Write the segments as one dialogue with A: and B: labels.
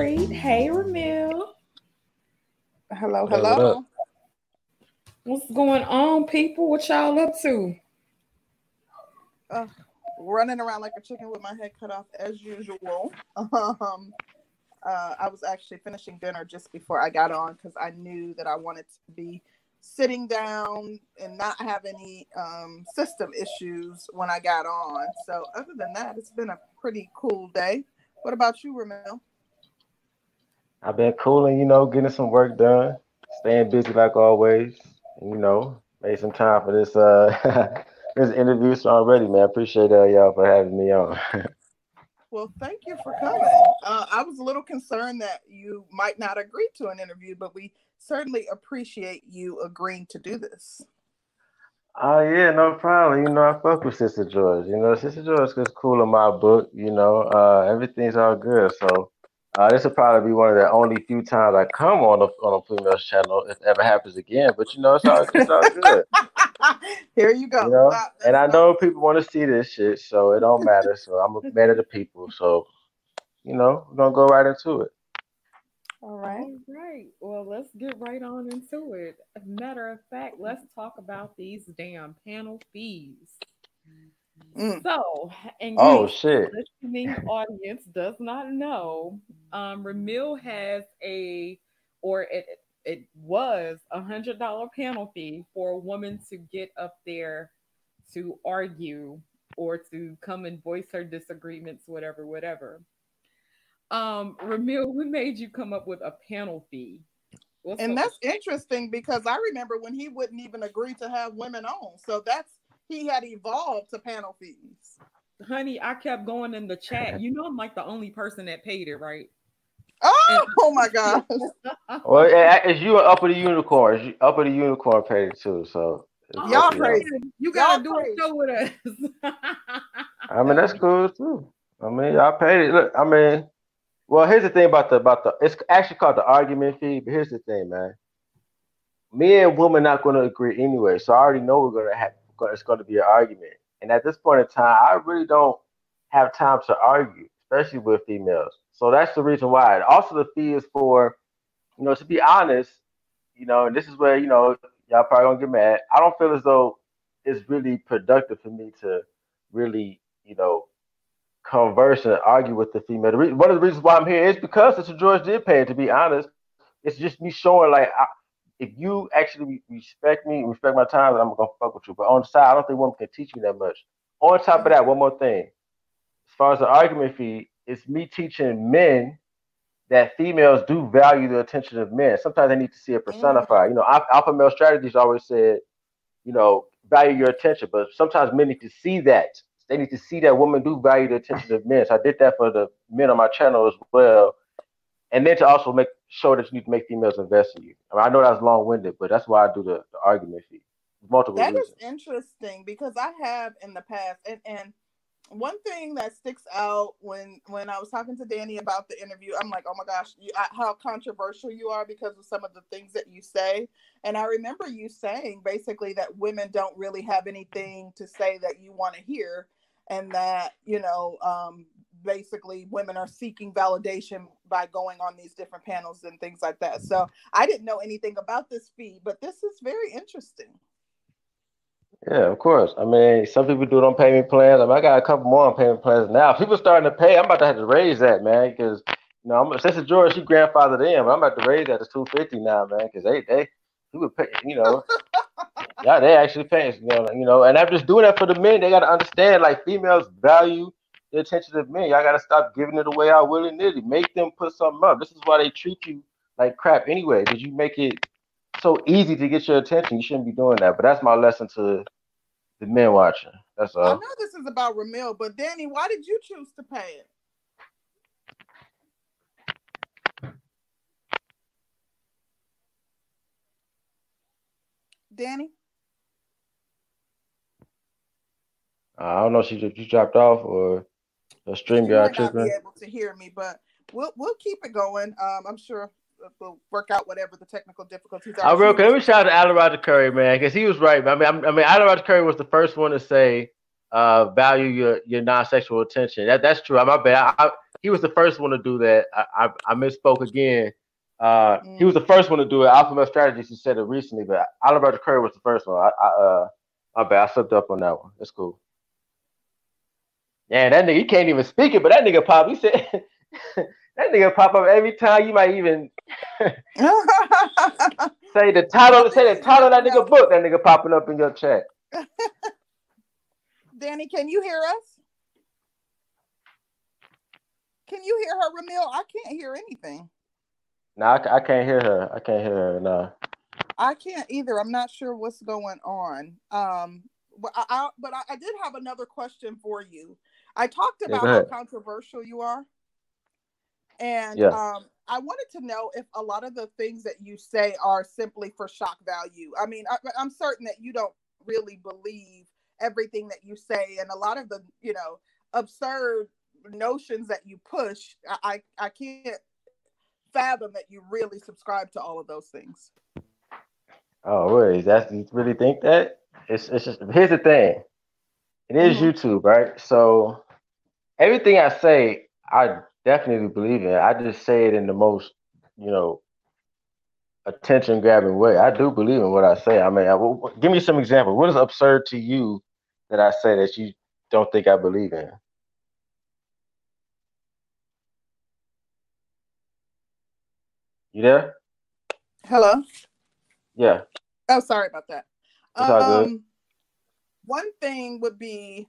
A: are. Hey, Concrete. Hey, Ramil.
B: Hello, hello.
A: What's going on, people? What y'all up to?
B: Uh, running around like a chicken with my head cut off as usual. Um, uh, I was actually finishing dinner just before I got on because I knew that I wanted to be sitting down and not have any um, system issues when I got on. So other than that, it's been a pretty cool day. What about you, Ramil?
C: I've been cooling, you know, getting some work done, staying busy like always. You know, made some time for this uh this interview. So I'm ready, man. Appreciate uh, y'all for having me on.
B: well, thank you for coming. Uh, I was a little concerned that you might not agree to an interview, but we certainly appreciate you agreeing to do this.
C: Oh yeah, no problem. You know, I fuck with Sister George. You know, Sister George is cool in my book. You know, uh, everything's all good. So uh, this will probably be one of the only few times I come on a on a female channel if it ever happens again. But you know, it's all it's all good.
B: Here you go. You
C: know? and I know people want to see this shit, so it don't matter. So I'm a man of the people. So you know, we're gonna go right into it.
A: All right. All right. Well, let's get right on into it. matter of fact, let's talk about these damn panel fees. Mm. So, and
C: oh shit, the
A: listening audience does not know, um, Ramil has a, or it it was a hundred dollar panel fee for a woman to get up there to argue or to come and voice her disagreements, whatever, whatever. Um, Ramil, we made you come up with a panel fee.
B: What's and that's interesting because I remember when he wouldn't even agree to have women on. So that's he had evolved to panel fees.
A: Honey, I kept going in the chat. You know, I'm like the only person that paid it, right?
B: Oh, and- oh my gosh.
C: well, it's you up with the unicorns. Up with the unicorn paid it too. So
B: y'all crazy.
A: You gotta y'all do crazy. a show with us.
C: I mean, that's cool too. I mean, y'all paid it. Look, I mean, well, here's the thing about the about the it's actually called the argument fee, but here's the thing, man. Me and woman not gonna agree anyway, so I already know we're gonna have it's gonna be an argument. And at this point in time, I really don't have time to argue, especially with females. So that's the reason why. Also, the fee is for, you know, to be honest, you know, and this is where you know y'all probably gonna get mad. I don't feel as though it's really productive for me to really, you know, converse and argue with the female. One of the reasons why I'm here is because Sister George did pay. To be honest, it's just me showing like I, if you actually respect me, respect my time, then I'm gonna fuck with you. But on the side, I don't think women can teach me that much. On top of that, one more thing. As far as the argument fee, it's me teaching men that females do value the attention of men. Sometimes they need to see it personified. Mm-hmm. You know, alpha male strategies always said, you know, value your attention, but sometimes men need to see that they need to see that women do value the attention of men. So I did that for the men on my channel as well. And then to also make sure that you need to make females invest in you. I, mean, I know that's long winded, but that's why I do the, the argument fee. Multiple
B: That
C: reasons.
B: is interesting because I have in the past, and, and one thing that sticks out when when I was talking to Danny about the interview, I'm like, oh my gosh, you, how controversial you are because of some of the things that you say. And I remember you saying basically that women don't really have anything to say that you want to hear and that you know um, basically women are seeking validation by going on these different panels and things like that. So i didn't know anything about this fee but this is very interesting.
C: Yeah of course. I mean some people do it on payment plans. I, mean, I got a couple more on payment plans now. People starting to pay. I'm about to have to raise that man because you know I'm, sister george she grandfathered in but i'm about to raise that to 250 now man because they they he would pay you know. Yeah, they actually paying, you know, you know, and I'm just doing that for the men. They gotta understand, like females value the attention of men. Y'all gotta stop giving it away out willy nilly. Make them put something up. This is why they treat you like crap anyway. Did you make it so easy to get your attention? You shouldn't be doing that. But that's my lesson to the men watching. That's all. I
B: know this is about Ramil, but Danny, why did you choose to pay it? Danny?
C: I don't know. She you dropped off or the stream got
B: tripping. Be able to hear me, but we'll we'll keep it going. Um, I'm sure we'll work out whatever the technical difficulties are.
C: I real quick, let me shout out to Roger Currie, man, because he was right. I mean, I mean, Alan Roger Currie was the first one to say, uh, value your your non-sexual attention. That that's true. I'm my bad. I, he was the first one to do that. I I, I misspoke again. Uh, mm. He was the first one to do it. Alpha Male Strategies, he said it recently, but Oliver Currie was the first one. I, I uh, my bad, I slipped up on that one. That's cool. Yeah, that nigga, he can't even speak it, but that nigga pop, he said, that nigga pop up every time. You might even say the title, say the title of that nigga book, that nigga popping up in your chat.
B: Danny, can you hear us? Can you hear her, Ramil? I can't hear anything.
C: No, I, I can't hear her. I can't hear her. No.
B: I can't either. I'm not sure what's going on. Um, but I, I but I, I, did have another question for you. I talked about yeah, how controversial you are, and yeah. um, I wanted to know if a lot of the things that you say are simply for shock value. I mean, I, I'm certain that you don't really believe everything that you say, and a lot of the you know absurd notions that you push, I I can't fathom that you really subscribe to all of those things.
C: Oh, really? That's you really think that? It's it's just here's the thing. It is mm-hmm. YouTube, right? So everything I say, I definitely believe in. I just say it in the most, you know, attention grabbing way. I do believe in what I say. I mean, I, well, give me some example. What is absurd to you that I say that you don't think I believe in? You there?
B: Hello.
C: Yeah.
B: Oh, sorry about that. Um, one thing would be,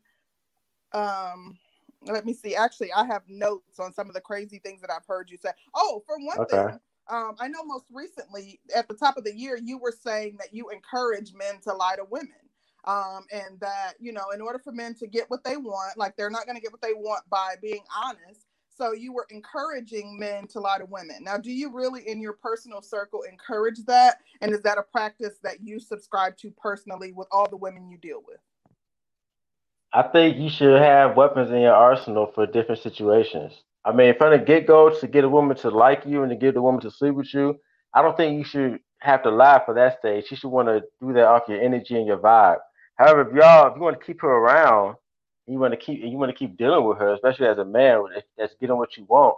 B: um, let me see. Actually, I have notes on some of the crazy things that I've heard you say. Oh, for one okay. thing, um, I know most recently at the top of the year, you were saying that you encourage men to lie to women. Um, and that, you know, in order for men to get what they want, like they're not going to get what they want by being honest, so you were encouraging men to lie to women. Now, do you really in your personal circle encourage that? And is that a practice that you subscribe to personally with all the women you deal with?
C: I think you should have weapons in your arsenal for different situations. I mean, from the get go, to get a woman to like you and to get the woman to sleep with you, I don't think you should have to lie for that stage. You should want to do that off your energy and your vibe. However, if y'all, if you want to keep her around, you want to keep you want to keep dealing with her, especially as a man that's getting what you want.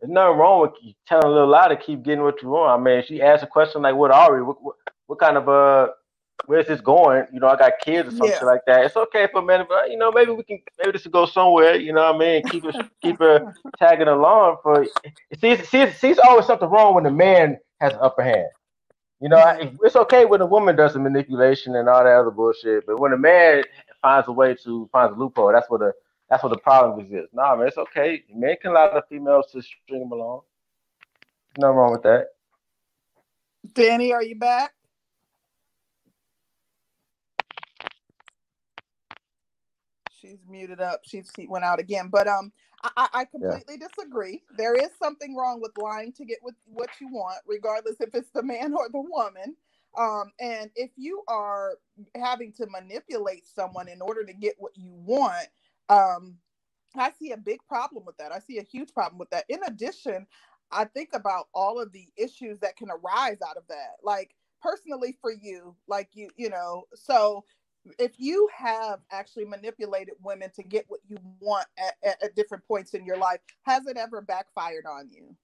C: There's nothing wrong with you telling a little lie to keep getting what you want. I mean, she asked a question like, "What are we? What, what, what kind of uh, where's this going? You know, I got kids or something yeah. like that. It's okay for men, but you know, maybe we can maybe this will go somewhere. You know what I mean? Keep her keep her tagging along for. See, see, see, it's always something wrong when the man has an upper hand. You know, it's okay when a woman does the manipulation and all that other bullshit, but when a man finds a way to find a loophole. That's what the that's what the problem exists. Nah, man, it's okay. Men can allow the females to string them along. There's nothing wrong with that.
B: Danny, are you back? She's muted up. She's she went out again. But um, I, I completely yeah. disagree. There is something wrong with lying to get with what you want, regardless if it's the man or the woman. Um, and if you are having to manipulate someone in order to get what you want, um, I see a big problem with that. I see a huge problem with that. In addition, I think about all of the issues that can arise out of that. Like personally for you, like you, you know, so if you have actually manipulated women to get what you want at, at, at different points in your life, has it ever backfired on you?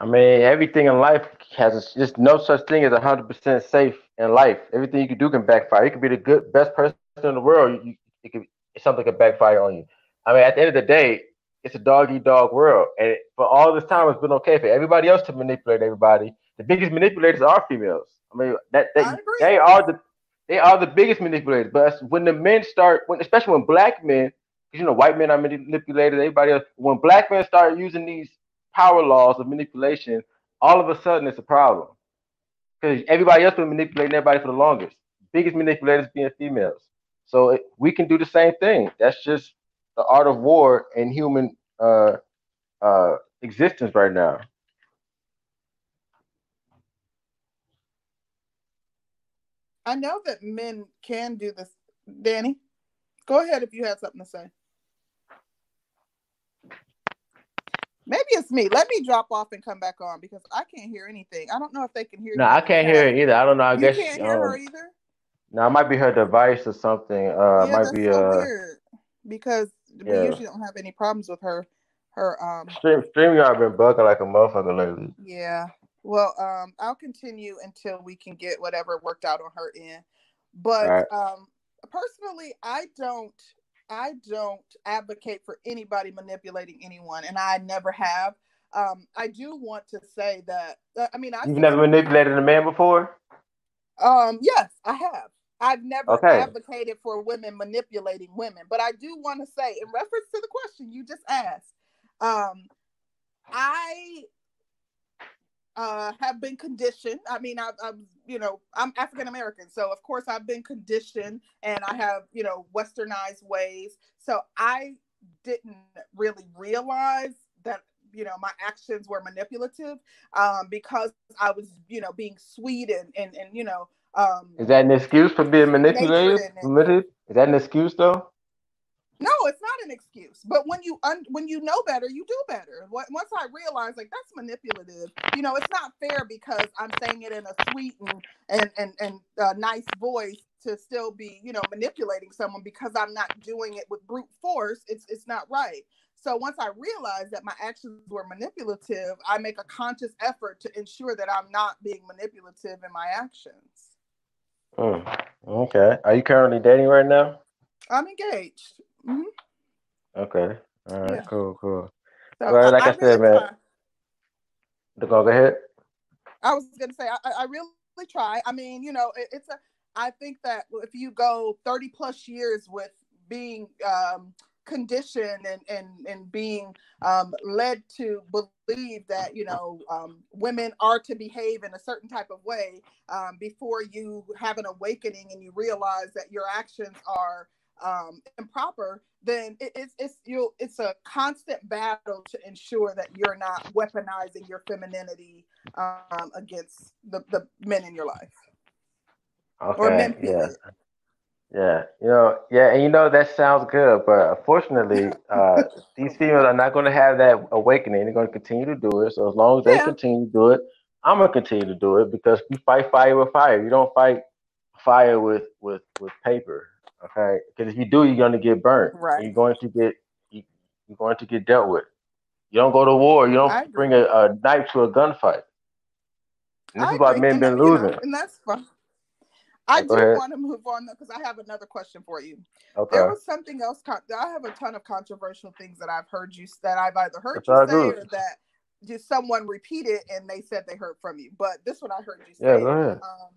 C: I mean, everything in life has just no such thing as hundred percent safe in life. Everything you can do can backfire. You can be the good, best person in the world. You, it could, something could backfire on you. I mean, at the end of the day, it's a dog eat dog world, and for all this time, it's been okay for everybody else to manipulate everybody. The biggest manipulators are females. I mean, that they, they are the they are the biggest manipulators. But when the men start, when especially when black men, because you know white men are manipulated, everybody else. When black men start using these power laws of manipulation, all of a sudden it's a problem. Because everybody else been manipulating everybody for the longest. Biggest manipulators being females. So it, we can do the same thing. That's just the art of war in human uh, uh, existence right now.
B: I know that men can do this. Danny, go ahead if you have something to say. Maybe it's me. Let me drop off and come back on because I can't hear anything. I don't know if they can hear.
C: No, I can't hear it either. I don't know. I
B: you
C: guess
B: can't hear um, her either.
C: No, it might be her device or something. Uh,
B: yeah,
C: might be
B: so uh, weird because we usually don't have any problems with her her um
C: Stream StreamYard been bugging like a motherfucker lately.
B: Yeah. Well, um, I'll continue until we can get whatever worked out on her end. But
C: Right.
B: um, personally, I don't, I don't advocate for anybody manipulating anyone, and I never have. Um, I do want to say that. Uh, I mean, I
C: You've never manipulated a man before?
B: Um, yes, I have. I've never
C: Okay.
B: advocated for women manipulating women, but I do want to say, in reference to the question you just asked, um, I uh, have been conditioned. I mean, I, I'm, you know, I'm African American, so of course I've been conditioned, and I have, you know, westernized ways. So I didn't really realize that you know my actions were manipulative um, because I was, you know, being sweet and and and you know. Um,
C: Is that an excuse for being manipulated?
B: Nature in it.
C: Manipulated? Is that an excuse though?
B: No, it's not an excuse. But when you un- when you know better, you do better. What- Once I realized like that's manipulative, you know, it's not fair because I'm saying it in a sweet and and and, and uh, nice voice to still be, you know, manipulating someone because I'm not doing it with brute force. It's it's not right. So once I realized that my actions were manipulative, I make a conscious effort to ensure that I'm not being manipulative in my actions.
C: Hmm. Okay. Are you currently dating right now?
B: I'm engaged. Hmm
C: Okay. All right.
B: Yeah.
C: Cool. Cool.
B: So
C: Well, like I
B: really
C: said, man.
B: try-
C: Go ahead.
B: I was gonna say I, I I really try. I mean, you know, it, it's a. I think that if you go thirty plus years with being um, conditioned and and and being um, led to believe that you know um, women are to behave in a certain type of way um, before you have an awakening and you realize that your actions are um, improper, then it, it's it's you it's a constant battle to ensure that you're not weaponizing your femininity um, against the, the men in your life or
C: Okay.
B: men.
C: Yeah. Yeah. You know. Yeah. And you know that sounds good, but unfortunately, uh, these females are not going to have that awakening. They're going to continue to do it. So as long as they
B: Yeah.
C: continue to do it, I'm gonna continue to do it because we fight fire with fire. You don't fight fire with with with paper. Okay. Because if you do, you're going to get burnt.
B: Right.
C: You're going to get you, you're going to get dealt with. You don't go to war. You don't bring a, a knife to a gunfight. And this
B: I
C: is why
B: agree,
C: men
B: and,
C: been
B: you know,
C: losing.
B: and that's fine. I do
C: ahead.
B: want to move on though, because I have another question for you.
C: Okay.
B: There was something else. I have a ton of controversial things that I've heard you that I've either heard
C: That's
B: you say or that just someone repeated and they said they heard from you. But this one I heard you say.
C: Yeah, go ahead.
B: Um,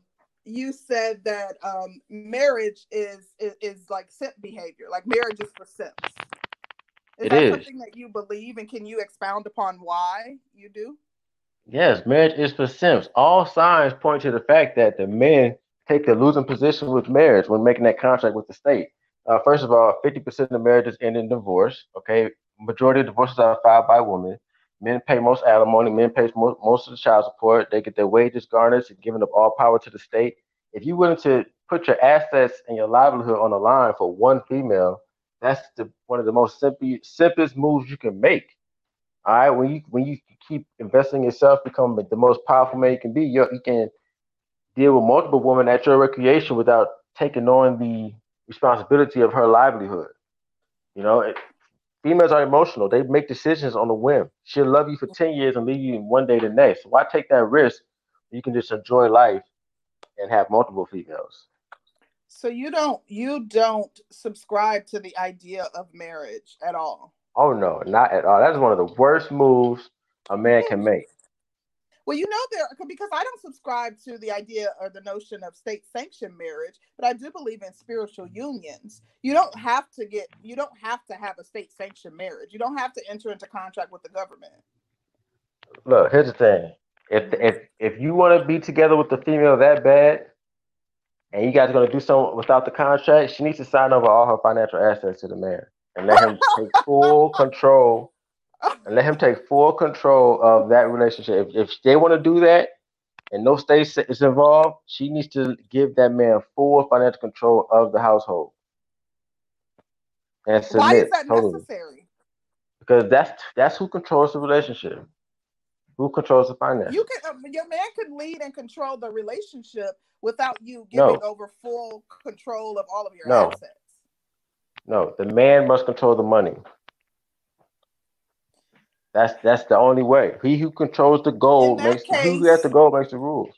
B: you said that um, marriage is, is is like simp behavior. Like marriage is for simps. Is
C: It
B: that
C: is.
B: something that you believe, and can you expound upon why you do?
C: Yes, marriage is for simps. All signs point to the fact that the men take the losing position with marriage when making that contract with the state. Uh, first of all, 50% of marriages end in divorce. Okay, majority of divorces are filed by women. Men pay most alimony. Men pay most, most of the child support. They get their wages garnished and giving up all power to the state. If you're willing to put your assets and your livelihood on the line for one female, that's the one of the most simple, simplest moves you can make. All right, when you when you keep investing in yourself, become the most powerful man you can be. You you can deal with multiple women at your recreation without taking on the responsibility of her livelihood. You know, it, females are emotional. They make decisions on a whim. She'll love you for ten years and leave you one day the next. Why take that risk? You can just enjoy life and have multiple females.
B: So you don't you don't subscribe to the idea of marriage at all.
C: Oh no, not at all. That's one of the worst moves a man can make.
B: Well, you know there because I don't subscribe to the idea or the notion of state sanctioned marriage, but I do believe in spiritual mm-hmm. unions. You don't have to get you don't have to have a state sanctioned marriage. You don't have to enter into contract with the government.
C: Look, here's the thing. If mm-hmm. if if you want to be together with the female that bad, and you guys are gonna do something without the contract, she needs to sign over all her financial assets to the man and let him take full control and let him take full control of that relationship. If, if they want to do that and no state is involved, she needs to give that man full financial control of the household and submit
B: Why is that
C: totally.
B: necessary?
C: Because that's that's who controls the relationship. Who controls the finance?
B: You can um, your man can lead and control the relationship without you giving
C: No.
B: over full control of all of your
C: No.
B: assets.
C: No, the man must control the money. That's that's the only way. He who controls the gold makes case, who has the gold makes the rules.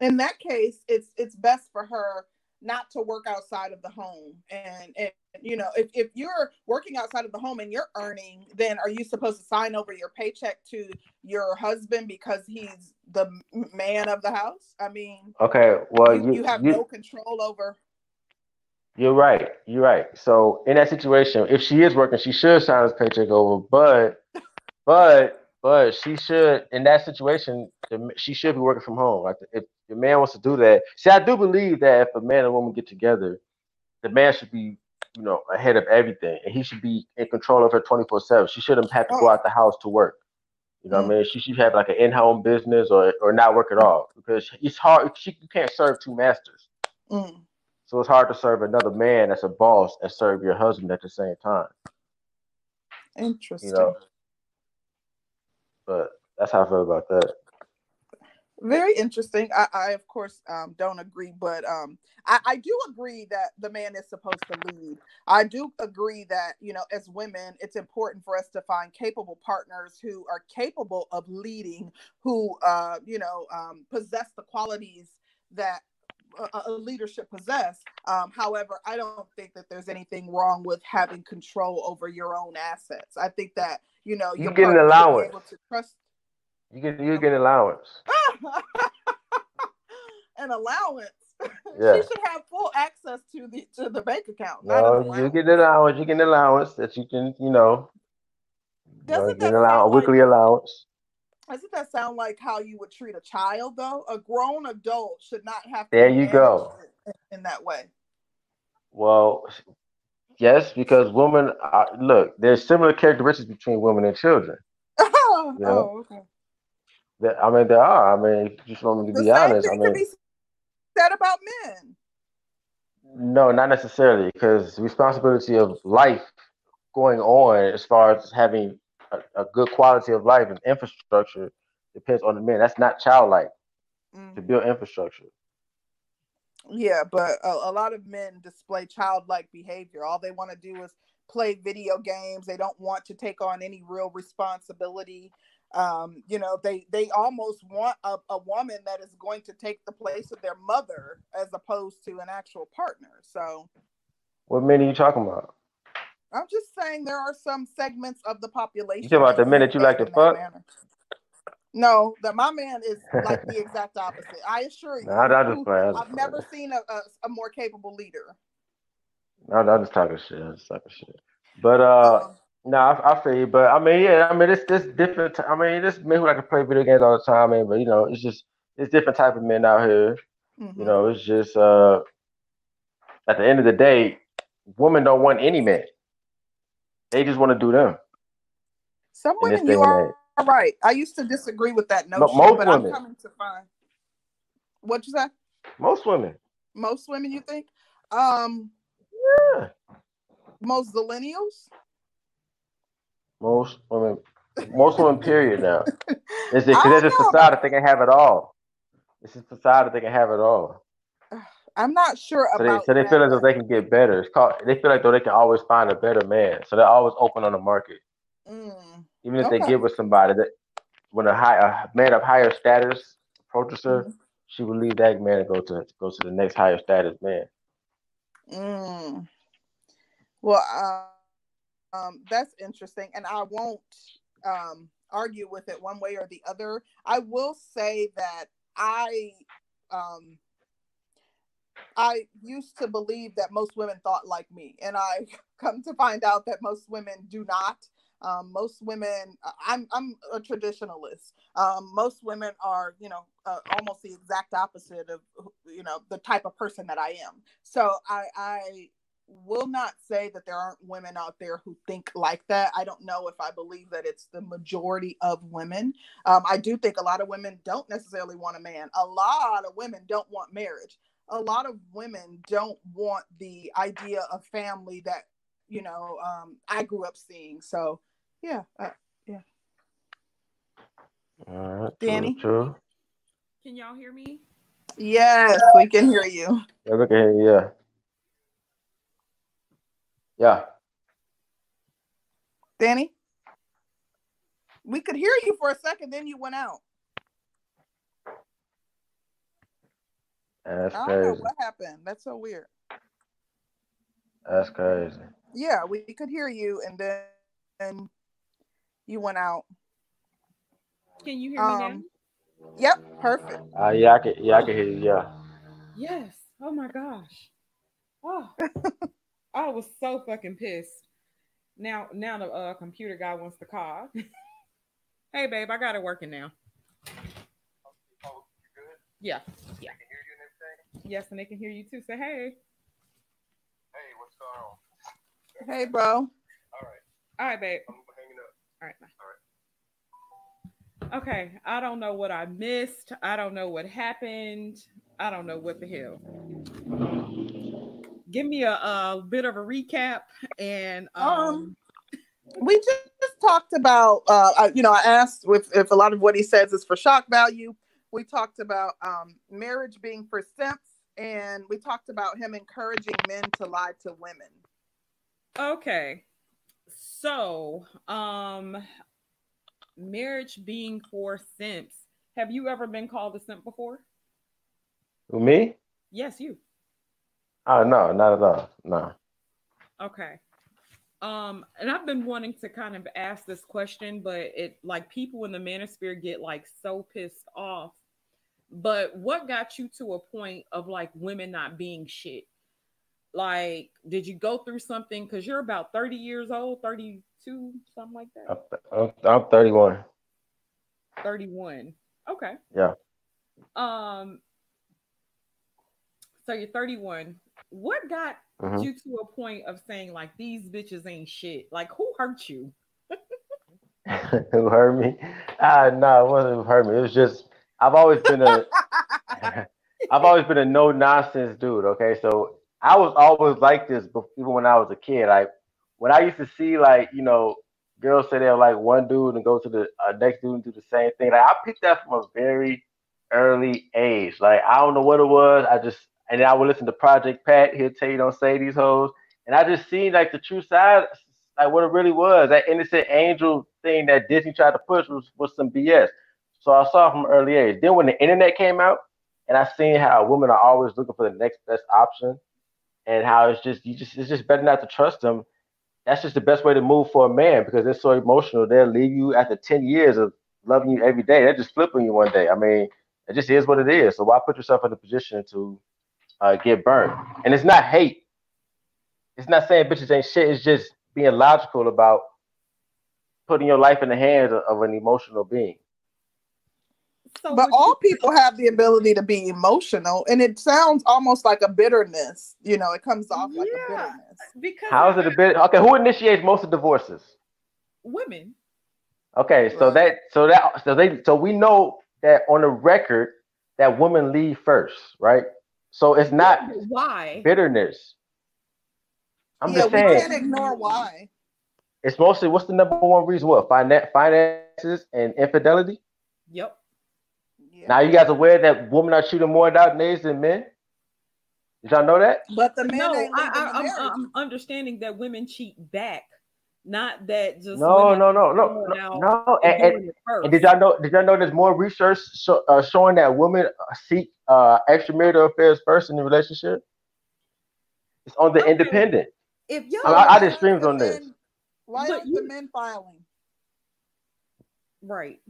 B: In that case, it's it's best for her not to work outside of the home and and you know if, if you're working outside of the home and you're earning then are you supposed to sign over your paycheck to your husband because he's the man of the house i mean
C: okay well
B: you, you, you have you, no control over
C: you're right you're right so in that situation if she is working she should sign his paycheck over but but but she should in that situation she should be working from home like if the man wants to do that. See, I do believe that if a man and woman get together, the man should be, you know, ahead of everything, and he should be in control of her twenty four seven. She shouldn't have to go out the house to work. You know, what I mm. mean, she should have like an in home business or or not work at all because it's hard. She you can't serve two masters. Mm. So it's hard to serve another man as a boss and serve your husband at the same time.
B: Interesting. You know,
C: but that's how I feel about that
B: very interesting. I, I of course um, don't agree, but um, I, I, do agree that the man is supposed to lead. I do agree that you know, as women, it's important for us to find capable partners who are capable of leading, who uh, you know um, possess the qualities that a, a leadership possess. Um, however, I don't think that there's anything wrong with having control over your own assets. I think that you know
C: you get an allowance. Trust you get you get an allowance.
B: an allowance. Yeah. she should have full access to the to the bank account.
C: No, you get an allowance. You get an allowance that you can, you know, Doesn't you know, get a weekly like, allowance.
B: Doesn't that sound like how you would treat a child though? A grown adult should not have
C: There you go.
B: In, that way.
C: Well, yes, because women are, look, there's similar characteristics between women and children.
B: Oh, you know? Oh, okay.
C: That, I mean, there are. I mean, just want me to the be honest. I mean, be
B: said about men.
C: No, not necessarily, because responsibility of life going on as far as having a, a, good quality of life and infrastructure depends on the men. That's not childlike mm-hmm. to build infrastructure.
B: Yeah, but a, a lot of men display childlike behavior. All they want to do is play video games. They don't want to take on any real responsibility um, you know they they almost want a, a woman that is going to take the place of their mother as opposed to an actual partner so
C: what men are you talking about
B: i'm just saying there are some segments of the population
C: you talking about the minute you like to fuck
B: no that my man is like the exact opposite i assure you
C: no, just
B: i've never seen a, a, a, more capable leader
C: no, i'm just talking shit i'm just talking shit but uh um, no, I, I, feel you, but I mean, yeah, I mean, it's this different. I mean, this men who like to play video games all the time, man. But you know, it's just it's different type of men out here. Mm-hmm. You know, it's just uh, at the end of the day, women don't want any man. They just want to do them.
B: Some women, you are right. I used to disagree with that notion, but, most but women. I'm coming to find. What you say?
C: Most women.
B: Most women, you think? Um.
C: Yeah.
B: Most millennials.
C: Most women, most women, period. Now, it's because there's a society they can have it all. It's a society they can have it all.
B: I'm not sure
C: so about. They, so they feel as if they can get better. It's called. They feel like though they can always find a better man. So they're always open on the market. Mm, Even if okay. they get with somebody that, when a high a man of higher status approaches her, mm. she will leave that man and go to go to the next higher status man.
B: Mm. Well, uh, um, that's interesting, and I won't um, argue with it one way or the other. I will say that I um, I used to believe that most women thought like me, and I come to find out that most women do not. Um, most women, I'm I'm a traditionalist. Um, most women are, you know, uh, almost the exact opposite of, you know, the type of person that I am. So I I will not say that there aren't women out there who think like that. I don't know if I believe that it's the majority of women. Um, I do think a lot of women don't necessarily want a man. A lot of women don't want marriage. A lot of women don't want the idea of family that you know um, I grew up seeing. So yeah, uh, yeah.
C: All right,
B: Danny.
C: True,
A: Can y'all hear me?
B: Yes, we can hear you.
C: Yeah, we can hear you. Yeah. Yeah.
B: Danny? We could hear you for a second, then you went out.
C: That's
B: I don't know what happened. That's so weird.
C: That's crazy.
B: Yeah, we could hear you, and then and you went out.
A: Can you hear me now?
B: Um, Yep, perfect.
C: Uh, yeah, I can. Yeah, I can hear you. Yeah.
A: Yes. Oh my gosh. Oh, I was so fucking pissed. Now, now the uh, computer guy wants to call. hey, babe, I got it working now. Yeah, yeah. Yes, and they can hear you too. Say hey.
D: Hey, what's going on?
B: Hey, bro.
D: All right,
A: All right, babe.
D: I'm hanging up.
A: All right. Bye. Okay, I don't know what I missed. I don't know what happened. I don't know what the hell. Give me a, a bit of a recap and um,
B: Um, We just talked about, uh, I- you know, I asked if, if a lot of what he says is for shock value. We talked about um, marriage being for simps, and we talked about him encouraging men to lie to women.
A: Okay. So, um marriage being for simps. Have you ever been called a simp before?
C: Me?
A: Yes, you.
C: Oh no, not at all. No.
A: Okay. Um, and I've been wanting to kind of ask this question, but it like people in the manosphere get like so pissed off. But what got you to a point of like women not being shit? Like, did you go through something? Because you're about 30 years old, 32, something like that.
C: I'm, I'm, I'm 31.
A: 31. Okay.
C: Yeah.
A: Um so you're 31. What got
C: Mhm.
A: you to a point of saying like these bitches ain't shit? Like who hurt you?
C: who hurt me? Ah, no, it wasn't who hurt me. It was just I've always been a I've always been a no nonsense dude. Okay, so I was always like this, even when I was a kid. Like when I used to see like you know girls say they're like one dude and go to the uh, next dude and do the same thing. Like I picked that from a very early age. Like I don't know what it was. I just and then I would listen to Project Pat. He'll tell you don't say these hoes, and I just seen like the true side, like what it really was. That innocent angel thing that Disney tried to push was was some BS. So I saw from early age. Then when the internet came out, and I seen how women are always looking for the next best option, and how it's just you just it's just better not to trust them. That's just the best way to move for a man because they're so emotional. They'll leave you after ten years of loving you every day. They're just flipping you one day. I mean, it just is what it is. So why put yourself in a position to uh, get burned? And it's not hate. It's not saying bitches ain't shit. It's just being logical about putting your life in the hands of, of an emotional being.
A: So
B: But all
A: you-
B: people have the ability to be emotional, and it sounds almost like a bitterness. You know, it comes off like a
A: Yeah.
B: bitterness.
A: because
C: How is it a bit? Okay, who initiates most of divorces?
A: women.
C: Okay, so
B: Right.
C: that so that so they so we know that on the record that women leave first, right? So it's not
A: why?
C: bitterness. I'm
B: yeah,
C: just
B: we can't ignore why.
C: it's mostly what's the number one reason? What finan- finances and infidelity?
A: Yep.
B: Yeah.
C: Now you guys aware that women are cheating more nowadays than men? Did y'all know that?
B: But the men
A: No,
B: ain't
A: I, I, I'm. I'm understanding that women cheat back, not that just
C: No,
A: women
C: no, no, no, no, no.
A: and
C: And, and,
A: doing it first.
C: and did y'all know? Did y'all know there's more research show, uh, showing that women seek uh, extramarital affairs first in the relationship? It's on the
A: Okay.
C: independent.
A: if y'all
C: I- I
B: Why
C: did streams
B: the
C: on this.
B: men- Why aren't the men filing?
A: right,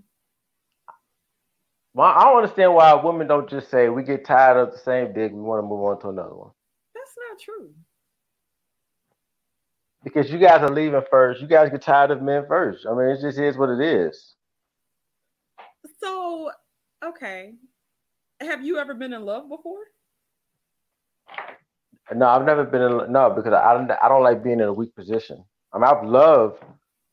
C: Well, I don't understand why women don't just say we get tired of the same dick, we want to move on to another one.
A: that's not true.
C: Because you guys are leaving first. You guys get tired of men first. I mean, it just is what it is.
A: So, okay, have you ever been in love before?
C: No, I've never been in no because I don't I don't like being in a weak position. I mean, I've loved,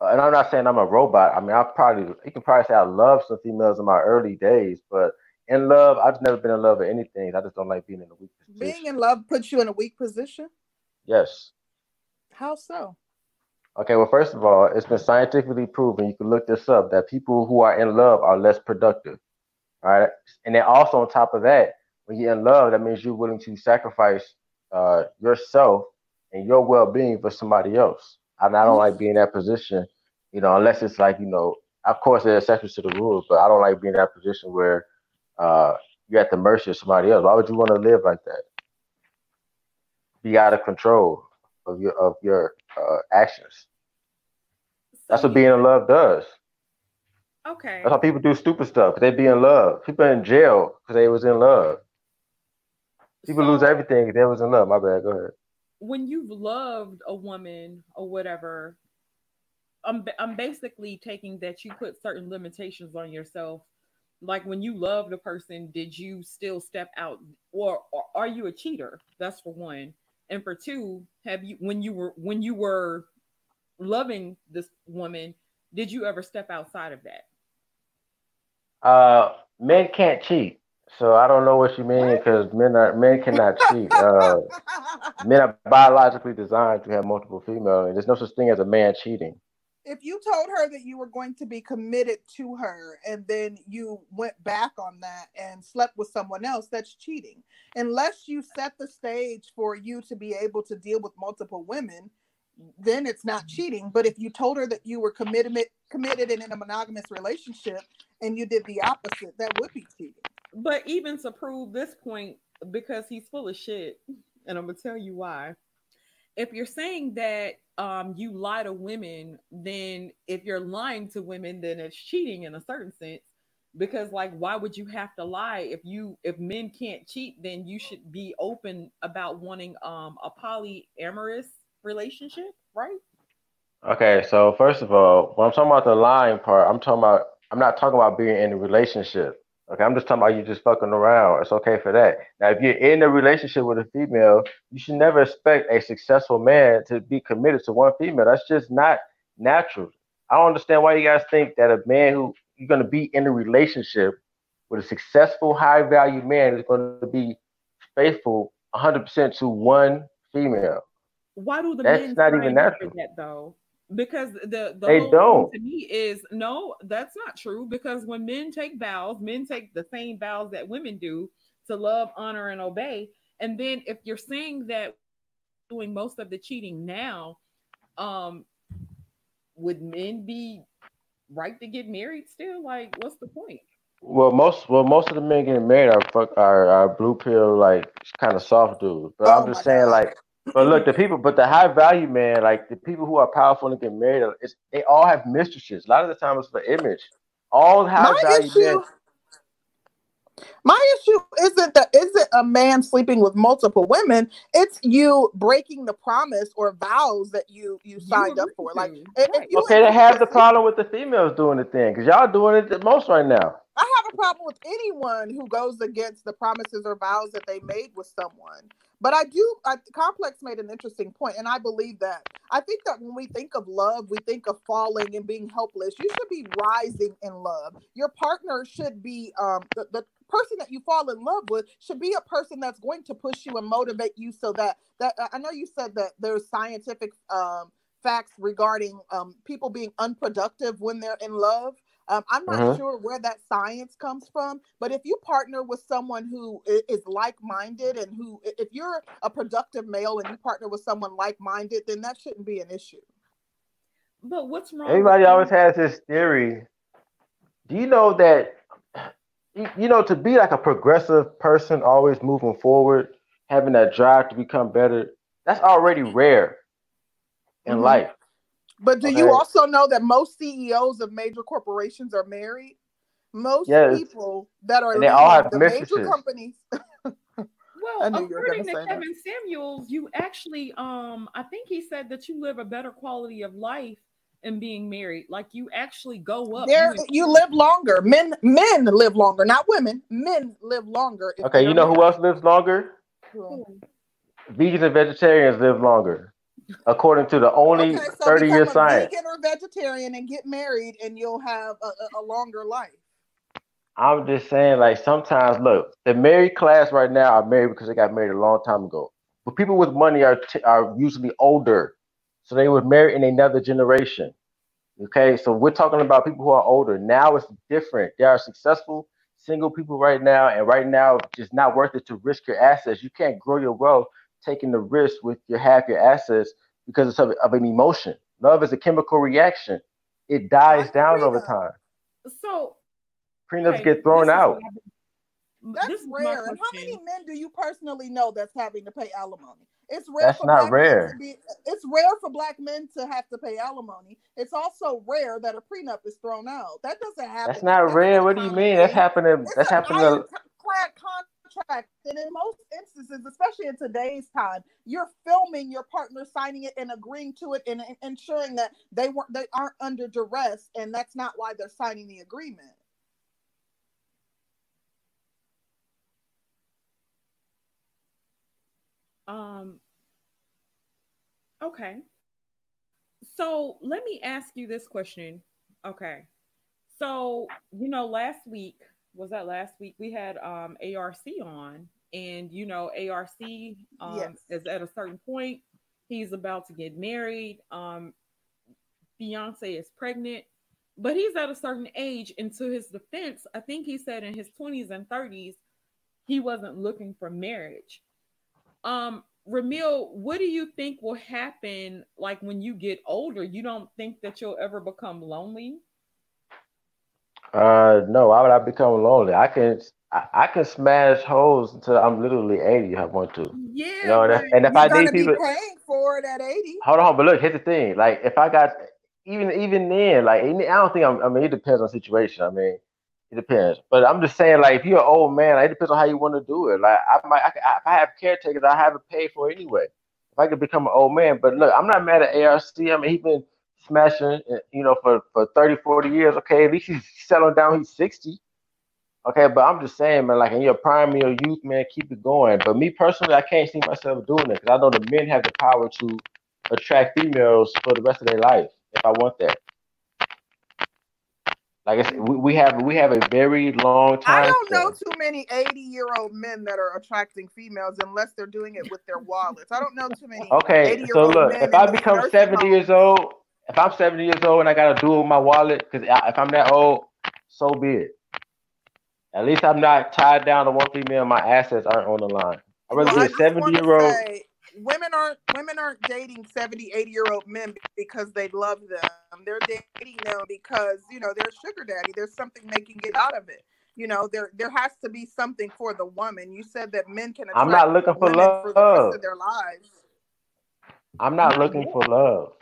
C: and I'm not saying I'm a robot. I mean, I've probably you can probably say I loved some females in my early days, but in love, I've just never been in love with anything. I just don't like being in a weak position.
B: Being in love puts you in a weak position.
C: yes.
B: How so?
C: Okay, well, first of all, it's been scientifically proven. You can look this up that people who are in love are less productive. All right, and then also on top of that, when you're in love, that means you're willing to sacrifice uh, yourself and your well-being for somebody else. And I don't like being in that position, you know, unless it's like you know of course, there are exceptions to the rules, but I don't like being in that position where uh, you're at the mercy of somebody else. Why would you want to live like that? Be out of control of your of your uh, actions. That's what being in love does.
A: okay.
C: That's how people do stupid stuff. they be in love. People in jail because they was in love. People lose everything if they was in love. My bad. Go ahead.
A: When you've loved a woman or whatever, I'm I'm basically taking that you put certain limitations on yourself. Like when you loved a person, did you still step out, or, or are you a cheater? That's for one. And for two, have you when you were when you were loving this woman, did you ever step outside of that?
C: Uh, men can't cheat. So I don't know what you mean because men are men cannot cheat. Uh, men are biologically designed to have multiple females, and there's no such thing as a man cheating.
B: if you told her that you were going to be committed to her and then you went back on that and slept with someone else, that's cheating. Unless you set the stage for you to be able to deal with multiple women, then it's not cheating. But if you told her that you were committed committed and in a monogamous relationship and you did the opposite, that would be cheating.
A: But even to prove this point, because he's full of shit, and I'm gonna tell you why. If you're saying that um, you lie to women, then if you're lying to women, then it's cheating in a certain sense. Because like, why would you have to lie if you if men can't cheat? Then you should be open about wanting um, a polyamorous relationship, right?
C: Okay, so first of all, when I'm talking about the lying part, I'm talking about I'm not talking about being in a relationship. Okay, I'm just talking about you just fucking around. It's okay for that. Now, if you're in a relationship with a female, you should never expect a successful man to be committed to one female. That's just not natural. I don't understand why you guys think that a man who you're gonna be in a relationship with a successful, high value man is going to be faithful 100% to one female.
A: Why do the
C: That's
A: men
C: not even natural.
A: that though? Because the the
C: They
A: whole
C: don't.
A: thing to me is no, that's not true. Because when men take vows, men take the same vows that women do to love, honor, and obey. And then if you're saying that doing most of the cheating now, um, would men be right to get married still? Like, what's the point?
C: Well, most well most of the men getting married are fuck are, are blue pill like kind of soft dudes. But
B: Oh
C: I'm just saying
B: God.
C: like, but look, the people, but the high value man, like the people who are powerful and get married, it's, they all have mistresses. A lot of the time, it's for image. All high
B: My
C: value
B: issue,
C: men.
B: my issue isn't that isn't a man sleeping with multiple women. It's you breaking the promise or vows that you you signed up for. Like if
A: right.
B: you
C: Okay, they have the
B: intend
C: problem with the females doing the thing because y'all doing it the most right now.
B: I have a problem with anyone who goes against the promises or vows that they made with someone. But I do, I, Complex made an interesting point, and I believe that. I think that when we think of love, we think of falling and being helpless. You should be rising in love. Your partner should be, um, the, the person that you fall in love with should be a person that's going to push you and motivate you so that, that I know you said that there's scientific um, facts regarding um, people being unproductive when they're in love. Um, I'm not
C: Mhm.
B: sure where that science comes from, but if you partner with someone who is like-minded and who, if you're a productive male and you partner with someone like-minded, then that shouldn't be an issue.
A: But what's wrong?
C: Everybody
A: with
C: always has this theory. Do you know that you you know to be like a progressive person, always moving forward, having that drive to become better, that's already rare in
B: Mhm.
C: life.
B: But do you also know that most CEOs of major corporations are married? Most
C: Yes.
B: people that are
C: And they all have
B: the major companies.
A: Well,
B: I knew you were
A: according
B: gonna
A: to
B: say that.
A: Kevin Samuels, you actually, um, I think he said that you live a better quality of life in being married. Like you actually go up.
B: There,
A: you
B: you live longer. Men, men live longer, not women. Men live longer.
C: Okay, you
B: are
C: know who else lives longer? Cool. Vegans and vegetarians live longer, according to the only
B: Okay, so
C: 30 year science.
B: vegan or vegetarian and get married, and you'll have a, a, longer life.
C: I'm just saying, like sometimes, look, the married class right now are married because they got married a long time ago. But people with money are t- are usually older, so they were married in another generation. Okay, so we're talking about people who are older. Now it's different. There are successful single people right now, and right now it's just not worth it to risk your assets. You can't grow your wealth taking the risk with your half your assets because it's of, of an emotion. Love is a chemical reaction. it dies
B: Why
C: down over time.
A: So
C: Prenups
A: okay,
C: get thrown
A: this is
C: out.
A: what I've been-
B: That's
A: this
B: rare. And how many men do you personally know that's having to pay alimony? It's rare
C: That's
B: for
C: not
B: black men
C: rare.
B: to be. It's rare for black men to have to pay alimony. It's also rare that a prenup is thrown out. That doesn't happen.
C: That's not rare. What do you mean? That's happening.
B: It's
C: That's
B: an
C: happening.
B: ironclad contract, and in most instances, especially in today's time, you're filming your partner signing it and agreeing to it, and, and ensuring that they weren't they aren't under duress, and that's not why they're signing the agreement.
A: Um. Okay. So let me ask you this question. Okay. So you know, last week was that last week we had um ARC on, and you know, ARC um
B: Yes.
A: is at a certain point. He's about to get married. Um, Beyonce is pregnant, but he's at a certain age. And to his defense, I think he said in his twenties and thirties, he wasn't looking for marriage. Um, Ramil, what do you think will happen like when you get older? You don't think that you'll ever become lonely?
C: Uh, no. Why would I become lonely? I can. I, I can smash holes until I'm literally 80 if I want to.
A: Yeah.
C: You know, and if, and if
B: You're
C: I need people,
B: paying for it at eighty.
C: hold on. But look, here's the thing. Like, if I got even even then, like, I don't think I'm. I mean, it depends on the situation. I mean, it depends. But I'm just saying, like, if you're an old man, like, it depends on how you want to do it. Like, I might. I, if I have caretakers, I have it paid for anyway. If I could become an old man, but look, I'm not mad at ARC. I mean, he's been smashing, uh, you know, for for 30, 40 years. Okay, at least he's settling down. He's 60. Okay, but I'm just saying, man, like in your prime, your youth, man, keep it going. But me personally, I can't see myself doing it because I know the men have the power to attract females for the rest of their life if I want that. Like I said, we, we have we have a very long time.
B: I don't know too many 80 year old men that are attracting females unless they're doing it with their wallets. I don't know too many.
C: Okay, so look, if I become
B: nursing
C: 70 years old, if I'm 70 years old and I gotta do it with my wallet, because if I'm that old, so be it. At least I'm not tied down to one female. My assets aren't on the line. I'd rather
B: Well,
C: be a 70 year old.
B: say, women aren't women aren't dating 70 80 year old men because they love them they're dating them because you know they're a sugar daddy there's something they can get out of it you know there there has to be something for the woman you said that men can attract
C: I'm not looking for
B: women for the rest
C: love.
B: of their lives
C: I'm not looking for love.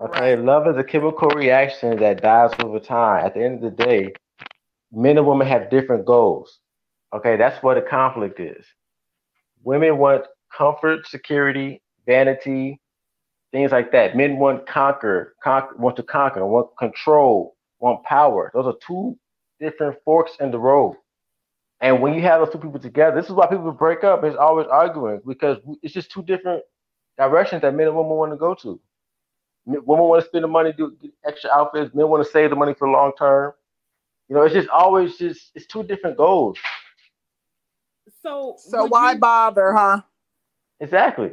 C: Okay, love is a chemical reaction that dies over time. At the end of the day, men and women have different goals. Okay, that's what a conflict is. Women want comfort, security, vanity, things like that. Men want conquer, conquer want to conquer, want control, want power. Those are two different forks in the road. And when you have those two people together, this is why people break up. Is always arguing because it's just two different directions that men and women want to go to. Men- Women want to spend the money, do get extra outfits. Men want to save the money for the long term. You know, it's just always just it's two different goals.
A: So
B: so why
A: you-
B: bother huh
C: Exactly.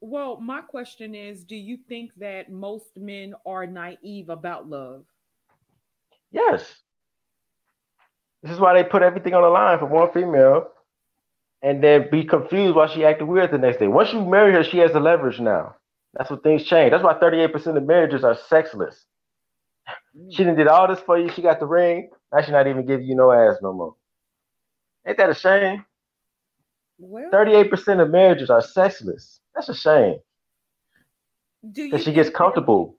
A: Well, my question is, do you think that most men are naive about love?
C: Yes. This is why they put everything on the line for one female and then be confused why she acted weird the next day. Once you marry her, she has the leverage now. That's what things change. That's why 38% of marriages are sexless.
A: Mm.
C: She done did all this for you. She got the ring. Now she not even giving you no ass no more. Ain't that a shame?
A: Well,
C: 38% of marriages are sexless. That's a shame.
A: do
C: she gets comfortable.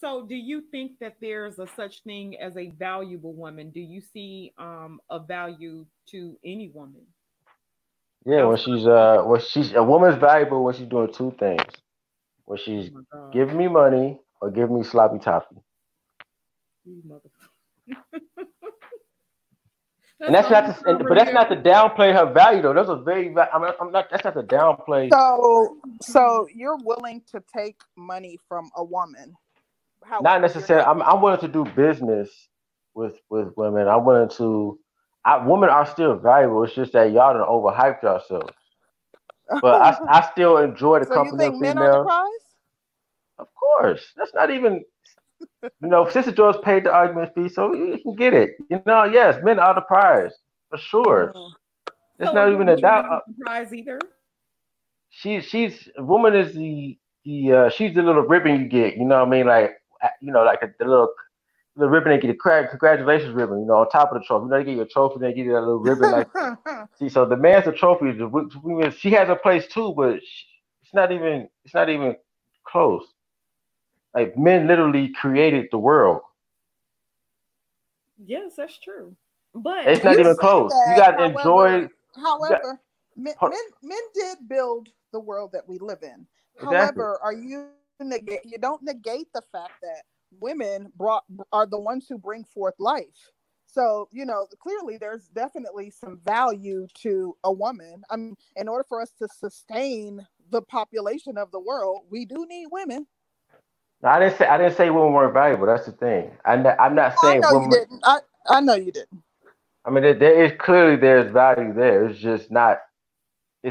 A: So, do you think that there's a such thing as a valuable woman? Do you see um a value to any woman?
C: Yeah, when she's uh when she's a woman's valuable when she's doing two things. When she's
A: Oh my
C: giving me money or giving me sloppy toppy.
A: you
C: And that's not
A: all
C: to, and, but that's not to downplay her value though. Those are very I'm not, I'm not that's not to downplay.
B: so so you're willing to take money from a woman However,
C: not necessarily. I'm I'm willing to do business with with women. I'm willing to. I, women are still valuable. It's just that y'all done overhyped yourselves. But I, I still enjoy the
B: so you
C: company
B: think
C: of
B: men are the
C: females.
B: prize
C: Of course, that's not even. You know, Sister George paid the argument fee, so you can get it. You know, yes, men are the prize for sure.
B: Mhm.
C: It's
A: So
C: not even a doubt.
A: isn't either.
C: She she's a woman is the the uh, she's the little ribbon you get. You know what I mean? Like uh, you know, like a, the little the ribbon they get a crack, congratulations ribbon. You know, on top of the trophy. You know, they get you a trophy, they give you that little ribbon. Like see, so the man's a trophy. She has a place too, but she, it's not even it's not even close. Like men literally created the world.
A: Yes, that's true. But
C: It's not even close.
B: that,
C: You got to enjoy.
B: However, men, men men did build the world that we live in.
C: Exactly.
B: However, are you negate you don't negate the fact that women brought are the ones who bring forth life. So, you know, clearly there's definitely some value to a woman. I mean, in order for us to sustain the population of the world, we do need women.
C: No, I didn't say I didn't say women weren't valuable. That's the thing. I'm not, I'm not
B: I
C: saying
B: know you didn't. I, I know you didn't.
C: I mean, there, there is clearly there's value there. It's just not.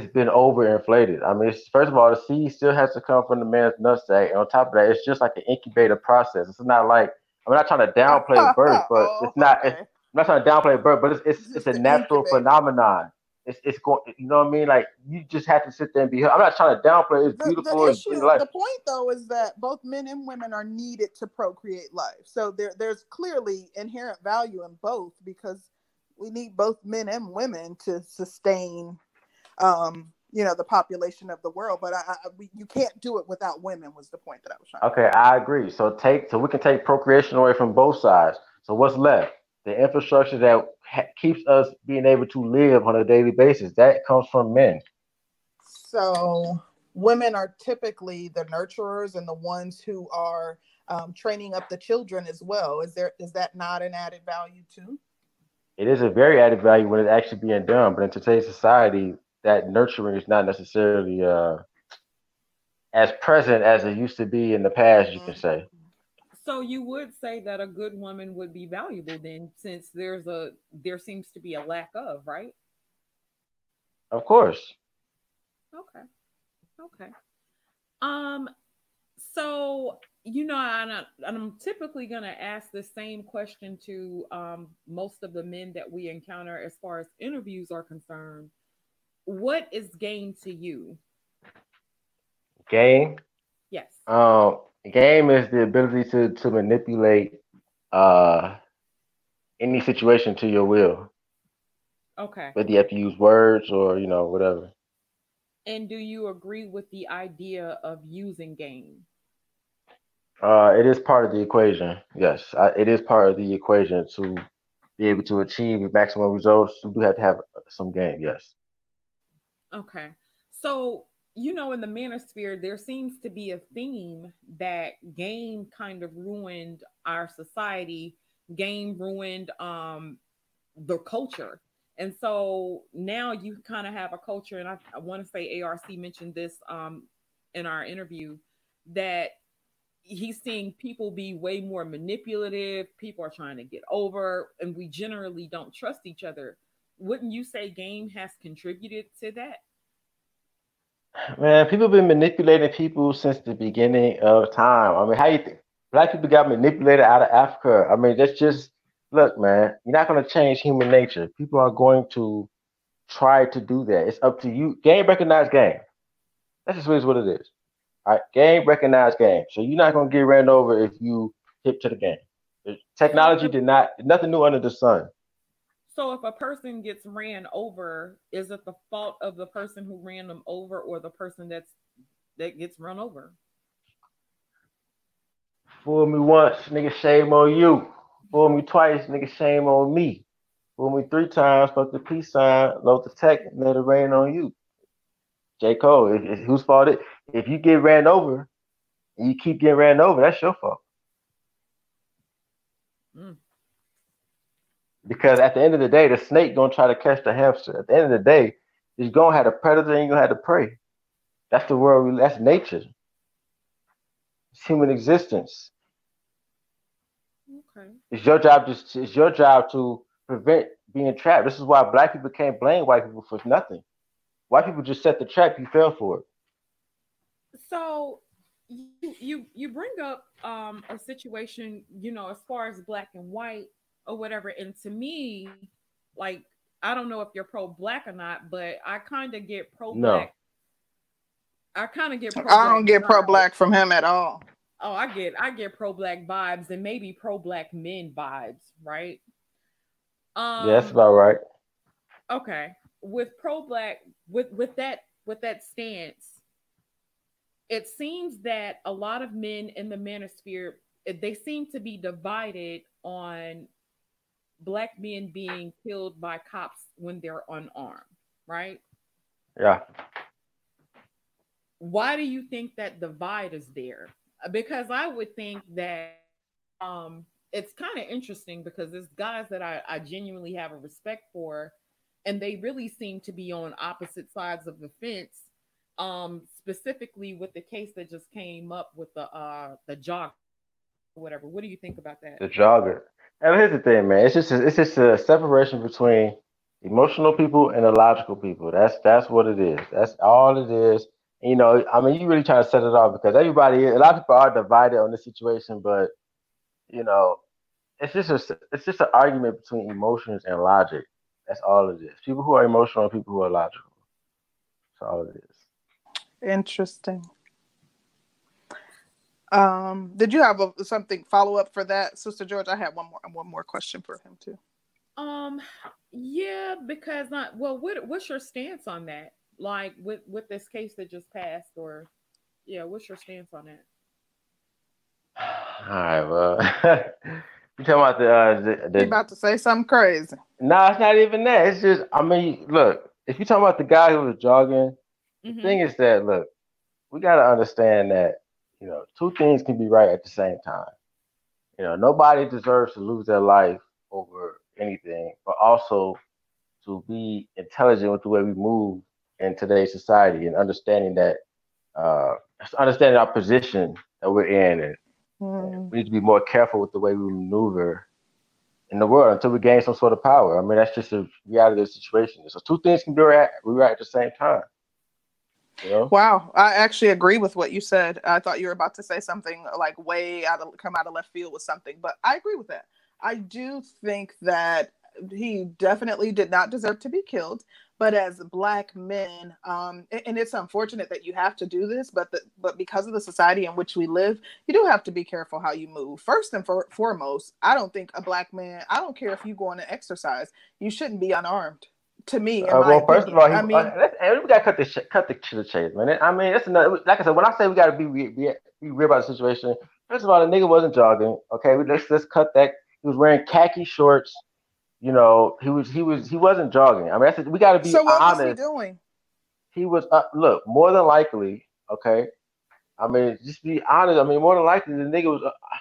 C: It's been overinflated. I mean, it's, first of all, the seed still has to come from the man's nutsack, and on top of that, it's just like an incubator process. It's not like I'm not trying to downplay birth, but
B: Oh,
C: it's not. It's, I'm not trying to downplay birth, but it's it's, it's a natural
B: incubator.
C: phenomenon. It's it's going. You know what I mean? Like you just have to sit there and be. I'm not trying to downplay. It's
B: the,
C: beautiful.
B: the issue, the point though, is that both men and women are needed to procreate life. So there, there's clearly inherent value in both because we need both men and women to sustain, um, you know, the population of the world. But I, I we, you can't do it without women. Was the point that I was trying. to
C: Okay, I agree. So take so we can take procreation away from both sides. So what's left? The infrastructure that ha- keeps us being able to live on a daily basis that comes from men.
B: So women are typically the nurturers and the ones who are um, training up the children as well. Is there is that not an added value too?
C: It is a very added value when it's actually being done, but in today's society, that nurturing is not necessarily uh, as present as it used to be in the past. You can say.
A: so you would say that a good woman would be valuable then, since there's a there seems to be a lack of, right?
C: Of course.
A: Okay. Okay. Um, so you know, and, I, and I'm typically gonna ask the same question to um most of the men that we encounter as far as interviews are concerned. What is game to you?
C: Game.
A: Yes.
C: Um, game is the ability to to manipulate uh any situation to your will.
A: Okay.
C: Whether you have to use words or you know whatever.
A: And do you agree with the idea of using game?
C: Uh, it is part of the equation. Yes, I, it is part of the equation to be able to achieve maximum results. You do have to have some game. Yes.
A: Okay. So, you know, in the manosphere, there seems to be a theme that game kind of ruined our society, game ruined um the culture. And so now you kind of have a culture, and I, I want to say ARC mentioned this um in our interview that he's seeing people be way more manipulative, people are trying to get over, and we generally don't trust each other. Wouldn't you say game has contributed to that?
C: Man, people been manipulating people since the beginning of time. I mean, how you think black people got manipulated out of Africa? I mean, that's just look, man. You're not gonna change human nature. People are going to try to do that. It's up to you. Game recognize game. That's just what it is. All right, game recognize game. So you're not gonna get ran over if you hip to the game. Technology did not nothing new under the sun.
A: So if a person gets ran over, is it the fault of the person who ran them over or the person that's that gets run over?
C: Fool me once, nigga, shame on you. Fool me twice, nigga, shame on me. Fool me three times, fuck the peace sign, load the tech, let it rain on you. J. Cole, if, if, whose fault it? If you get ran over and you keep getting ran over, that's your fault.
A: Mm.
C: Because at the end of the day, the snake gonna try to catch the hamster. At the end of the day, you're gonna have the predator and you're gonna have the prey. That's the world. we- That's nature. It's human existence.
A: Okay.
C: It's your job. Just it's your job to prevent being trapped. This is why black people can't blame white people for nothing. White people just set the trap. You fell for it.
A: So you you you bring up um a situation, you know, as far as black and white or whatever, and to me, like I don't know if you're pro black or not, but I kind of get pro black. I kind of get.
B: Pro I don't get pro black from him at all.
A: Oh, I get I get pro black vibes and maybe pro black men vibes, right? Um,
C: yeah, that's about right.
A: okay. With pro black, with with that with that stance, it seems that a lot of men in the manosphere they seem to be divided on black men being killed by cops when they're unarmed, right?
C: Yeah.
A: why do you think that divide is there Uh, because i would think that um it's kind of interesting because there's guys that I, I genuinely have a respect for and they really seem to be on opposite sides of the fence um specifically with the case that just came up with the uh the jog whatever what do you think about that
C: The jogger. And here's the thing, man. It's just a, it's just a separation between emotional people and the logical people. That's that's what it is. That's all it is. You know, I mean, you really trying to set it off because everybody, a lot of people are divided on the situation, but you know, it's just a, it's just an argument between emotions and logic. That's all it is. People who are emotional and people who are logical. That's all it is.
B: Interesting. Um, did you have a, something follow up for that, Sister George? I had one more one more question for him too.
A: um yeah because not well what what's your stance on that like with with this case that just passed or yeah what's your stance on that
C: All right, well, you talking about the uh, the,
B: You about to say something crazy?
C: No, it's not even that. It's just, I mean, look, if you're talking about the guy who was jogging, the
A: Mhm.
C: thing is that, look, we got to understand that, you know, two things can be right at the same time. You know, nobody deserves to lose their life over anything, but also to be intelligent with the way we move in today's society and understanding that, uh, understanding our position that we're in and
B: Hmm.
C: we need to be more careful with the way we maneuver in the world until we gain some sort of power. I mean, that's just a reality of the situation. So two things can be right, be right at the same time.
B: Wow, I actually agree with what you said. I thought you were about to say something like way out of come out of left field with something, but I agree with that. I do think that he definitely did not deserve to be killed, but as black men, um, a- and it's unfortunate that you have to do this, but the, but because of the society in which we live, you do have to be careful how you move. First and for, foremost, I don't think a black man. I don't care if you go on an exercise, you shouldn't be unarmed. To me,
C: Uh, well, first of all, he,
B: opinion. I mean,
C: uh, let's, we got to cut the sh- cut the the chase, man. I mean, that's another. Like I said, when I say we got to be be, be real about the situation, first of all, the nigga wasn't jogging. Okay, we, let's let's cut that. He was wearing khaki shorts. You know, he was he was he wasn't jogging. I mean, that's, we got to be
B: so what was he doing?
C: he was uh, look more than likely okay i mean just be honest i mean more than likely the nigga was uh,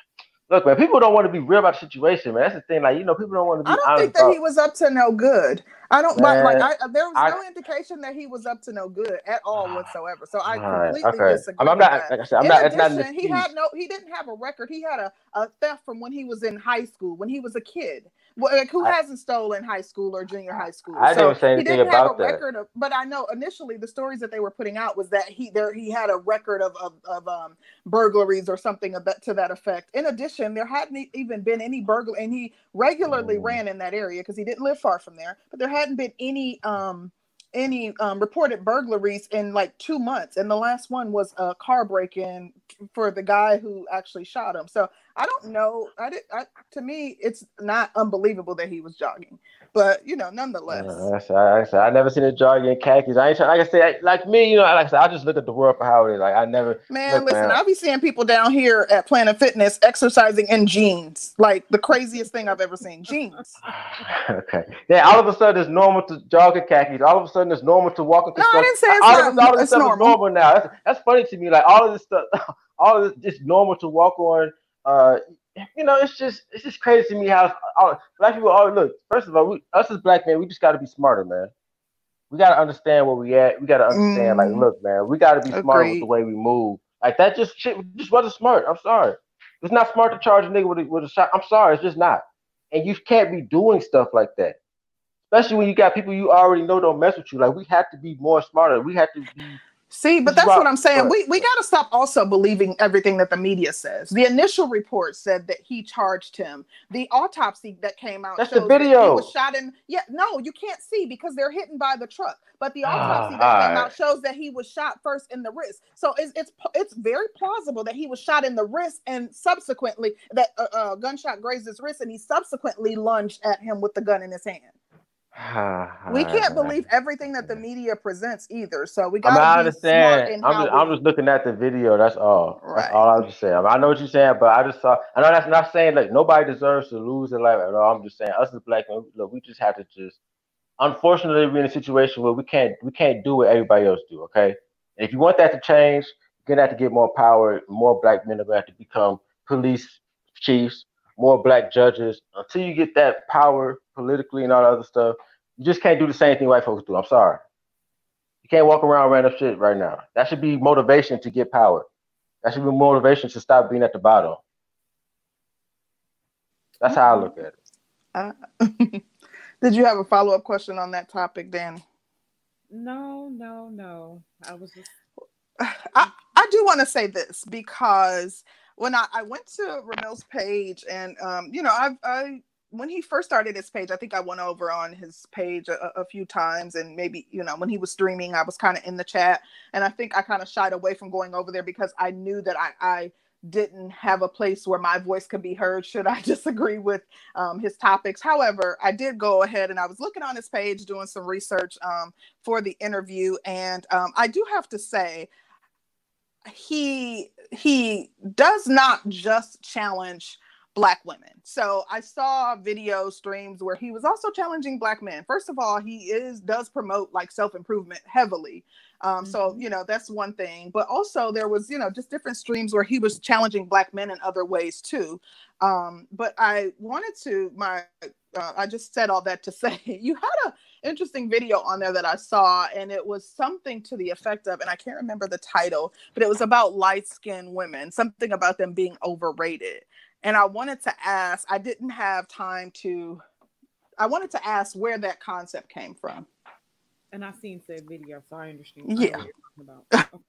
C: look man people don't want to be real about the situation man that's the thing like you know people don't want to be
B: I don't think that
C: about,
B: he was up to no good. I don't like, like I, uh, there was
C: I-
B: no indication that he was up to no good at all ah, whatsoever. So I completely
C: okay
B: disagree.
C: I'm, I'm not like i said i'm
B: in
C: not it's not
B: addition, he had no he didn't have a record. He had a, a theft from when he was in high school, when he was a kid. Well, like who
C: I-
B: hasn't stolen high school or junior high school?
C: I didn't say
B: he
C: anything
B: didn't have
C: about
B: a
C: that.
B: record of but I know initially the stories that they were putting out was that he there he had a record of of, of um burglaries or something of that to that effect. In addition, there hadn't even been any burglar and he regularly
C: Mm.
B: ran in that area because he didn't live far from there, but there hadn't been any um any um, reported burglaries in like two months, and the last one was a car break-in for the guy who actually shot him. So I don't know. I did. I, to me, it's not unbelievable that he was jogging, but you know, nonetheless.
C: Uh, I, I, said, I never seen a jogging in khakis. I ain't trying, like I said, like me, you know, like I said, I just look at the world for how it is. Like I never,
B: Man, listen. I'll be seeing people down here at Planet Fitness exercising in jeans. Like the craziest thing I've ever seen. Jeans.
C: okay. Yeah, all of a sudden it's normal to jog in khakis. All of a sudden it's normal to walk into
B: No, I didn't say it's
C: all
B: not-
C: all of
B: it's
C: stuff
B: normal.
C: normal now. That's, that's funny to me. Like all of this stuff, all of this, it's normal to walk on. Uh, you know, it's just it's just crazy to me how all, black people. Oh, look. First of all, we, us as black men, we just got to be smarter, man. We got to understand where we at. We got to understand, like,
B: Mm.
C: look, man, we got to be smart with the way we move. Like that, just shit, just wasn't smart. I'm sorry. It's not smart to charge a nigga with a, with a shot. I'm sorry, it's just not. And you can't be doing stuff like that especially when you got people you already know don't mess with you. Like we have to be more smarter. We have to be
B: See, but that's
C: why-
B: what I'm saying.
C: right,
B: We we
C: right.
B: got to stop also believing everything that the media says. The initial report said that he charged him. The autopsy that came out
C: That's the
B: shows that he
C: video.
B: was shot in. Yeah, no, you can't see because they're hidden by the truck. But the
C: Ah,
B: autopsy that came
C: alright.
B: out shows that he was shot first in the wrist. So it's it's it's very plausible that he was shot in the wrist and subsequently that uh, uh, gunshot grazed his wrist and he subsequently lunged at him with the gun in his hand. We can't believe everything that the media presents either. So we
C: I
B: got
C: mean, I
B: to be smart
C: understand. I'm just, I'm just looking at the video. That's all.
B: Right.
C: That's all I'm just saying. I, mean, I know what you're saying, but I just saw. I know that's not saying like nobody deserves to lose their life at all. I'm just saying us as black men, look, we just have to just. Unfortunately, we're in a situation where we can't we can't do what everybody else do. Okay, and if you want that to change, you're gonna have to get more power. More black men are gonna have to become police chiefs. More black judges. Until you get that power politically and all that other stuff, you just can't do the same thing white folks do. I'm sorry. You can't walk around random shit right now. That should be motivation to get power. That should be motivation to stop being at the bottom. That's how I look at it.
B: Uh, did you have a follow up question on that topic, Danny?
A: No, no, no. I was just
B: I, I do want to say this because when I, I went to Ramil's page and um, you know I I when he first started his page I think I went over on his page a, a few times and maybe you know when he was streaming I was kind of in the chat and I think I kind of shied away from going over there because I knew that I I didn't have a place where my voice could be heard should I disagree with um, his topics. However, I did go ahead and I was looking on his page doing some research um, for the interview, and um, I do have to say he he does not just challenge black women. So I saw video streams where he was also challenging black men. First of all, he is does promote like self-improvement heavily. Um, so
A: Mhm.
B: you know that's one thing, but also there was you know just different streams where he was challenging black men in other ways too. Um, but I wanted to my uh, I just said all that to say you had a interesting video on there that I saw, and it was something to the effect of, and I can't remember the title, but it was about light skinned women, something about them being overrated. And I wanted to ask, I didn't have time to, I wanted to ask where that concept came from.
A: and I've seen said video, so I understand.
B: Yeah.
A: what you're talking about.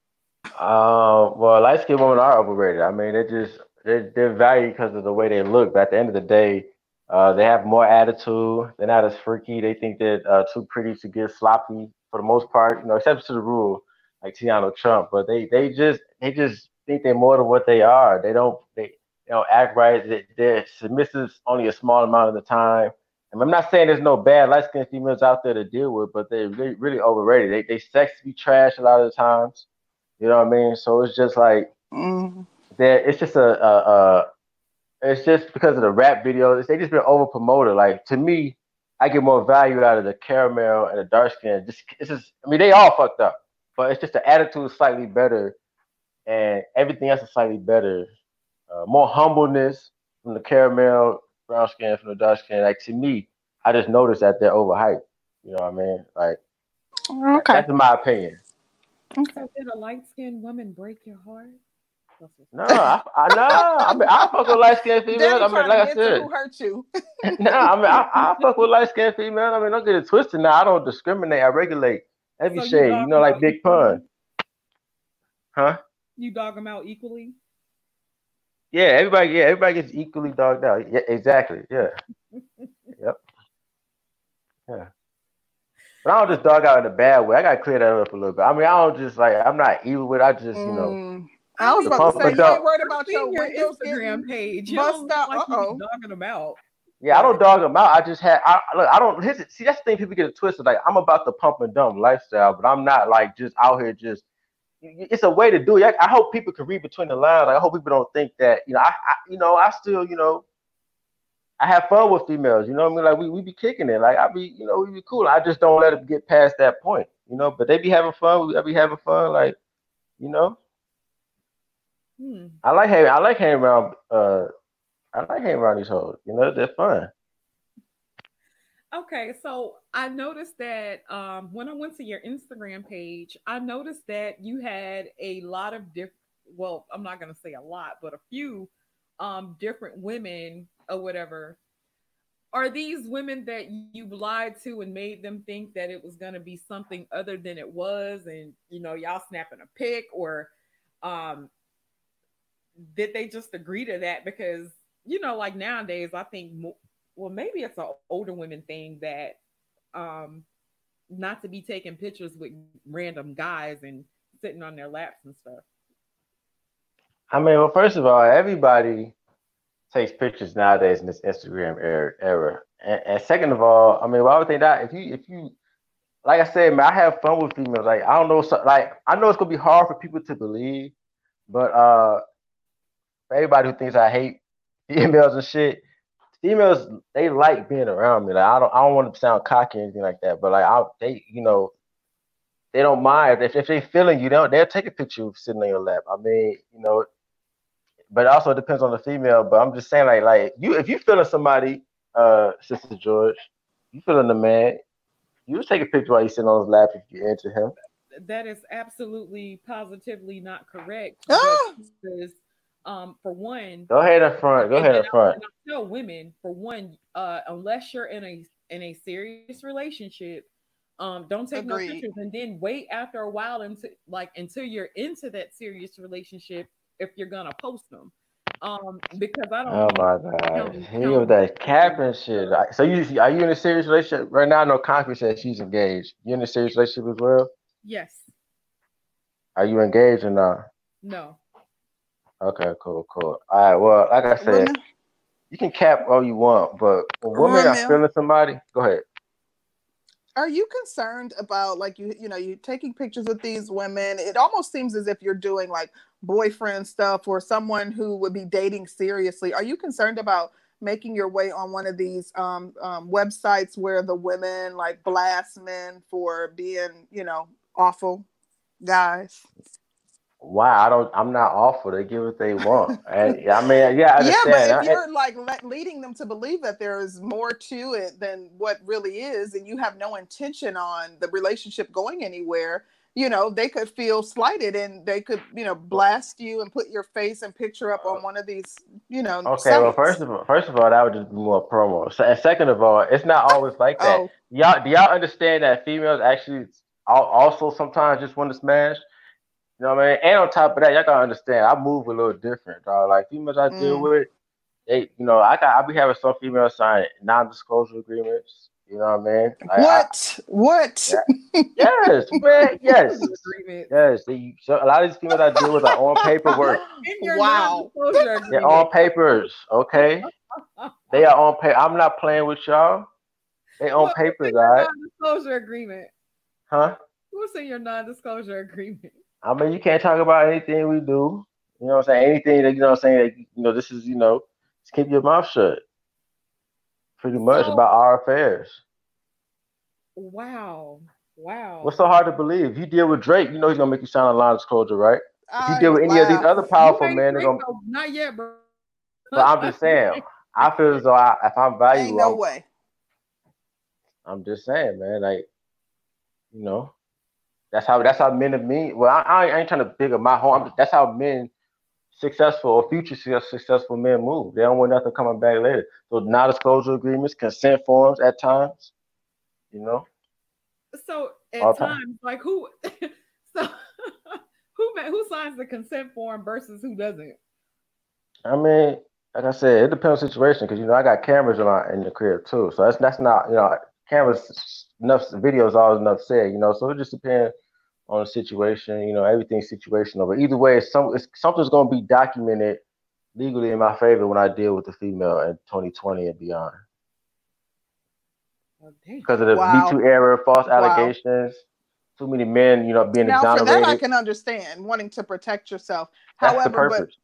C: Uh, well, light skinned women are overrated. I mean, they're just they're, they're valued because of the way they look. But at the end of the day, uh, they have more attitude. They're not as freaky. They think they're uh, too pretty to get sloppy for the most part. You know, except to the rule, like Teanna Trump. But they they just they just think they're more than what they are. They don't they, they don't act right. They, they're submissive only a small amount of the time. And I'm not saying there's no bad light skinned females out there to deal with, but they're really, really overrated. They they sex be trash a lot of the times. You know what I mean? So it's just like
B: Mm.
C: that. It's just a, a, a it's just because of the rap videos. They just been over promoted. Like to me, I get more value out of the caramel and the dark skin. Just it's just I mean they all fucked up, but it's just the attitude is slightly better, and everything else is slightly better. Uh, more humbleness from the caramel, brown skin from the dark skin. Like to me, I just noticed that they're overhyped. You know what I mean? Like
B: Okay.
C: that's my opinion.
A: So did a light skinned woman break your heart?
C: No, I, I no, I mean I fuck with light skinned females. I mean, like I said,
B: who hurt you.
C: no, I mean I, I fuck with light skinned females. I mean, don't get it twisted. Now I don't discriminate. I regulate every
A: So
C: shade.
A: dog
C: You know, like Big Pun, huh?
A: You dog them out equally?
C: Yeah, everybody. Yeah, everybody gets equally dogged out. Yeah, exactly. Yeah, yep. Yeah. But I don't just dog out in a bad way. I gotta clear that up a little bit. I mean, I don't just like I'm not evil with. it. I just you know.
B: Mm. I was about to say, you ain't worried about your
A: your
B: windows
A: Instagram page. You
B: bust
A: don't
B: out.
A: like
B: Uh-oh.
A: be dogging them out.
C: Yeah, I don't dog them out. I just had. I look. I don't. Here's, see, that's the thing. People get it twisted. Like I'm about the pump and dump lifestyle, but I'm not like just out here just. It's a way to do it. I, I hope people can read between the lines. Like, I hope people don't think that you know. I, I you know I still you know. I have fun with females. You know what I mean? Like we, we be kicking it. Like I be you know we be cool. I just don't let it get past that point. You know. But they be having fun. We I be having fun. Like you know.
A: Hmm.
C: I like hanging. I like hanging around. Uh, I like hanging around these hoes. You know, they're fun.
A: Okay, so I noticed that um, when I went to your Instagram page, I noticed that you had a lot of different. Well, I'm not gonna say a lot, but a few um, different women or whatever are these women that you've lied to and made them think that it was going to be something other than it was and you know y'all snapping a pic or um did they just agree to that because you know like nowadays i think mo- well maybe it's an older women thing that um not to be taking pictures with random guys and sitting on their laps and stuff
C: I mean, well, first of all, everybody takes pictures nowadays in this Instagram era. era. And, and second of all, I mean, why would they not? If you, if you, like I said, man, I have fun with females. Like I don't know, so, like I know it's gonna be hard for people to believe, but uh, for everybody who thinks I hate females and shit, females they like being around me. Like I don't, I don't want to sound cocky or anything like that, but like I, they, you know, they don't mind if, if they feeling you, they'll they'll take a picture of sitting on your lap. I mean, you know, but also it depends on the female. But I'm just saying, like, like you, if you feeling somebody, uh, Sister George, you feeling the man, you take a picture while you sitting on his lap if you're into him.
A: that is absolutely positively not correct
B: Ah!
A: because um for one
C: Go ahead up front. Go ahead
A: and
C: up front.
A: and I tell women for one, uh, unless you're in a in a serious relationship, um, don't take no pictures, and then wait after a while until like until you're into that serious relationship if you're gonna post them, um, because I don't.
C: Oh
A: think-
C: my god,
A: Count-
C: he
A: count-
C: that cap and shit. Like, So you are you in a serious relationship right now? No, know Concrete said she's engaged. You in a serious relationship as well?
A: Yes.
C: Are you engaged or not?
A: No.
C: Okay, cool, cool. All right. Well, like I said,
B: Women,
C: you can cap all you want, but when women are feeling somebody, go ahead.
B: are you concerned about like you you know you taking pictures with these women? It almost seems as if you're doing like boyfriend stuff or someone who would be dating seriously. Are you concerned about making your way on one of these um, um, websites where the women like blast men for being you know awful guys?
C: Why? I don't. I'm not awful. They give what they want. And I mean, yeah, I
B: yeah, but if you're like le- leading them to believe that there is more to it than what really is, and you have no intention on the relationship going anywhere, you know, they could feel slighted and they could, you know, blast you and put your face and picture up on uh, one of these, you know.
C: Okay, well, first of all, first of all, that would just be more promo. So, and second of all, it's not always like that.
B: oh,
C: Y'all, do y'all understand that females actually also sometimes just want to smash? You know what I mean? And on top of that, y'all gotta understand, I move a little different, dog. Like females I deal
B: Mm.
C: with, they, you know, I got, I be having some females sign non-disclosure agreements. You know what I mean? Like, I-
B: what? what?
C: yes, man, yes, yes. They, so a lot of these females I deal with are on paperwork.
B: Wow.
A: non-disclosure
C: They're on papers, okay? They are on paper. I'm not playing with y'all. They on
A: What's
C: papers,
A: in
C: all
A: your
C: right?
A: non-disclosure agreement.
C: Huh?
A: What's in your non-disclosure agreement?
C: I mean, you can't talk about anything we do. You know what I'm saying? Anything that you know what I'm saying, that, you know, this is, you know, just keep your mouth shut. Pretty much
A: So-
C: about our affairs.
A: Wow. Wow.
C: What's so hard to believe? If you deal with Drake, you know he's gonna make you sign a line of disclosure, right? If you
B: uh,
C: deal with any of these other powerful men, they're gonna.
A: Not yet, bro.
C: but I'm just saying, I feel as though I, if I'm valuable,
B: no
C: I'm,
B: way.
C: I'm just saying, man, like, you know, that's how that's how men of me. Well, I, I ain't trying to big up my home. That's how men, successful or future successful men move. They don't want nothing coming back later. So non-disclosure agreements, consent forms at times. You know,
A: So at
C: All time.
A: times, like who, so who who signs the consent form versus who doesn't?
C: I mean, like I said, it depends on the situation because you know I got cameras in my in the crib too. So that's that's not you know cameras enough videos always enough said. You know, so it just depends on the situation. You know, everything's situational. But either way, it's some it's, something's gonna be documented legally in my favor when I deal with the female in 2020 and beyond because of the
B: Wow.
C: Me Too era, false
B: Wow.
C: allegations, too many men, you know, being
B: Now, for
C: exonerated.
B: that, I can understand wanting to protect yourself.
C: that's the
B: However, but
C: purpose.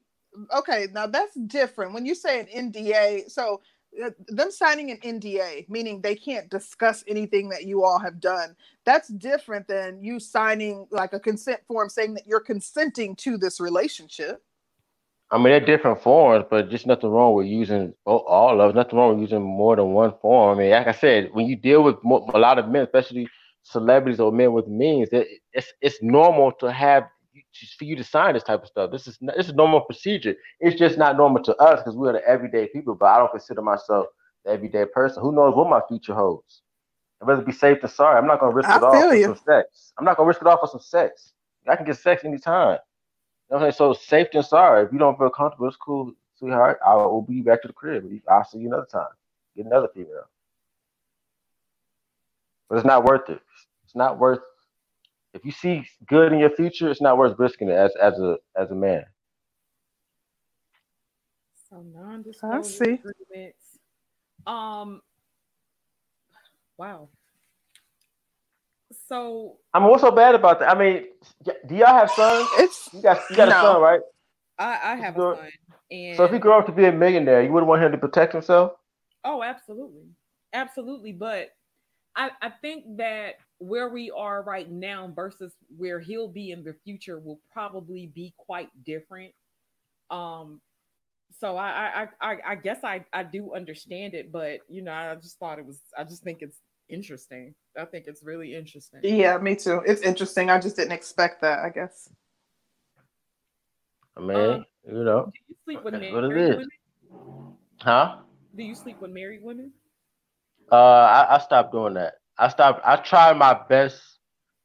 B: okay, now that's different. When you say an NDA, so Uh, them signing an NDA, meaning they can't discuss anything that you all have done, that's different than you signing like a consent form saying that you're consenting to this relationship.
C: I mean, they're different forms, but just nothing wrong with using all- of. Nothing wrong with using more than one form. I mean, like I said, when you deal with a lot of men, especially celebrities or men with means, it, it's it's normal to have for you to sign this type of stuff. This is this is normal procedure. It's just not normal to us because we're the everyday people. But I don't consider myself the everyday person. Who knows what my future holds? I'd rather be safe than sorry. I'm not gonna risk
B: I
C: it all for
B: you.
C: some sex. I'm not gonna risk it all for some sex. I can get sex anytime. You know what I'm saying? So safe than sorry. If you don't feel comfortable, it's cool, sweetheart. I will be back to the crib. I'll see you another time. Get another female. But it's not worth it. It's not worth if you see good in your future, it's not worth risking it as as a as a man.
A: So non-disclosure
B: see.
A: agreements. Um. Wow. So
C: I mean, what's so bad about that? I mean, do y'all have sons?
B: It's
C: You got you got
B: No.
C: a son, right?
A: I, I have
C: Go-
A: a son, and
C: So if he grow up to be a millionaire, you wouldn't want him to protect himself?
A: Oh, absolutely. Absolutely. But I, I think that where we are right now versus where he'll be in the future will probably be quite different. Um, so I I, I, I guess I, I do understand it, but you know, I just thought it was I just think it's interesting. I think it's really interesting.
B: yeah, me too. It's interesting. I just didn't expect that. I guess.
C: I mean,
A: Uh,
C: you know,
A: Do you sleep with
C: That's
A: married
C: what it
A: women?
C: huh?
A: Do you sleep with married women?
C: Uh, I, I stopped doing that. I stopped. I tried my best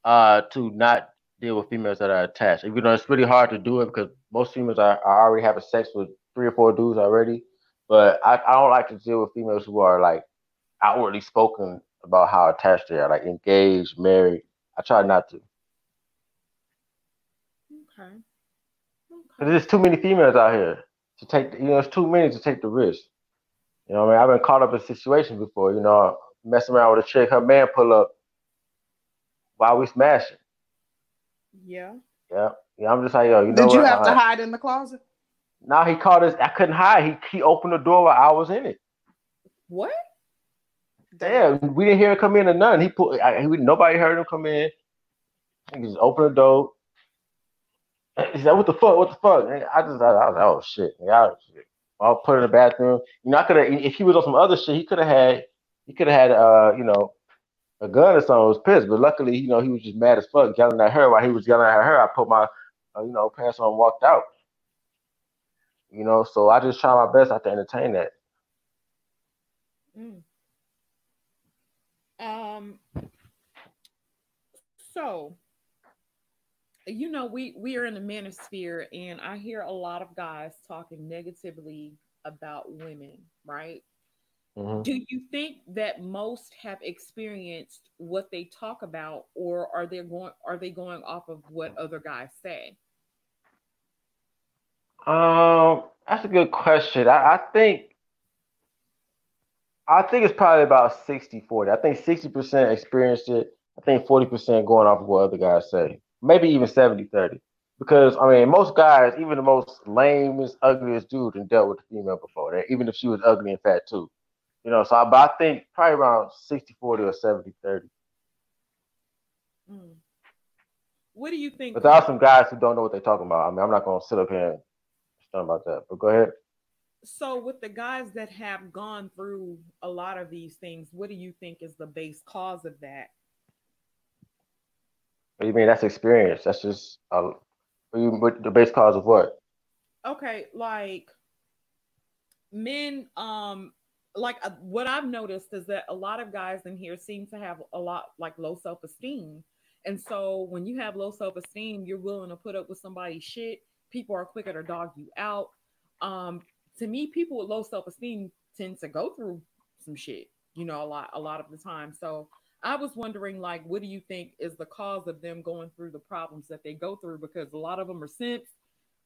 C: uh to not deal with females that are attached. Even though it's really hard to do it because most females are, are already having sex with three or four dudes already. But I, I don't like to deal with females who are like outwardly spoken about how attached they are, like engaged, married. I try not to.
A: Okay. Okay.
C: there's too many females out here to take. You know, it's too many to take the risk. You know, what I mean, I've been caught up in situations before. You know, messing around with a chick, her man pull up while we smashing.
A: Yeah.
C: Yeah, yeah. I'm just like, yo, you know
B: Did
C: what?
B: you have to
C: Uh,
B: hide in the closet?
C: Now he called us. I couldn't hide. He he opened the door while I was in it.
A: What?
C: Damn, we didn't hear him come in or nothing. He put. I, he, nobody heard him come in. He just opened the door. He said, "What the fuck? What the fuck?" And I just, I, I was like, "Oh shit!" I, I was put in the bathroom. You know, I could have. If he was on some other shit, he could have had. He could have had, uh, you know, a gun or something. Was pissed, but luckily, you know, he was just mad as fuck, yelling at her. While he was yelling at her, I put my, uh, you know, pants on, and walked out. You know, so I just try my best not to entertain that.
A: Mm. Um. So, you know, we we are in the manosphere, and I hear a lot of guys talking negatively about women, right?
C: Mhm.
A: Do you think that most have experienced what they talk about, or are they going are they going off of what other guys say?
C: Um, that's a good question. I, I think I think it's probably about 60 40. I think 60% experienced it. I think 40% going off of what other guys say. Maybe even 70 30. Because I mean, most guys, even the most lamest, ugliest dude, and dealt with a female before that, even if she was ugly and fat too. You know, so I, but I think probably around 60 40 or 70 30.
A: Mm. What do you think?
C: But there are some guys who don't know what they're talking about. I mean, I'm not gonna sit up here and stun about that. But go ahead.
A: So, with the guys that have gone through a lot of these things, what do you think is the base cause of that?
C: What do you mean? That's experience. That's just uh, what, the base cause of what?
A: Okay, like men, um, like uh, what I've noticed is that a lot of guys in here seem to have a lot like low self esteem, and so when you have low self esteem, you're willing to put up with somebody's shit. People are quicker to dog you out. Um, to me, people with low self esteem tend to go through some shit, you know, a lot, a lot of the time. So I was wondering, like, what do you think is the cause of them going through the problems that they go through? Because a lot of them are simps.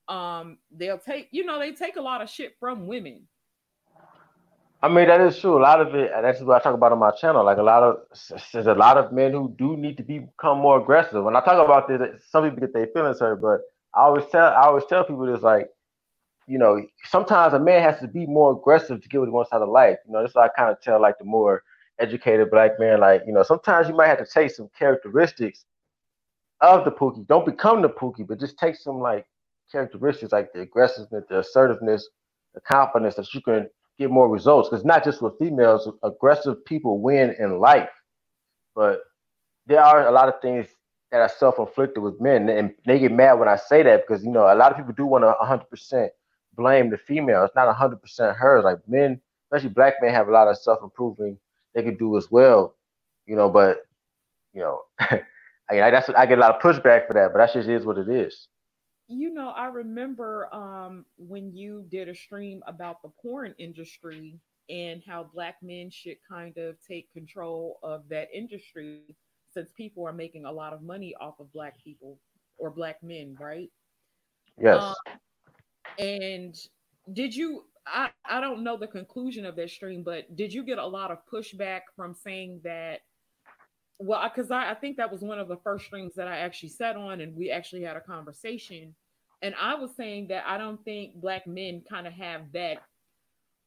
A: Um, they'll take, you know, they take a lot of shit from women.
C: I mean, that is true. A lot of it, and that's what I talk about on my channel. Like a lot of, there's a lot of men who do need to become more aggressive. When I talk about this, some people get their feelings hurt, but I always tell, I always tell people this, like, you know, sometimes a man has to be more aggressive to get what he wants out of life. You know, that's what I kind of tell like the more educated black man, like, you know, sometimes you might have to take some characteristics of the Pookie. Don't become the Pookie, but just take some like characteristics like the aggressiveness, the assertiveness, the confidence that you can get more results. Because not just with females, aggressive people win in life, but there are a lot of things that are self-inflicted with men, and they get mad when I say that because you know a lot of people do want to 100% blame the female. It's not 100% hers. Like men, especially black men have a lot of self improving they could do as well, you know. But you know, I, that's I get a lot of pushback for that, but that just is what it is.
A: You know, I remember um, when you did a stream about the porn industry and how black men should kind of take control of that industry since people are making a lot of money off of black people or black men, right?
C: Yes. Um,
A: and did you I, I don't know the conclusion of that stream, but did you get a lot of pushback from saying that? Well, because I, I think that was one of the first streams that I actually sat on, and we actually had a conversation. And I was saying that I don't think black men kind of have that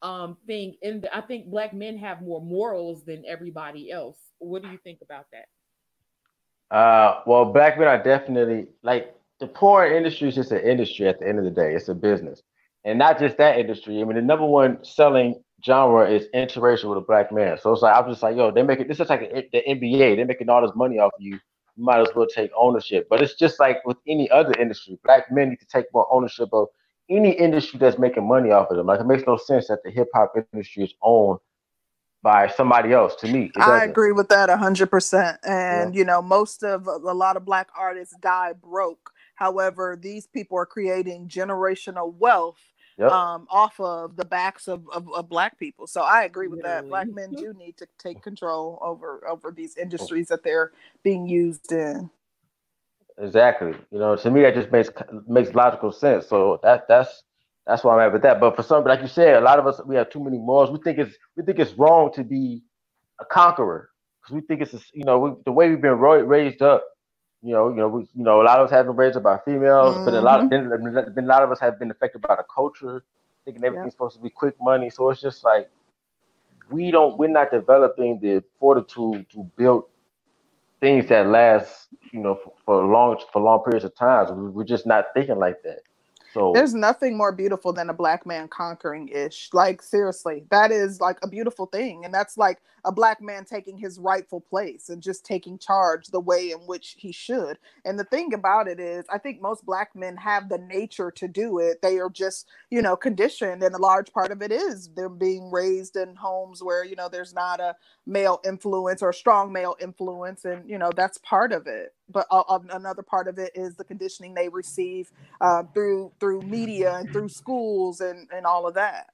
A: um thing in the, I think black men have more morals than everybody else. What do you think about that?
C: Uh well black men are definitely like the porn industry is just an industry at the end of the day. It's a business and not just that industry. I mean, the number one selling genre is interracial with a black man. So it's like I'm just like, yo, they make it. This is like a, the NBA. They're making all this money off of you. Might as well take ownership. But it's just like with any other industry. Black men need to take more ownership of any industry that's making money off of them. Like it makes no sense that the hip hop industry is owned by somebody else. To me,
B: I agree with that hundred percent. And yeah. you know, most of a lot of black artists die broke. However, these people are creating generational wealth yep. um, off of the backs of, of, of, black people. So I agree with Literally. that. Black men do need to take control over over these industries that they're being used in.
C: Exactly. You know, to me that just makes makes logical sense. So that that's that's why I'm at with that. But for some, like you said, a lot of us we have too many morals. We think it's we think it's wrong to be a conqueror because we think it's you know we, the way we've been raised up you know, you know, we, you know, a lot of us have been raised by females, mm-hmm. but a lot, of, mm-hmm. been, a lot of us have been affected by the culture, thinking everything's supposed to be quick money. So it's just like we don't, we're not developing the fortitude to build things that last, you know, for, for long, for long periods of time. We're just not thinking like that. So
B: there's nothing more beautiful than a black man conquering ish. Like seriously, that is like a beautiful thing, and that's like a black man taking his rightful place and just taking charge the way in which he should. And the thing about it is, I think most black men have the nature to do it. They are just, you know, conditioned, and a large part of it is them being raised in homes where you know there's not a male influence or a strong male influence, and you know that's part of it but uh, another part of it is the conditioning they receive uh, through through media and through schools and and all of that.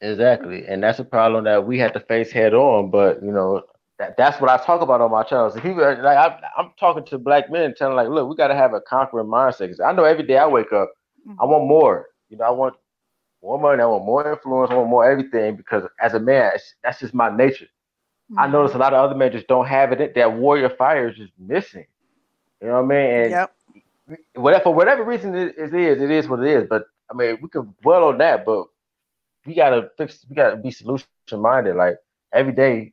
C: Exactly and that's a problem that we have to face head on but you know that, that's what i talk about on my channel If people like I, i'm talking to black men telling like look we got to have a conquering mindset i know every day i wake up mm-hmm. i want more. You know i want more money i want more influence i want more everything because as a man that's just my nature Mm-hmm. I notice a lot of other men just don't have it. That warrior fire is just missing. You know what I mean? And yep. whatever for whatever reason it is, it is what it is. But I mean, we can dwell on that, but we gotta fix. We gotta be solution minded. Like every day,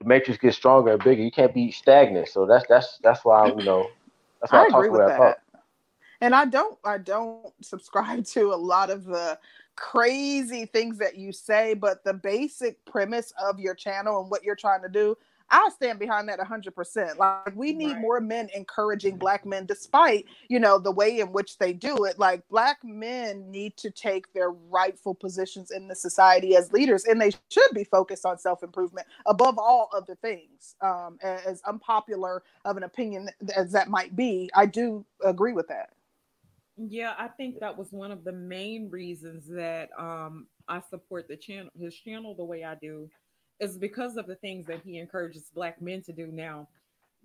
C: the matrix gets stronger and bigger. You can't be stagnant. So that's that's that's why you know. That's why I, I talk
B: agree with that. And I don't I don't subscribe to a lot of the crazy things that you say, but the basic premise of your channel and what you're trying to do, I'll stand behind that 100%. Like we need right. more men encouraging black men despite, you know, the way in which they do it. Like black men need to take their rightful positions in the society as leaders and they should be focused on self-improvement above all other things. Um, as unpopular of an opinion as that might be, I do agree with that.
A: Yeah, I think that was one of the main reasons that um, I support the channel, his channel, the way I do, is because of the things that he encourages black men to do now.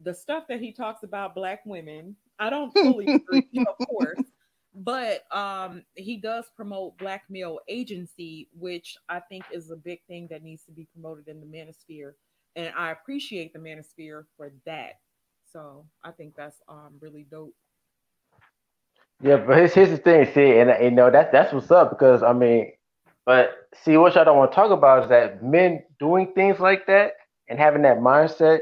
A: The stuff that he talks about black women, I don't fully agree, of course, but um, he does promote black male agency, which I think is a big thing that needs to be promoted in the manosphere, and I appreciate the manosphere for that. So I think that's um, really dope.
C: Yeah, but here's, here's the thing, see, and you know that that's what's up because I mean, but see, what y'all don't want to talk about is that men doing things like that and having that mindset,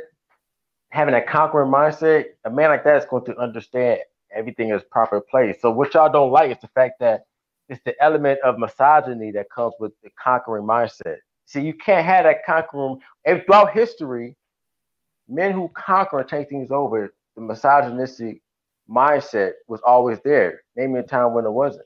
C: having that conquering mindset, a man like that is going to understand everything is proper place. So what y'all don't like is the fact that it's the element of misogyny that comes with the conquering mindset. See, you can't have that conquering. If throughout history, men who conquer and take things over, the misogynistic mindset was always there. Name me a time when it wasn't.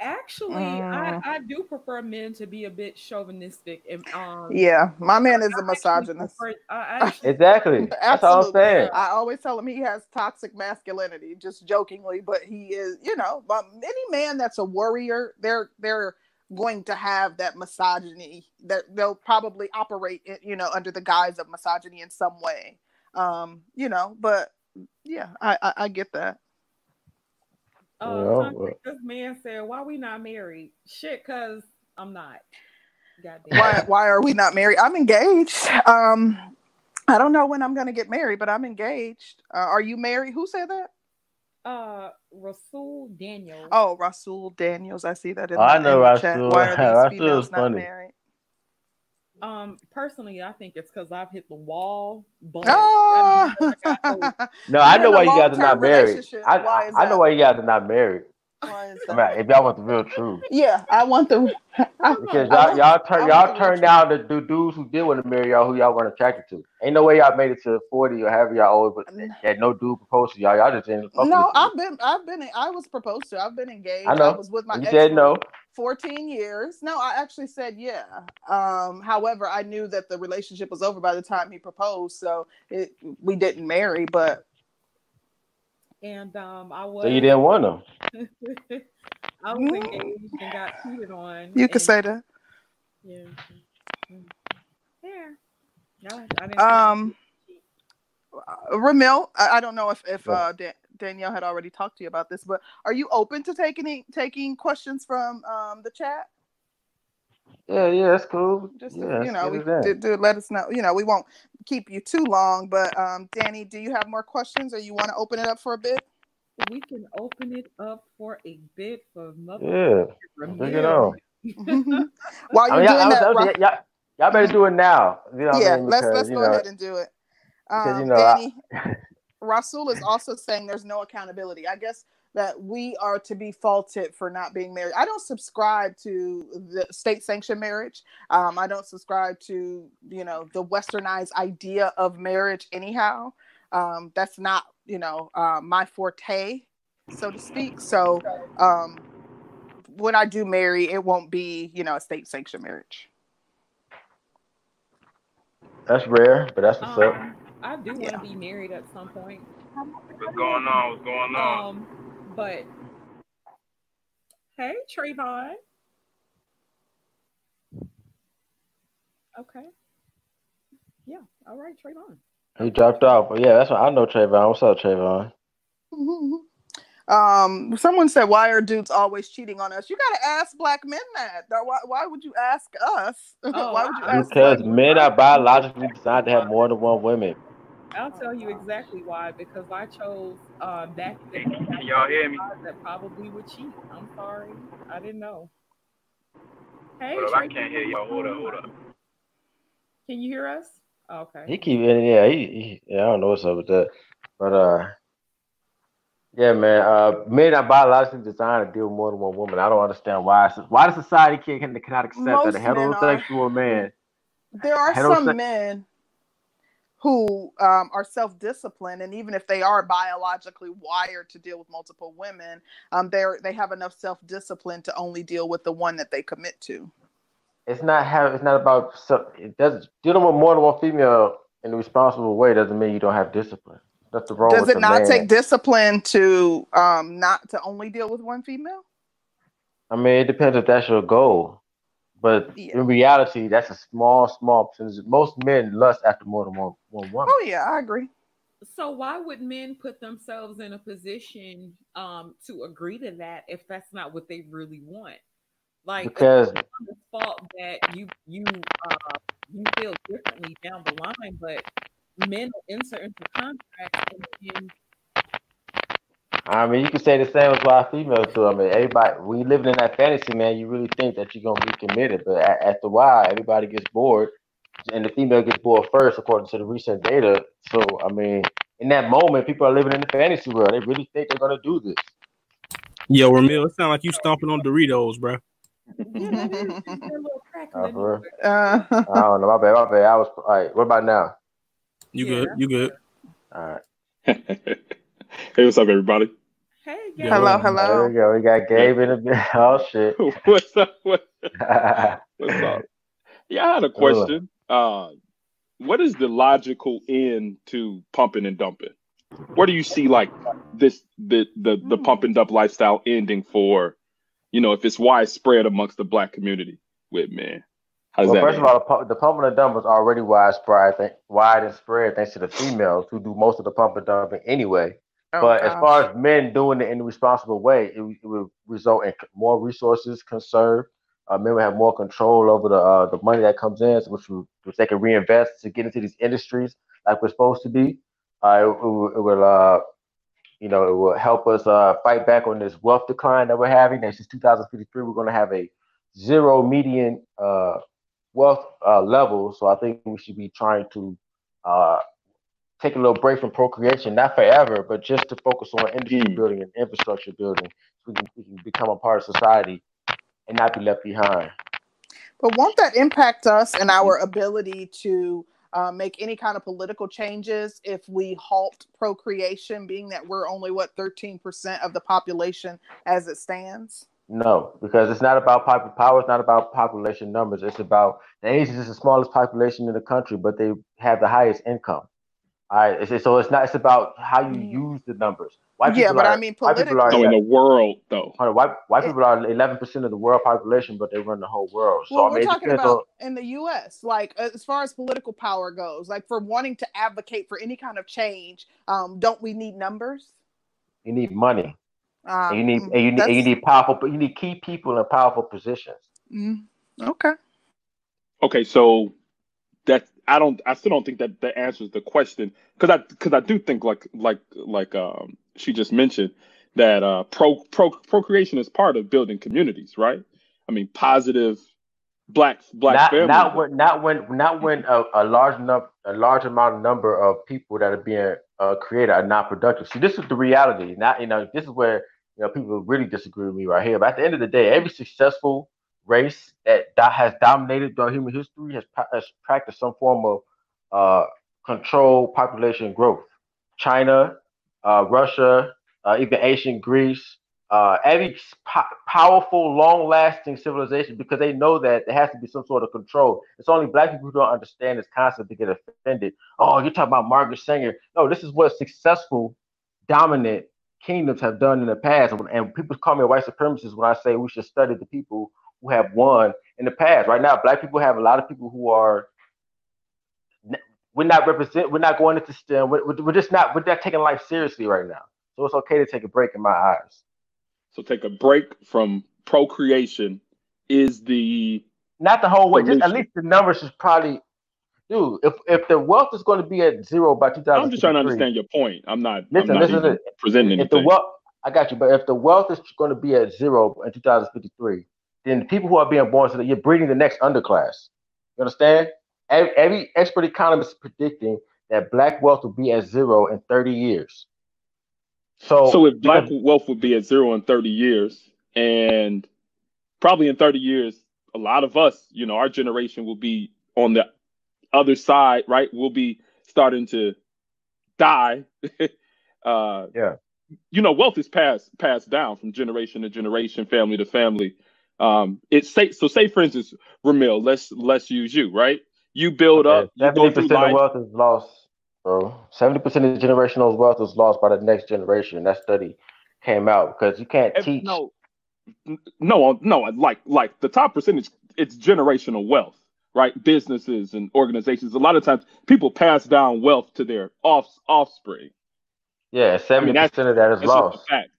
A: Actually, I, I do prefer men to be a bit chauvinistic and um
B: Yeah, my man is
A: I
B: a misogynist.
A: prefer- actually,
C: Exactly. That's all I'm saying.
B: I always tell him he has toxic masculinity, just jokingly, but he is, you know, but any man that's a warrior, they're they're going to have that misogyny. That they'll probably operate, in, you know, under the guise of misogyny in some way. Um, you know, but yeah, I I, I get that.
A: uh,
C: Well, well.
A: this man said, "Why we not married?" Shit, cause I'm not. Goddamn.
B: Why why are we not married? I'm engaged. Um, I don't know when I'm gonna get married, but I'm engaged. Uh, are you married? Who said that?
A: Uh, Rasul Daniel.
B: Oh, Rasul Daniels. I see that in
C: Oh, I
B: the,
C: know
B: in the chat.
C: Rasul.
B: Why are
C: Rasul
B: these females not married?
A: Um, personally, I think it's because I've hit the wall. But
B: Oh,
C: No, I
B: You're
C: know why you guys are not married. I, I, I know why you guys are not married.
B: Why is that?
C: mean, if y'all want the real truth,
B: yeah, I want the. I,
C: because y'all
B: want-
C: y'all
B: I
C: turn y'all
B: the
C: turn
B: real
C: down the, the dudes who did want to marry y'all, who y'all weren't attracted to. Ain't no way y'all made it to forty or however y'all old, but that no dude proposed to y'all. Y'all just didn't.
B: no. I've been, I've been, I was proposed to. I've been engaged.
C: I know.
B: I was with my
C: You
B: ex
C: said no.
B: 14 years. No, I actually said yeah. Um, however, I knew that the relationship was over by the time he proposed, so it we didn't marry. But
A: and um, I was
C: So you didn't want them.
A: I was
B: Mm.
A: engaged and got cheated on.
B: you could say that.
A: yeah. Yeah. No,
B: Um, Ramil, I, I don't know if if uh, Da- Danielle had already talked to you about this, but are you open to taking taking questions from um, the chat?
C: Yeah, yeah, that's cool.
B: Just
C: yeah,
B: you know, we do, do let us know. You know, we won't keep you too long, but um, Danny, do you have more questions, or you want to open it up for a bit?
A: we can open it up for a bit for mother.
C: Yeah, bring it on.
B: While
C: I
B: you're
C: mean,
B: doing
C: I
B: that,
C: I was-
B: Ra-
C: y'all, y'all better do it now. You know
B: yeah,
C: I mean?
B: let's let's
C: you
B: go
C: know,
B: ahead and do it.
C: because,
B: Um,
C: you know, I-
B: Danny, Rasul is also saying there's no accountability. I guess that we are to be faulted for not being married. I don't subscribe to the state sanctioned marriage. Um, I don't subscribe to you know the westernized idea of marriage. Anyhow, um, that's not you know uh, my forte, so to speak. So um, when I do marry, it won't be you know a state sanctioned marriage.
C: that's rare, but that's what's up.
A: Um, I do want
B: Yeah.
A: to be married at some point.
D: What's going on? What's going on?
A: But hey, Trayvon. Okay. Yeah. All right, Trayvon.
C: He dropped off, but yeah, that's what I know. Trayvon, what's up, Trayvon?
B: Um, someone said, "Why are dudes always cheating on us?" You gotta ask black men that. Why, why would you ask us?
A: Oh,
B: why would you ask?
C: Because men are biologically designed to have more than one woman.
A: I'll tell you exactly why. Because I chose uh, back in the day,
D: Can y'all hear me?
A: that probably would cheat. I'm sorry, I didn't know. Hey,
D: Hold up, I can't hear y'all. Hold up, hold up.
A: Can you hear us? Okay.
C: He keep yeah, he, he yeah, I don't know what's up with that. But uh yeah, man, uh men are biologically designed to deal with more than one woman. I don't understand why why the society can't cannot accept
B: Most
C: that a
B: men are.
C: heterosexual man
B: There are
C: Heterose-
B: some men who um, are self-disciplined, and even if they are biologically wired to deal with multiple women, um, they they have enough self-discipline to only deal with the one that they commit to.
C: it's not have it's not about so it doesn't dealing with more than one female in a responsible way doesn't mean you don't have discipline. That's the wrong
B: Does it not
C: man.
B: take discipline to um, not to only deal with one female?
C: I mean, it depends if that's your goal. But
B: Yeah.
C: in reality, that's a small, small percentage. Most men lust after more than one, one woman.
B: Oh yeah, I agree.
A: So why would men put themselves in a position um, to agree to that if that's not what they really want? Like
C: Because
A: it's the fault that you you uh, you feel differently down the line, but men will enter into contracts and, and
C: I mean, you can say the same as why females do. I mean, everybody, when you living in that fantasy, man, you really think that you're gonna be committed, but after a while, everybody gets bored, and the female gets bored first, according to the recent data. So, I mean, in that moment, people are living in the fantasy world. They really think they're gonna do this.
E: Yo, Ramil, it sound like you stomping on Doritos, bro.
A: yeah, that is just that little crackle
C: Uh,
A: in
C: for real?
A: there.
B: Uh,
C: I don't know. My bad. My bad. I was. All right. What about now?
E: You
A: Yeah.
E: good? You good?
C: All right.
F: hey, what's up, everybody?
A: Hey,
E: Yeah,
A: Gabe.
B: Hello,
E: well,
C: There
B: hello.
C: we go. We got Gabe in the bit. Oh shit.
F: What's up? What, what's up? Yeah, I had a question. Uh, what is the logical end to pumping and dumping? Where do you see like this the the the
A: Hmm.
F: pump and dump lifestyle ending for, you know, if it's widespread amongst the black community with men? How does
C: Well,
F: that
C: first of all, the, pump, the pumping and dumping is already widespread, I wide and spread thanks to the females who do most of the pump and dumping anyway.
B: Oh,
C: but as far as men doing it in a responsible way, it, would- it would result in more resources conserved. Uh, men would have more control over the uh, the money that comes in, which which they can reinvest to get into these industries like we're supposed to be. Uh, it, it, will- it will, uh, you know, it will help us uh, fight back on this wealth decline that we're having. And since 2053, we're going to have a zero median uh, wealth uh, level. So I think we should be trying to uh, take a little break from procreation, not forever, but just to focus on industry
F: Mm.
C: building and infrastructure building, so we can, we can become a part of society and not be left behind.
B: But won't that impact us and our ability to uh, make any kind of political changes if we halt procreation, being that we're only, what, 13% of the population as it stands?
C: No, because it's not about popular power. It's not about population numbers. It's about the Asians is the smallest population in the country, but they have the highest income. All right, it's, so it's not. It's about how you
B: Mm.
C: use the numbers. White
B: Yeah, but
C: are,
B: I mean
C: white people are.
F: So in the world though.
C: white white
B: It-
C: people are eleven percent of the world population, but they run the whole world. So
B: well,
C: I
B: we're talking about
C: on.
B: in the U.S., like as far as political power goes, like for wanting to advocate for any kind of change, um, don't we need numbers?
C: You need money.
B: Um,
C: And you need
B: mm,
C: and you need and you need powerful. But you need key people in powerful positions.
B: mm, okay.
F: Okay, so that I don't I still don't think that that answers the question because I because I do think like like like um she just mentioned that uh pro, pro procreation is part of building communities, right? I mean positive black black
C: not
F: families.
C: not when not when not when a, a large enough a large amount of number of people that are being uh, created are not productive. See, this is the reality. Not you know this is where you know people really disagree with me right here. But at the end of the day, every successful race that, has dominated throughout human history has, has practiced some form of uh, population growth. China, uh, Russia, uh, even ancient Greece, uh, every po- powerful, long-lasting civilization because they know that there has to be some sort of control. It's only black people who don't understand this concept to get offended. Oh, you're talking about Margaret Sanger. No, this is what successful, dominant kingdoms have done in the past. And people call me a white supremacist when I say we should study the people who have won in the past. Right now, black people have a lot of people who are we're not represent we're not going into STEM. We're, we're just not we're not taking life seriously right now. So it's okay to take a break in my eyes.
F: so take a break from procreation is the
C: Not the whole way. Just at least the numbers is probably dude, if if the wealth is going to be at zero by 2000,
F: I'm just trying to understand your point. I'm not
C: Listen,
F: I'm not
C: listen, listen.
F: presenting
C: If the
F: anything.
C: wealth, I got you. But if the wealth is going to be at zero in 2053, then the people who are being born so that you're breeding the next underclass. You understand? Every, every expert economist is predicting that black wealth will be at zero in 30 years. So,
F: So if black
C: because-
F: wealth would be at zero in 30 years, and probably in 30 years, a lot of us, you know, our generation will be on the other side, right? We'll be starting to die. uh,
C: Yeah.
F: You know, wealth is passed passed down from generation to generation, family to family. Um, it's say so. Say for instance, Ramil, let's let's use you, right? You build up,
C: Seventy percent of
F: life.
C: wealth is lost, bro. Seventy percent of generational wealth is lost by the next generation. That study came out because you can't
F: Ev-
C: teach.
F: No, no, no. Like, like the top percentage, it's generational wealth, right? Businesses and organizations. A lot of times, people pass down wealth to their off offspring.
C: Yeah, seventy
F: that's-
C: percent of that is lost.
F: fact.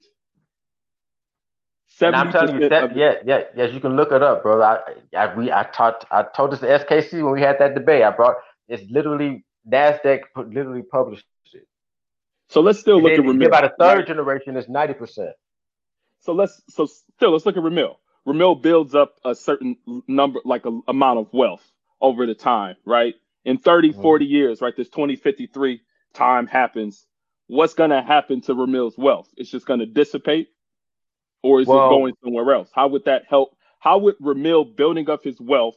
C: And I'm telling you, that, yeah, yeah, yes, you can look it up, bro. I, I, we, I taught, I told this to SKC when we had that debate. I brought it's literally Nasdaq put, literally published it.
F: So let's still look at Ramil.
C: about a third
F: right?
C: generation is ninety percent.
F: So let's so still let's look at Ramil. Ramil builds up a certain number, like a amount of wealth over the time, right? In 30,
C: Mhm.
F: 40 years, right? This 2053 time happens. What's gonna happen to Ramil's wealth? It's just gonna dissipate, or is
C: Well-
F: it going somewhere else? How would that help? How would Ramil building up his wealth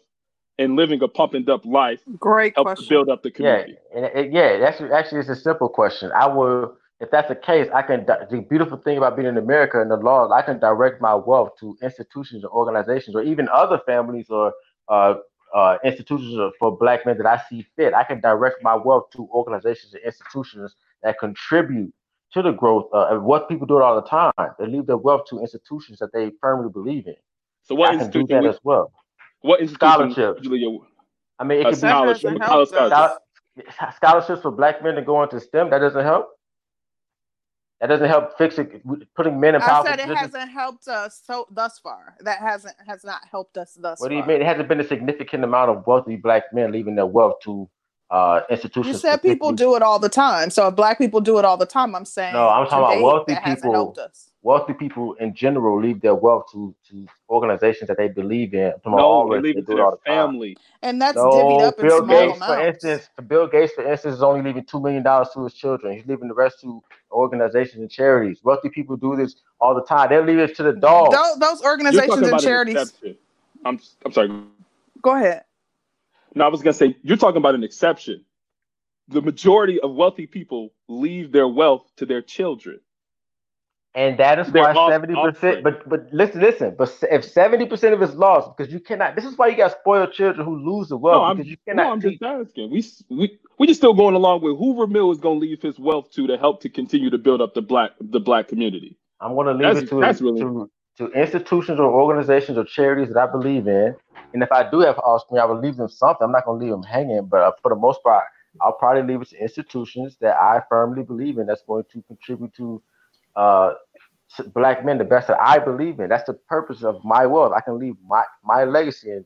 F: and living a pump and dump life
B: Great
F: help to
B: question.
F: build up the
C: Yeah,
F: community?
C: and it, yeah, that's actually it's a simple question. I will if that's the case, I can. The beautiful thing about being in America and the laws, I can direct my wealth to institutions or organizations, or even other families or uh, uh, institutions for Black men that I see fit. I can direct my wealth to organizations and institutions that contribute to the growth. Uh, and what people do it all the time. They leave their wealth to institutions that they firmly believe in.
F: So what
C: I can do
F: institution?
C: that as well.
F: What institution?
C: Scholarships.
F: your-
C: I mean, it
F: A
C: could be
B: That
F: scholarship. College
B: helped us.
F: scholarship.
C: Schol- scholarships for black men to go into STEM. That doesn't help. That doesn't help fix it. Putting men in
B: power.
C: I
B: said it
C: positions.
B: hasn't helped us so thus far. That hasn't has not helped us thus far.
C: What do you
B: far.
C: mean? It hasn't been a significant amount of wealthy black men leaving their wealth to uh, institutions.
B: You said people do it all the time. So if black people do it all the time, I'm saying
C: No, I'm talking about wealthy people. Wealthy people in general leave their wealth to, to organizations that they believe in. I'm talking about
F: No,
C: all
F: they leave it to their
C: the time.
F: family.
B: And that's divvied
C: No,
B: up in
C: Bill
B: small
C: Gates, for
B: amounts.
C: instance, Bill Gates, for instance, is only leaving two million dollars to his children. He's leaving the rest to organizations and charities. Wealthy people do this all the time. They leave it to the dogs.
B: Those, those organizations and
F: about an
B: charities.
F: I'm I'm sorry.
B: Go ahead.
F: No, I was gonna say you're talking about an exception. The majority of wealthy people leave their wealth to their children.
C: And that is
F: They're
C: why seventy percent. But but listen, listen. But if seventy percent of it's lost, because you cannot. This is why you got spoiled children who lose the wealth
F: no, I'm,
C: because you
F: no,
C: cannot
F: I'm
C: teach.
F: just asking. We we we just still going along with Hoover Mill is gonna leave his wealth to to help to continue to build up the black the black community.
C: I'm going to leave
F: That's-
C: it to
F: that's really-
C: to to institutions or organizations or charities that I believe in. And if I do have offspring, I will leave them something. I'm not going to leave them hanging, but uh, for the most part, I'll probably leave it to institutions that I firmly believe in. That's going to contribute to uh, black men the best that I believe in. That's the purpose of my wealth. I can leave my my legacy, and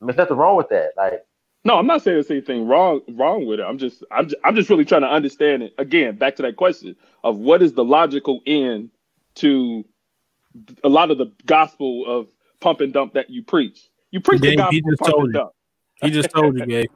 C: there's nothing wrong with that. Like.
F: No, I'm not saying there's anything wrong wrong with it. I'm just I'm just, I'm just really trying to understand it. Again, back to that question of what is the logical end to a lot of the gospel of pump and dump that you preach. You preach the gospel
E: he
F: of
E: just
F: pump
E: told
F: and
E: you.
F: dump.
E: He just told you, Gabe.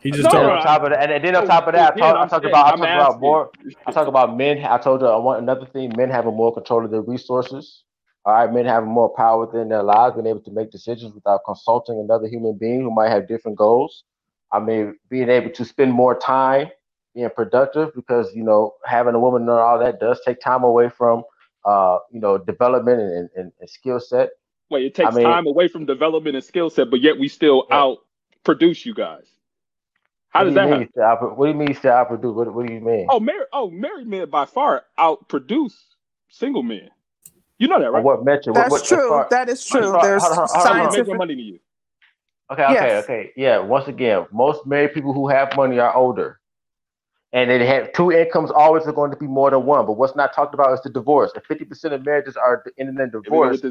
E: He just
F: No,
E: told
C: And
F: no,
E: you.
C: on top of that, and, and then on
F: oh,
C: top of that, I
F: again,
C: talk, I talk about I
F: I'm
C: talk about more. I talk about men. I told you I want another thing. Men having more control of their resources. All right, men having more power within their lives, being able to make decisions without consulting another human being who might have different goals. I mean, being able to spend more time being productive because you know having a woman and all that does take time away from uh you know development and, and, and skill set.
F: Wait, it takes
C: I mean-
F: time away from development and skill set, but yet we still
C: Yeah.
F: out produce you guys. How
C: What
F: does
C: do
F: that
C: mean
F: happen?
C: you What do you mean you still outproduce? What, what do you mean?
F: Oh, married oh married men by far outproduce single men. You know that,
C: On
F: right?
C: what metric?
B: That's
C: what- as
B: true.
C: far-
B: that is true.
C: far-
B: There's.
F: How do they make
B: scientific.
F: money than you?
C: Okay, okay,
B: Yes.
C: okay. Yeah, once again, most married people who have money are older. And they have two incomes always are going to be more than one. But what's not talked about is the divorce. And 50% of marriages are ending in
F: Here we go
C: divorce.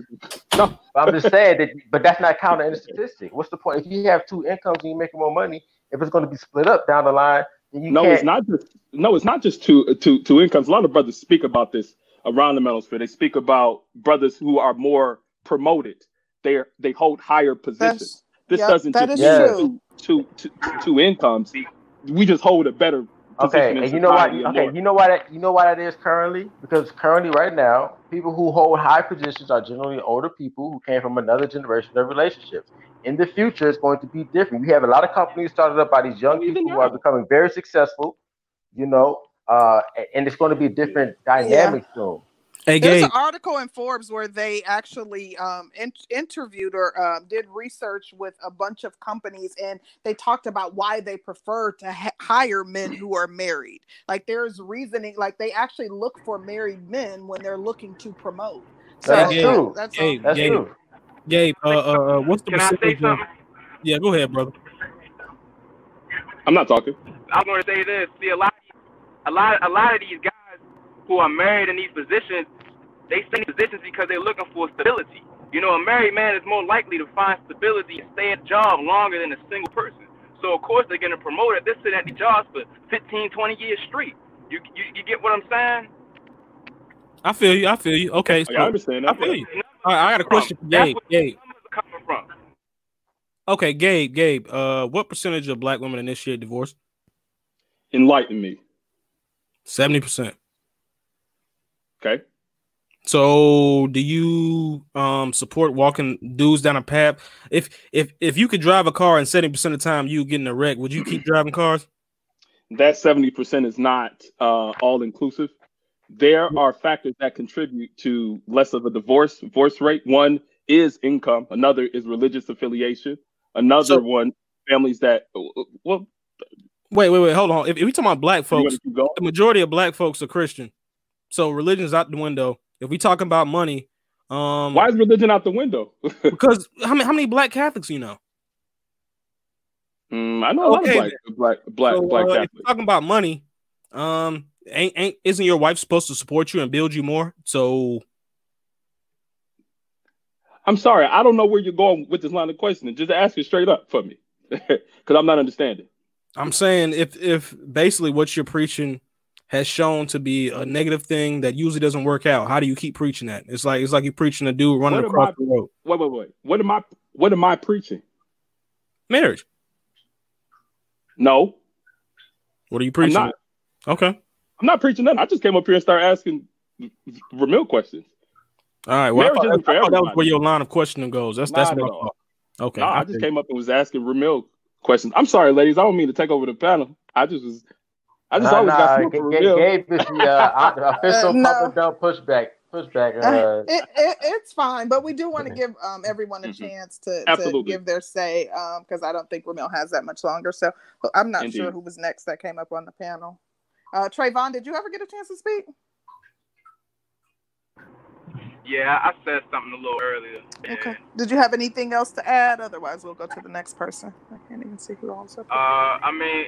F: No,
C: But I'm just saying that but that's not counted in the statistic. What's the point? If you have two incomes and you're making more money, if it's going to be split up down the line, then you
F: no,
C: can't
F: it's not just no, it's not just two uh, two two incomes. A lot of brothers speak about this around the manosphere. They speak about brothers who are more promoted. They are they hold higher positions.
B: That's,
F: This
B: yep,
F: doesn't
B: that
F: just
B: is
C: Yeah.
B: true.
F: two, two, two, two incomes. We just hold a better position
C: Okay, and you know what?
F: society and
C: Okay,
F: more.
C: you know why that you know why that is currently? Because currently, right now, people who hold high positions are generally older people who came from another generation of relationships. In the future, it's going to be different. We have a lot of companies started up by these young
F: Even
C: people who are becoming very successful. You know, uh, and it's going to be a different dynamic soon.
E: Hey,
B: There's an article in Forbes where they actually um, in- interviewed or um, did research with a bunch of companies, and they talked about why they prefer to ha- hire men who are married. Like there's reasoning, like they actually look for married men when they're looking to promote. So
C: That's
E: Gabe,
C: true.
B: That's
E: Gabe.
C: That's
E: Gabe,
C: true.
E: Gabe, uh, uh, uh, what's the
D: Can I say
E: percentage? Of,
D: something?
E: yeah, go ahead, brother.
F: I'm not talking.
D: I'm going to say this. See, a lot, a lot, a lot of these guys who are married in these positions, they stay in positions because they're looking for stability. You know, a married man is more likely to find stability and stay at a job longer than a single person. So of course they're getting promoted. They're sitting at the jobs for 15, 20 years straight. You, you, you get what I'm saying?
E: I feel you. I feel you. Okay, so
F: Yeah, I understand
E: I feel you. All right, I got a question for
D: That's
E: Gabe. Gabe.
D: coming from.
E: Okay, Gabe. Gabe. Uh, what percentage of black women initiate divorce?
F: Enlighten me.
E: Seventy percent.
F: Okay.
E: So, do you um support walking dudes down a path? If if if you could drive a car and seventy percent of the time you get in a wreck, would you keep driving cars?
F: that 70% is not uh, all inclusive. There are factors that contribute to less of a divorce divorce rate. One is income, another is religious affiliation, another
E: So-
F: one families that well
E: Wait, wait, wait. Hold on. If, if we talking about black folks,
F: wanna keep going?
E: the majority of black folks are Christian, so religion's out the window. If we talking about money, um,
F: Why is religion out the window?
E: because how many how many black Catholics you know?
F: Mm, I know a lot of black black black,
E: So,
F: black
E: uh, if
F: Catholics.
E: talking about money, um, ain't ain't isn't your wife supposed to support you and build you more? So
F: I'm sorry, I don't know where you're going with this line of questioning. Just ask it straight up for me, because I'm not understanding.
E: I'm saying if if basically what you're preaching has shown to be a negative thing that usually doesn't work out, how do you keep preaching that? It's like it's like you're preaching a dude running
F: What
E: across
F: I-
E: the road.
F: Wait, wait, wait. What am I? What am I preaching?
E: Marriage.
F: No,
E: What are you
F: I'm
E: preaching?
F: not.
E: Okay.
F: I'm not preaching nothing. I just came up here and started asking Ramil questions.
E: All right. Well, I thought, I thought that was where your line of questioning goes. That's that's
F: Not
E: my
F: at all.
E: fault. Okay.
F: No, I
E: I
F: just came up and was asking Ramil questions. I'm sorry, ladies. I don't mean to take over the panel. I just was. I just
C: Nah,
F: always
C: nah,
F: got smoke
C: G-
F: for
C: G-
F: Ramil.
C: Gabe is the uh, official
B: Uh, no.
C: Papa Dump pushback. Pushback. Uh,
B: it, it, it's fine, but we do want to give um, everyone a
F: Mhm.
B: chance to, to give their say because I don't think Ramil has that much longer. So but I'm not sure who was next that came up on the panel. Uh, Trayvon, did you ever get a chance to speak?
D: Yeah, I said something a little earlier.
B: Okay. Did you have anything else to add? Otherwise, we'll go to the next person. I can't even see who else up. there.
D: Uh, I mean,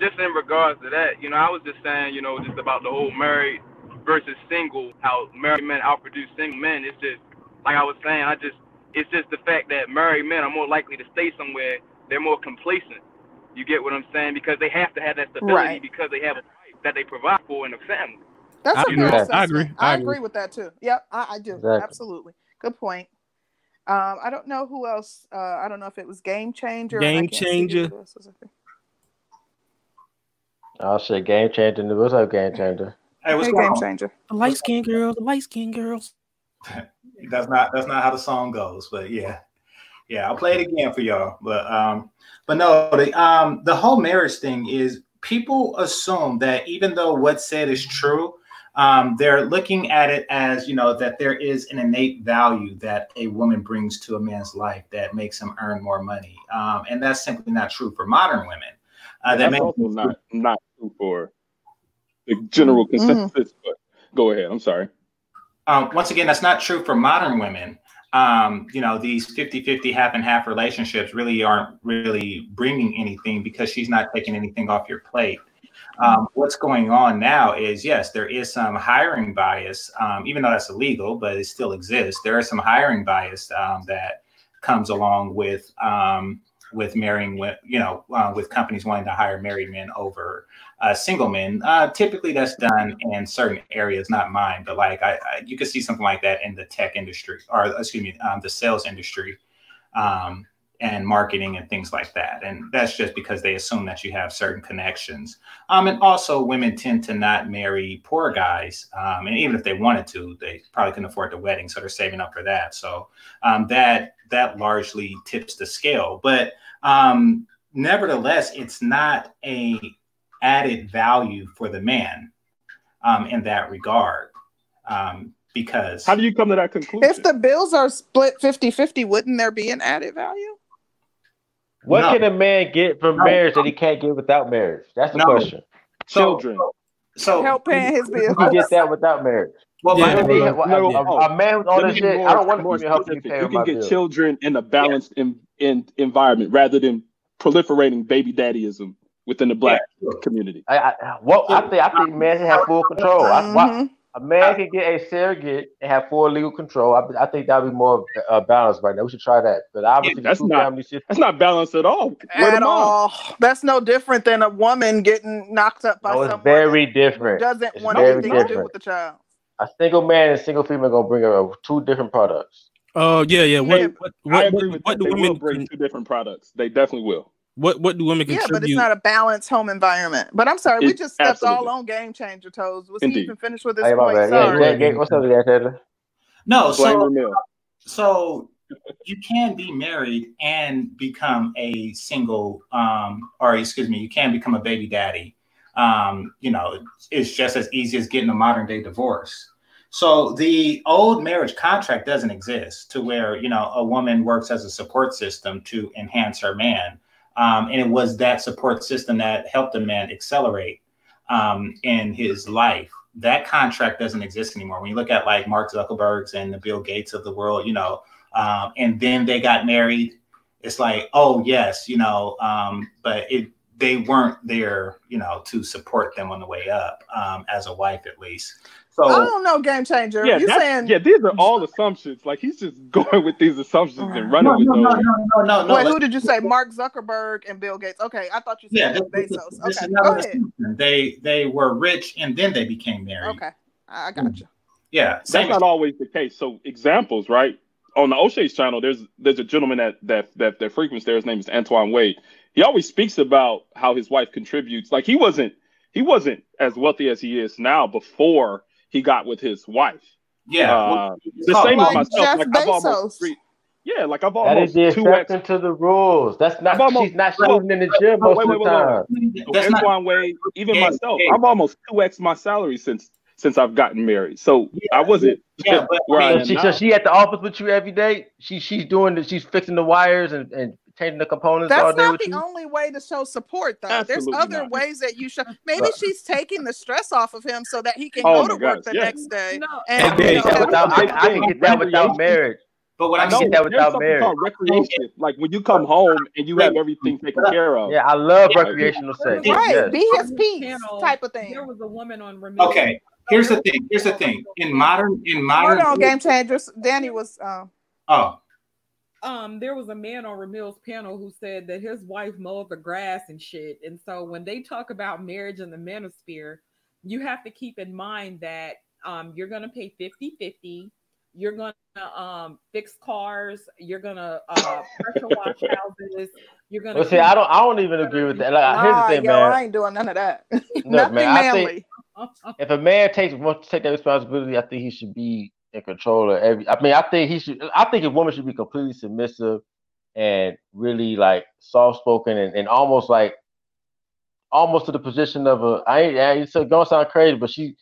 D: just in regards to that, you know, I was just saying, you know, just about the whole married versus single, how married men outproduce single men. It's just like I was saying. I just, it's just the fact that married men are more likely to stay somewhere. They're more complacent. You get what I'm saying? Because they have to have that stability
B: Right.
D: because they have a wife that they provide for in the family.
B: That's
E: I
B: a
E: agree.
B: fair
C: I
E: agree.
B: I
E: I
B: agree.
E: agree.
B: with that too. Yep, I, I do.
C: Exactly.
B: Absolutely. Good point. Um, I don't know who else. Uh, I don't know if it was Game Changer. and I
E: Game
B: can't see who
E: Changer.
B: it else was up there.
C: Oh shit, game changer. What's up, game changer?
G: Hey, what's
B: Hey,
G: going
B: Game
G: on?
B: Changer.
E: The light skinned girls, the light skinned girls.
G: That's not that's not how the song goes, but yeah, yeah. I'll play it again for y'all. But um, but no, the um the whole marriage thing is people assume that even though what's said is true, um, they're looking at it as you know that there is an innate value that a woman brings to a man's life that makes him earn more money, um, and that's simply not true for modern women. Uh, that
F: That's
G: may-
F: also not not true for the general
B: Mhm.
F: consensus. But go ahead. I'm sorry.
G: um, once again, that's not true for modern women. Um, you know, these 50 50 half and half relationships really aren't really bringing anything because she's not taking anything off your plate. Um, what's going on now is yes, there is some hiring bias, um, even though that's illegal, but it still exists. There is some hiring bias um, that comes along with um, with marrying, wi- you know, uh, with companies wanting to hire married men over uh, single men. Uh, typically, that's done in certain areas, not mine, but like I, I you could see something like that in the tech industry, or excuse me, um, the sales industry, um, and marketing and things like that. And that's just because they assume that you have certain connections. Um, and also, women tend to not marry poor guys, um, and even if they wanted to, they probably couldn't afford the wedding, so they're saving up for that. So um, that that largely tips the scale, but um, nevertheless, it's not a added value for the man um, in that regard. Um, because
F: How do you come to that conclusion?
B: If the bills are split 50 50, wouldn't there be an added value?
C: What
G: No.
C: can a man get from
G: No.
C: marriage that he can't get without marriage? That's the
G: No.
C: question.
G: so,
F: children.
G: so
B: Help paying his
C: You
B: bills.
C: can get that without marriage.
G: well,
E: Yeah,
G: my-
C: You need-
E: no,
C: a,
F: no,
C: a- a man who's on
F: Let
C: this shit.
F: more-
C: I don't want
F: more
C: to help you
F: specific.
C: pay
F: You can get
C: bills.
F: children in a balanced in, in environment rather than proliferating baby daddyism within the black community.
C: I, I, what I think I think men should have full control. I, why- a man can get a surrogate and have full legal control. I, I think that'd be more uh, balanced right now. We should try that. But obviously,
F: that's not-
C: family.
F: That's not balanced at all. Where
B: At all. That's no different than a woman getting knocked up by
C: No, it's
B: someone
C: very different.
B: doesn't
C: It's
B: want
C: very
B: anything to do with the child.
C: A single man and single female gonna bring a, two different products.
E: Uh, yeah, yeah. What,
B: Yeah,
E: what,
F: I agree
E: what,
F: with
E: what
F: that.
E: do
F: They will
E: women
F: bring
E: con-
F: two different products. They definitely will.
E: What what do women
B: Yeah, but it's not a balanced home environment. But I'm sorry, we just stepped all on game changer toes. Was he
F: Indeed.
B: even finished with this
C: Hey,
B: point?
C: Yeah,
B: Sorry.
C: yeah, yeah, what's up, yeah, Taylor?
G: no, so so you can be married and become a single, um, or excuse me, you can become a baby daddy um, you know, it's just as easy as getting a modern day divorce. So the old marriage contract doesn't exist to where, you know, a woman works as a support system to enhance her man. Um, and it was that support system that helped a man accelerate um, in his life. That contract doesn't exist anymore. When you look at like Mark Zuckerberg's and the Bill Gates of the world, you know, um, and then they got married, it's like, oh yes, you know, um, but it they weren't there, you know, to support them on the way up, um, as a wife at least. So
B: I don't know, game changer.
F: Yeah,
B: you saying
F: yeah, these are all assumptions. Like he's just going with these assumptions and running
G: no,
F: with
G: no, no,
F: those.
G: no, no, no, no.
B: wait,
G: let's-
B: who did you say? Mark Zuckerberg and Bill Gates. Okay, I thought you said
G: this, this-
B: Bezos.
G: this
B: Okay,
G: is
B: go
G: another
B: ahead.
G: They they were rich and then they became married.
B: Okay, I I got you.
G: Yeah,
F: That's
G: same.
F: not always the case. So examples, right? On the O'Shea's channel, there's there's a gentleman that that that that frequents there. His name is Antoine Wade. He always speaks about how his wife contributes. Like he wasn't he wasn't as wealthy as he is now before he got with his wife.
G: yeah.
F: Uh, the
G: Oh,
F: same
B: like
F: with myself.
B: Jeff
F: Like I've
B: Bezos.
F: almost re- yeah, like I've
C: That is
F: almost
C: the
F: two x.
C: exception to the rules. That's not.
F: Almost-
C: she's not
F: well,
C: shooting in the gym
F: well,
C: most
F: wait,
C: of the
F: wait, wait,
C: time.
G: That's not
F: Antoine Wade, even
G: Yeah,
F: myself,
G: yeah.
F: I've almost two x my salary since since I've gotten married. So
G: Yeah,
F: I wasn't
G: yeah, but
F: where I
G: I
C: So
F: am
C: she,
F: now.
C: so she at the office with you every day. She she's doing the, she's fixing the wires and, and changing the components all
B: That's
C: day
B: not
C: with
B: the
C: you.
B: only way to show support, though.
F: Absolutely
B: There's other
F: not.
B: ways that you show. Maybe
C: But-
B: she's taking the stress off of him so that he can
F: Oh
B: go
F: my
B: to work
F: gosh,
B: the
F: yes.
B: next day.
A: No,
B: And,
C: I
E: And
C: can
E: they-
C: get that
B: you know,
C: without. I, I can get that without marriage.
G: but what
C: I
G: I'm
C: can
G: saying,
C: get that
F: there's
C: without
F: something
C: marriage.
F: called recreation. Like when you come home and you have everything taken care of.
C: Yeah, I love recreational sex.
B: Right,
C: Yes.
B: be his peace
A: panel,
B: type of thing.
A: There was a woman on Ramil.
G: okay. Here's the thing. Here's the thing. In modern, in
B: Hold
G: modern,
B: on, game changers. Danny was. Uh,
G: oh,
A: um there was a man on Ramil's panel who said that his wife mowed the grass and shit. And so when they talk about marriage in the manosphere, you have to keep in mind that um you're gonna pay 50-50, you're gonna um fix cars, you're gonna uh pressure wash houses, you're gonna
C: Well, see, I don't. I don't even agree with that. Like, here's the thing,
B: yo,
C: man.
B: I ain't doing none of that.
C: Look,
B: Nothing
C: man. I
B: manly.
C: think if a man takes wants to take that responsibility, I think he should be in control of every. I mean, I think he should. I think a woman should be completely submissive and really like soft spoken and, and almost like almost to the position of a. I ain't. I, it's gonna sound crazy, but she.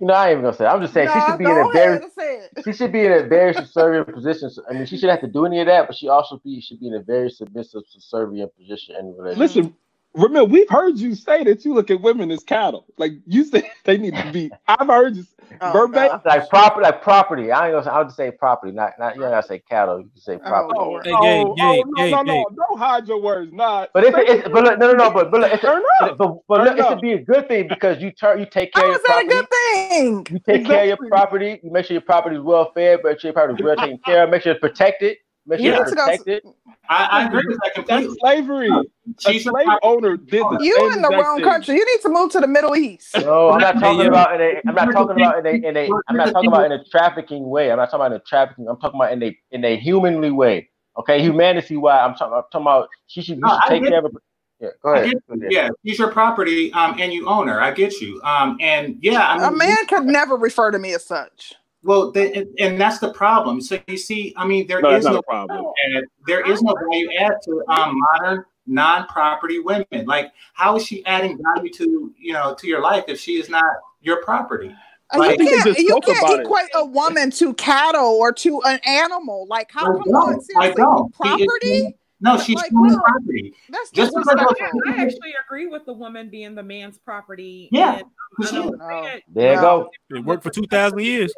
C: You know, I ain't even gonna say. it. I'm just saying she should be in a very.
B: ahead and say it.
C: She should be in a very subservient position. I mean, she shouldn't have to do any of that, but she also be should be in a very submissive, subservient position in a relationship.
F: Listen, Ramil, we've heard you say that you look at women as cattle. Like you said, they need to be. I've heard you
B: Oh,
F: verbatim.
B: God.
C: like property, like property. I ain't gonna say. I'll just say property. Not, not. You don't gotta say cattle. You can say
B: Oh,
C: property.
B: Lord.
E: Hey, Gabe,
F: oh,
E: Gabe,
F: oh, no,
E: Gabe,
F: no, no,
E: Gabe.
F: don't hide your words. Not.
C: But it's, it's but look, no, no, no. But but look, it's a,
F: up.
C: but but look, it
F: up.
C: should be a good thing because you turn you take care
B: How
C: of
B: is
C: your
B: that a
C: property.
B: good thing?
C: You take care of your property. You make sure your property is well fed. Make sure your property is well taken care of. Make sure it's protected. Make sure
B: You
C: it's
B: need to go-
C: protected.
G: I, I agree with that
F: That's slavery. A
G: She's a
F: slave owner did the
B: You
F: same
B: in the wrong
F: thing.
B: country. You need to move to the Middle East.
C: No, I'm not talking
E: yo.
C: about in a. I'm not talking about in a. In a I'm not talking about in a trafficking way. I'm not talking about in a trafficking. I'm talking about in a in a humanly way. Okay, humanity wise. I'm talking. I'm talking about. She should.
G: No,
C: should take
G: get
C: care of. Her. Yeah, go ahead.
G: get
C: Go ahead.
G: Yeah, she's your property, um, and you own her. I get you. Um, and yeah, I mean,
B: A man could never refer to me as such.
G: Well, the, and, and that's the problem. So you see, I mean, there
F: No,
G: is no
F: problem.
G: add, there is no value add to um, modern non-property women. Like, how is she adding value to you know to your life if she is not your property?
B: Uh,
G: Like-
B: you can't,
F: just
B: you can't
F: it.
B: equate a woman to cattle or to an animal. Like, how
G: I
B: come
G: don't.
B: on,
G: I don't. She is-
B: Property?
G: No, she's
B: Like,
G: human
B: no.
G: property.
B: That's
G: Just because of-
B: disrespectful.
A: I actually agree with the woman being the man's property.
G: Yeah,
A: and,
G: for
A: and
G: sure.
A: saying-
C: There you
B: No.
C: go.
E: It worked for two thousand years.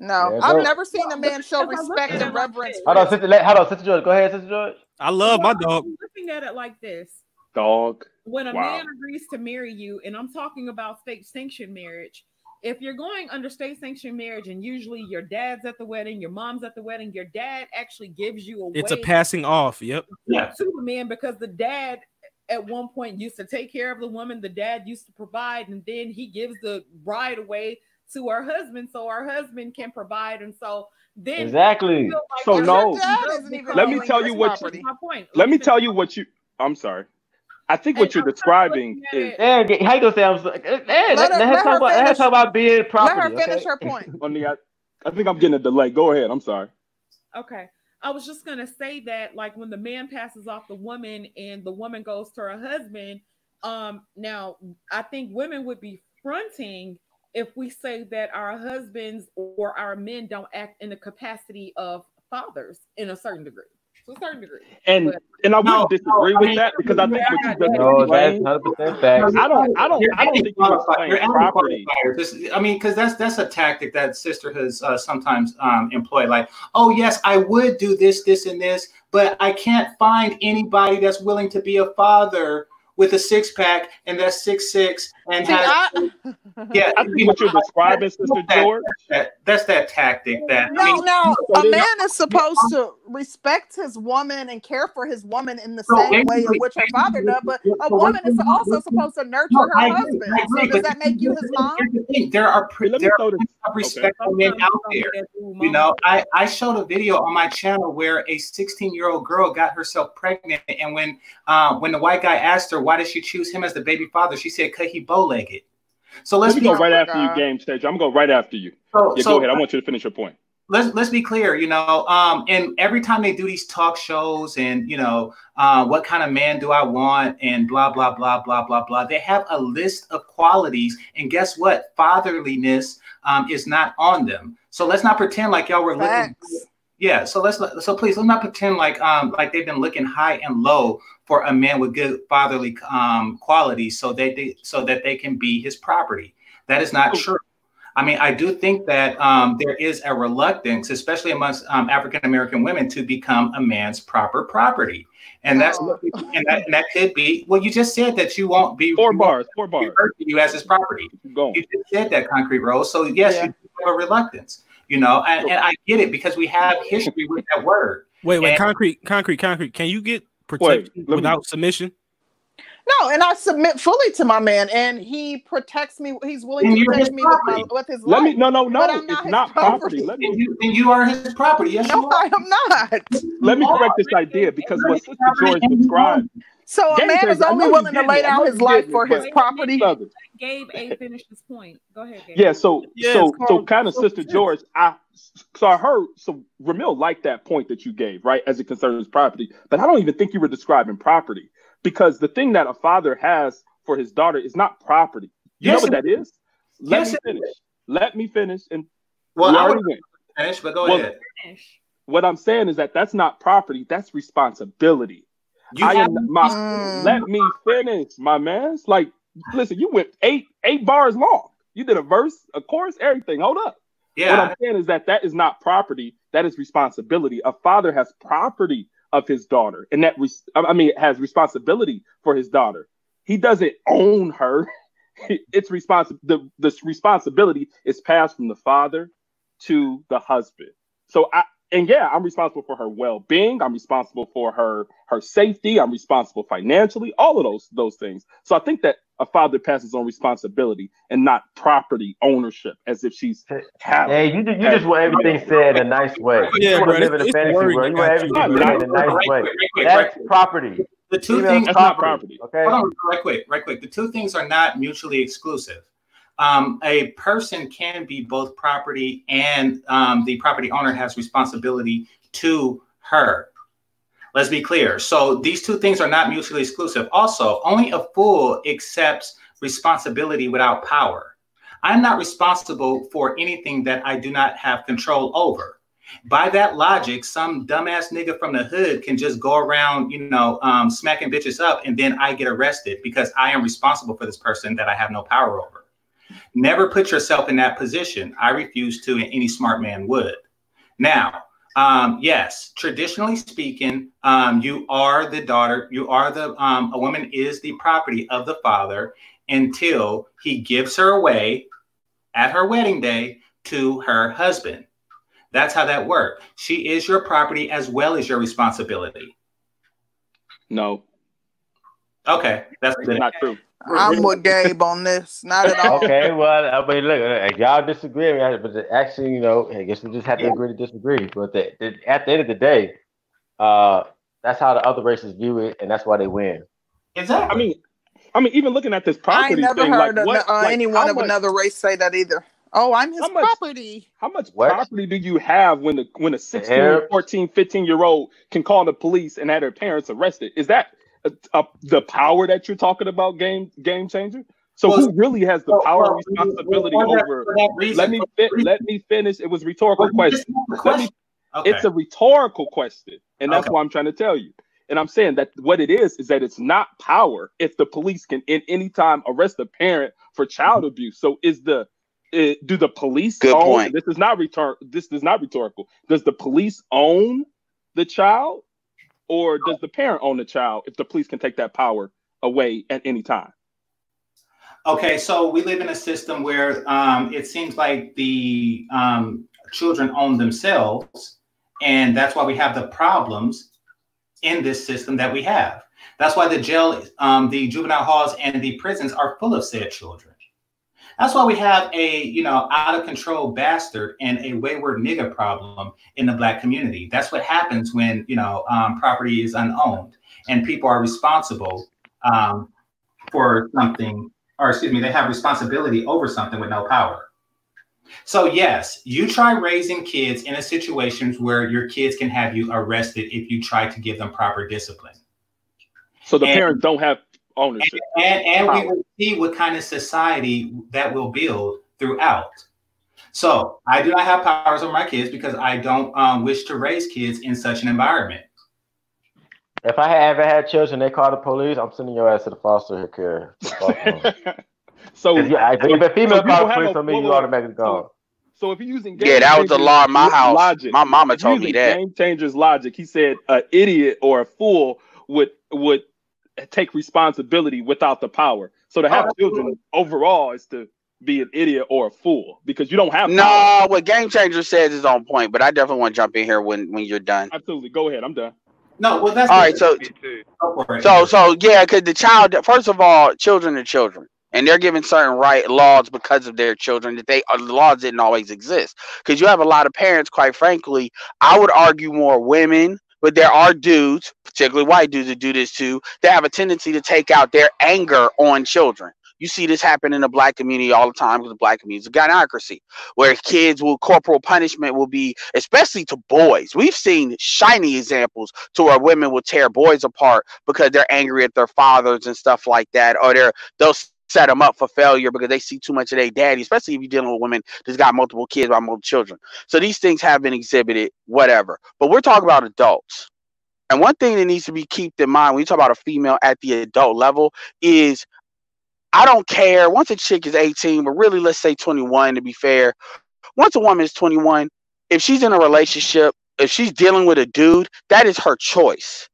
B: No,
C: Yeah,
B: I've never seen a man show
A: Because I look
B: respect and reverence. for
C: Hold on, sister. let- Hold on, sister George. Go ahead, sister George.
E: I love my dog.
A: I'm looking at it like this.
F: Dog.
A: when a
F: Wow.
A: man agrees to marry you, and I'm talking about state sanctioned marriage, if you're going under state sanctioned marriage, and usually your dad's at the wedding, your mom's at the wedding, your dad actually gives you a
E: It's a passing off. Yep.
G: Yeah.
A: to the man because the dad at one point used to take care of the woman, the dad used to provide, and then he gives the bride away to her husband so our husband can provide. And so then
C: Exactly.
A: like
F: So no.
A: dad
B: isn't even
F: Let me tell you what you-
A: my point.
F: Let me tell you what you. I'm sorry. I think what
A: And
F: you're
A: I'm
F: describing is
A: it-
C: Yeah, how you gonna say I'm? so- Hey, let,
B: her-
C: let, her talk about, let her
B: finish-
C: talk about being
B: Let her finish
C: okay?
B: her point.
F: on the. I, I think I'm getting a delay. Go ahead. I'm sorry.
A: Okay. I was just gonna say that, like, when the man passes off the woman and the woman goes to her husband, Um, now I think women would be fronting if we say that our husbands or our men don't act in the capacity of fathers in a certain degree. To a certain degree.
F: And
A: But-
F: and I wouldn't
G: No,
F: disagree
G: no, I
F: with
G: mean,
F: that because I think what you just
C: No, that's
F: explained.
C: hundred percent fact.
F: I don't. I don't.
G: You're
F: I don't think you
G: qualifiers-
F: explain
G: you're
F: property.
G: This- I mean, because that's that's a tactic that sisterhoods uh, sometimes um, employ. Like, oh yes, I would do this, this, and this, but I can't find anybody that's willing to be a father with a six pack and that's six six and
B: See,
G: has
B: I,
G: yeah.
F: I
G: you
F: think what you're describing, Sister
G: that's that-
F: George.
G: that- that's that tactic that I
B: no,
G: mean,
B: no.
F: so
B: A man is supposed to respect his woman and care for his woman in the
G: So
B: same way in which her father does. But a woman is also supposed to nurture
G: No,
B: her
G: I
B: husband.
G: I agree,
B: So does that make you his mom?
G: here's the thing, There are pre-
F: Let me
G: there are
F: this.
G: respectful men out there. You know, I, I showed a video on my channel where a 16 year old girl got herself pregnant, and when uh, when the white guy asked her why did she choose him as the baby father, she said, "Cause he bow legged." So let's
F: Let me
G: be
F: go right after you, game stage. I'm gonna go right after you.
G: so,
F: Yeah,
G: so
F: go ahead. I want you to finish your point.
G: let's let's be clear, you know, um, and every time they do these talk shows and you know, uh, what kind of man do I want and blah blah blah blah blah blah, they have a list of qualities, and guess what? Fatherliness um, is not on them. So let's not pretend like y'all were looking.
B: Facts.
G: Yeah, so let's so please let's not pretend like um like they've been looking high and low for a man with good fatherly um qualities so that they so that they can be his property. That is not true. I mean, I do think that um, there is a reluctance, especially amongst um, African American women, to become a man's proper property, and that's
B: Oh.
G: and that, and that could be. Well, you just said that you won't be
F: Four
G: you
F: bars. Four bars.
G: you as his property.
F: Keep.
G: You just said that, Concrete Rose. So yes,
B: Yeah.
G: you have a reluctance, you know, and, and I get it because we have history with that word.
E: Wait, wait,
G: And-
E: concrete, concrete, concrete. Can you get protection
F: let me-
E: without submission?
B: No, and I submit fully to my man, and he protects me. He's willing
G: And
B: to
G: you're
B: protect me with, my, with his
F: Let
B: life.
F: me. No, no, no.
B: But I'm not
F: It's
B: his
F: not
B: property.
F: property. Let
G: And you, and you are his property. Yes, you
B: No,
G: are.
B: I am not.
F: Let me
G: You
F: correct this idea because what Sister George described.
B: So a man is only willing to lay down his life for his property.
A: Gabe A finished his point. Go ahead, Gabe.
F: Yeah, so
E: Yes,
F: so so kind of sister George, I so I heard so Ramil liked that point that you gave, right, as it concerns property. But I don't even think you were describing property because the thing that a father has for his daughter is not property. You
G: Yes,
F: know what that is? Let
G: Yes,
F: me finish. Let me finish. And
G: Well,
F: we
G: I
F: already went.
G: finish, but go
F: Well,
G: ahead.
A: Finish.
F: What I'm saying is that that's not property, that's responsibility.
G: You
F: I
G: have
F: am my
B: Mm.
F: let me finish, my man. It's like, listen, you went eight eight bars long. You did a verse, a chorus, everything. Hold up. What. I'm saying is that that is not property. That is responsibility. A father has property of his daughter, and that res- I mean has responsibility for his daughter. He doesn't own her. It's responsible. The this responsibility is passed from the father to the husband. So I and yeah, I'm responsible for her well-being. I'm responsible for her her safety. I'm responsible financially. All of those those things. So I think that a father passes on responsibility and not property ownership, as if she's cattle.
C: Hey, you just, you just want everything said in a nice way.
E: Yeah,
C: you want to live in a
E: it's the
C: fantasy
E: wording
C: world. You want everything said in a nice
G: Right
C: way.
G: quick, right
C: That's
G: right
C: property.
G: The two
C: Female
G: things
F: That's property.
C: Okay.
G: Hold on, right quick, right quick. The two things are not mutually exclusive. Um, a person can be both property and um, the property owner has responsibility to her. Let's be clear. So these two things are not mutually exclusive. Also, only a fool accepts responsibility without power. I'm not responsible for anything that I do not have control over by that logic, some dumbass nigga from the hood can just go around, you know, um, smacking bitches up, and then I get arrested because I am responsible for this person that I have no power over. Never put yourself in that position. I refuse to, and any smart man would. Now, um, yes, traditionally speaking, um, you are the daughter. You are the um, a woman is the property of the father until he gives her away at her wedding day to her husband. That's how that works. She is your property as well as your responsibility.
F: No,
G: Okay, that's
F: not true.
B: I'm with Gabe on this. Not at all.
C: Okay, well, I mean, look, if y'all disagree, but actually, you know, I guess we just have to agree to disagree. But the, the, at the end of the day, uh, that's how the other races view it, and that's why they win.
G: Exactly.
F: I mean, I mean, even looking at this
B: I
F: property
B: ain't never
F: thing,
B: heard
F: like,
B: of
F: what,
B: uh,
F: like,
B: anyone of
F: much,
B: another race say that either. Oh, I'm his
F: How much-
B: property.
F: How much
C: What?
F: property do you have when the when a 16, 14, 15 year old can call the police and have their parents arrested? Is that uh, uh, the power that you're talking about, game game changer. So
G: Well,
F: who really has the
G: well,
F: power
G: well,
F: and responsibility
G: for that-
F: over?
G: reason-
F: Let me fi- let me finish. It was a rhetorical
G: Well, you
F: question.
G: asked the
F: Let me.
G: Okay.
F: it's a rhetorical question, and that's
G: Okay.
F: what I'm trying to tell you. And I'm saying that what it is is that it's not power if the police can in any time arrest a parent for child abuse. So is the eh, do the police
H: Good
F: own?
H: point.
F: This is not return. This is not rhetorical. Does the police own the child, or does the parent own the child if the police can take that power away at any time?
G: Okay, so we live in a system where um, it seems like the um, children own themselves, and that's why we have the problems in this system that we have. That's why the jail, um, the juvenile halls, and the prisons are full of said children. That's why we have a you know out of control bastard and a wayward nigga problem in the black community. That's what happens when you know um, property is unowned and people are responsible um, for something or excuse me, they have responsibility over something with no power. So yes, you try raising kids in a situations where your kids can have you arrested if you try to give them proper discipline.
F: So the
G: And-
F: parents don't have ownership.
G: And and we will see what kind of society that will build throughout. So I do not have powers over my kids because I don't um, wish to raise kids in such an environment.
C: If I had ever had children, they call the police. I'm sending your ass to the foster care. to foster home.
F: so,
C: 'Cause yeah, if, if a female
F: so you
C: calls
F: don't
C: the police
F: a
C: on me, you automatically gone.
F: so if you're using
H: Yeah, that was the law in my house.
F: logic,
H: My mama told me that.
F: Game changers logic. He said an idiot or a fool would would take responsibility without the power. So to have
G: Oh,
F: children overall is to be an idiot or a fool because you don't have power.
H: No, what Game Changer says is on point, but I definitely want to jump in here when when you're done.
F: Absolutely. Go ahead. I'm done.
G: No, well that's
H: All right, so
D: Me too.
G: Go for it.
H: so so yeah, because the child, first of all, children are children, and they're given certain right laws because of their children that they uh, the laws didn't always exist. Because you have a lot of parents, quite frankly, I would argue more women, but there are dudes, particularly white dudes, that do this too. That have a tendency to take out their anger on children. You see this happen in the black community all the time because the black community is a gynocracy, where kids will corporal punishment will be, especially to boys. We've seen shiny examples to where women will tear boys apart because they're angry at their fathers and stuff like that, or they're they'll set them up for failure because they see too much of their daddy, especially if you're dealing with women that's got multiple kids by multiple children. So these things have been exhibited, whatever. But we're talking about adults. And one thing that needs to be kept in mind when you talk about a female at the adult level is I don't care. Once a chick is 18, but really let's say 21 to be fair. Once a woman is 21, if she's in a relationship, if she's dealing with a dude, that is her choice.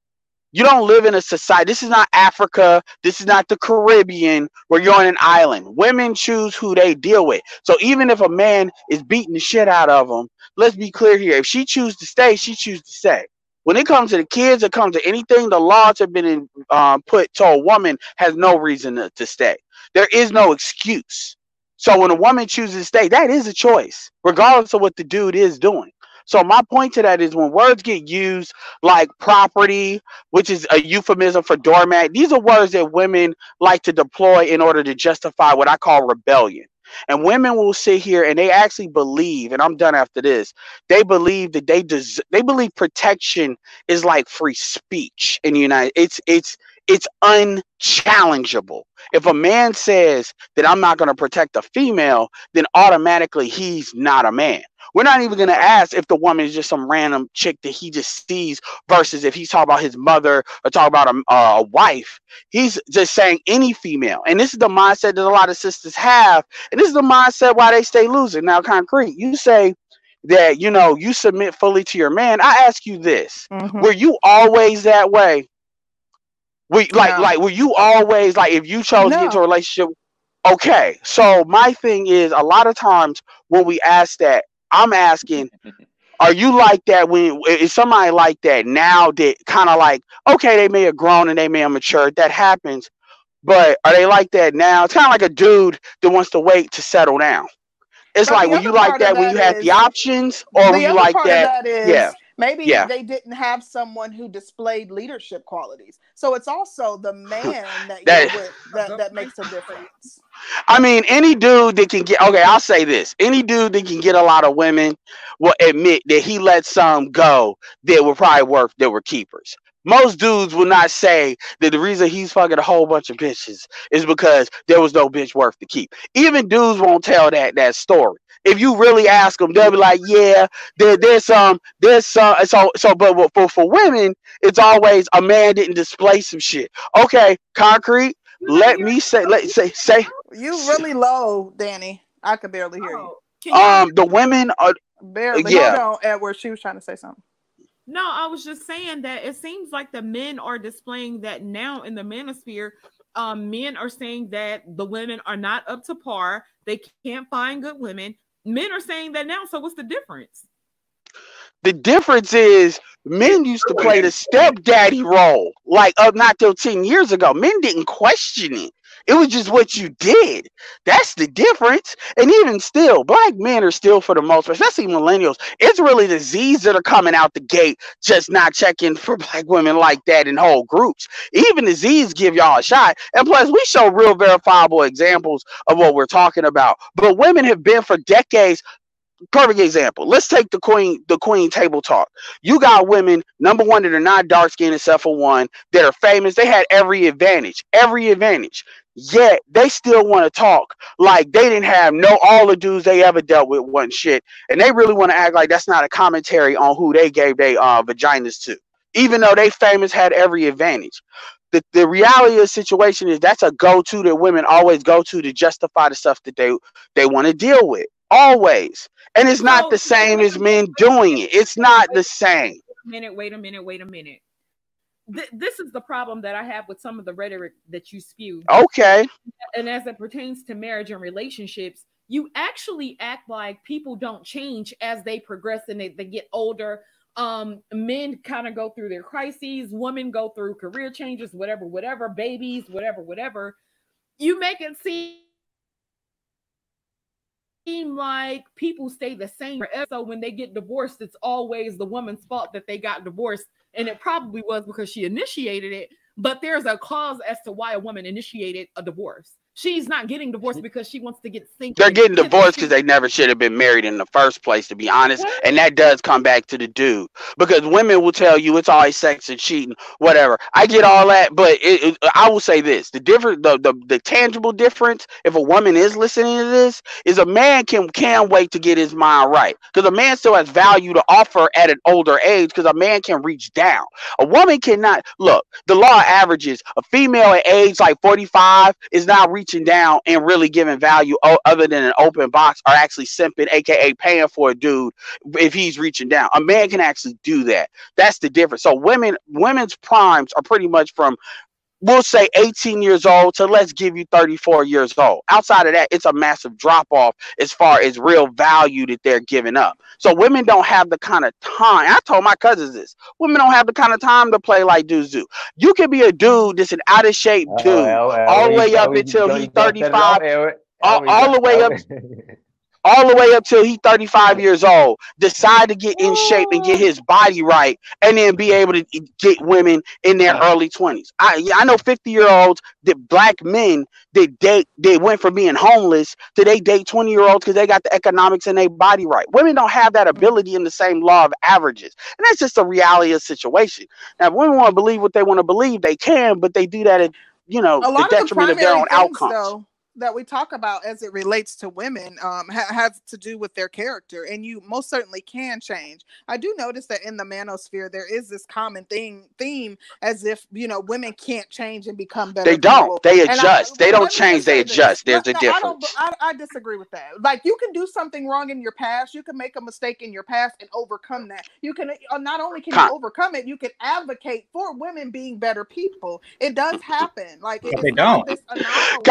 H: You don't live in a society. This is not Africa. This is not the Caribbean where you're on an island. Women choose who they deal with. So even if a man is beating the shit out of them, let's be clear here. If she chooses to stay, she chooses to stay. When it comes to the kids, it comes to anything, the laws have been in, um, put to a woman has no reason to, to stay. There is no excuse. So when a woman chooses to stay, that is a choice, regardless of what the dude is doing. So my point to that is when words get used like property, which is a euphemism for doormat, these are words that women like to deploy in order to justify what I call rebellion. And women will sit here and they actually believe, and I'm done after this. They believe that they des- they believe protection is like free speech in the United. It's it's it's unchallengeable. If a man says that I'm not going to protect a female, then automatically he's not a man. We're not even going to ask if the woman is just some random chick that he just sees versus if he's talking about his mother or talking about a, a wife. He's just saying any female. And this is the mindset that a lot of sisters have. And this is the mindset why they stay losing. Now, concrete, you say that, you know, you submit fully to your man. I ask you this.
B: Mhm.
H: Were you always that way? Were like
B: No.
H: like were you always like if you chose to get into a relationship? Okay, so my thing is a lot of times when we ask that, I'm asking, are you like that when is somebody like that now that kind of like okay they may have grown and they may have matured that happens, but are they like that now? It's kind of like a dude that wants to wait to settle down. It's
B: But
H: like were you like
B: of
H: that when you
B: that
H: had the options, or were you like
B: part
H: that?
B: of that is
H: yeah.
B: maybe
H: Yeah.
B: they didn't have someone who displayed leadership qualities. So it's also the man that,
H: That-
B: you're with that, that makes a difference.
H: I mean, any dude that can get okay, I'll say this: any dude that can get a lot of women will admit that he let some go that were probably worth that were keepers. most dudes will not say that the reason he's fucking a whole bunch of bitches is because there was no bitch worth to keep. Even dudes won't tell that that story. If you really ask them, they'll be like, "Yeah, there, there's some, there's some." So, so, but for for women, it's always a man didn't display some shit. Okay, concrete. Let me say, let say say.
B: You really low, Danny. I could barely hear you.
A: Oh, you
H: Um, the women are
B: Barely.
H: Yeah.
B: Hold on, Edward. She was trying to say something.
A: No, I was just saying that it seems like the men are displaying that now in the manosphere. Um, men are saying that the women are not up to par. They can't find good women. Men are saying that now. So what's the difference?
H: The difference is men used to play the stepdaddy role, like up not till 10 years ago. Men didn't question it. It was just what you did. That's the difference. And even still, black men are still, for the most part, especially millennials, it's really the Z's that are coming out the gate, just not checking for black women like that in whole groups. Even the Z's give y'all a shot. And plus, we show real verifiable examples of what we're talking about. But women have been for decades perfect example. Let's take the queen, the queen table talk. You got women, number one, that are not dark skinned except for one, that are famous. They had every advantage, every advantage. Yet they still want to talk like they didn't have no all the dudes they ever dealt with one shit, and they really want to act like that's not a commentary on who they gave their uh, vaginas to, even though they famous had every advantage. The, the reality of the situation is that's a go-to that women always go to to justify the stuff that they they want to deal with always and it's not the same as men doing it it's not the same
A: minute, wait a minute, wait a minute. Th- this is the problem that I have with some of the rhetoric that you spew.
H: okay
A: And as it pertains to marriage and relationships, you actually act like people don't change as they progress and they, they get older. Um, men kind of go through their crises, women go through career changes, whatever, whatever, babies, whatever, whatever. You make it seem seem like people stay the same forever. So when they get divorced, it's always the woman's fault that they got divorced. And it probably was because she initiated it, but there's a cause as to why a woman initiated a divorce. She's not getting divorced because she wants to get synced.
H: they're getting divorced because they never should have been married in the first place to be honest and that does come back to the dude because women will tell you it's always sex and cheating whatever. I get all that but it, it- i will say this the different the, the the tangible difference if a woman is listening to this is a man can can wait to get his mind right because a man still has value to offer at an older age because a man can reach down. A woman cannot look the law averages a female at age like 45 is not reaching down and really giving value other than an open box are actually simping aka paying for a dude if he's reaching down. A man can actually do that. That's the difference. So women women's primes are pretty much from we'll say 18 years old to let's give you 34 years old. Outside of that, it's a massive drop off as far as real value that they're giving up. So women don't have the kind of time. I told my cousins this. Women don't have the kind of time to play like dudes do. You can be a dude that's an out of shape dude, all the way up until he's 35, all- all the way up- all the way up till he's 35 years old, decide to get in shape and get his body right, and then be able to get women in their early 20s. I I know 50 year olds that black men that date they went from being homeless to they date 20 year olds because they got the economics in their body right. Women don't have that ability in the same law of averages, and that's just the reality of the situation. Now, if women want to believe what they want to believe, they can, but they do that at you know the
B: lot of the
H: detriment of their own
B: things,
H: outcomes.
B: though, that we talk about as it relates to women um, ha- has to do with their character, and you most certainly can change. I do notice that in the manosphere there is this common thing theme as if you know women can't change and become better.
H: They don't.
B: people.
H: They
B: And I-
H: adjust. They don't
B: let me just
H: change. They adjust. There's
B: No,
H: a
B: no, I, don't,
H: difference.
B: I, I disagree with that. Like you can do something wrong in your past, you can make a mistake in your past and overcome that. You can uh, not only can
H: Con-
B: you overcome it, you can advocate for women being better people. It does happen. Like
I: But
B: it's
I: they don't.
B: this anomaly.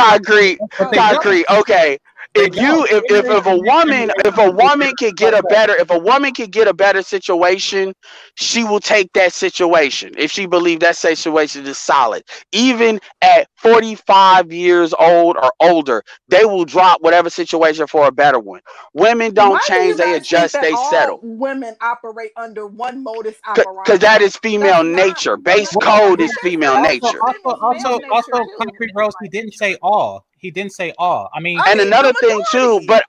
H: Concrete.
I: But they
H: Concrete. Okay. If you if, if if a woman if a woman can get a better if a woman can get a better situation, she will take that situation if she believes that situation is solid. Even at 45 years old or older, they will drop whatever situation for a better one. Women don't
B: Why do
H: change, they adjust, they settle.
B: Women operate under one modus operandi.
H: Because that is female
B: That's not-
H: nature. Base code is female
B: also-
H: nature.
I: Also, also, also, also,
B: nature.
I: Concrete Rose, he didn't say all. He didn't say all. I mean,
B: I
H: and
B: mean,
H: another thing too, but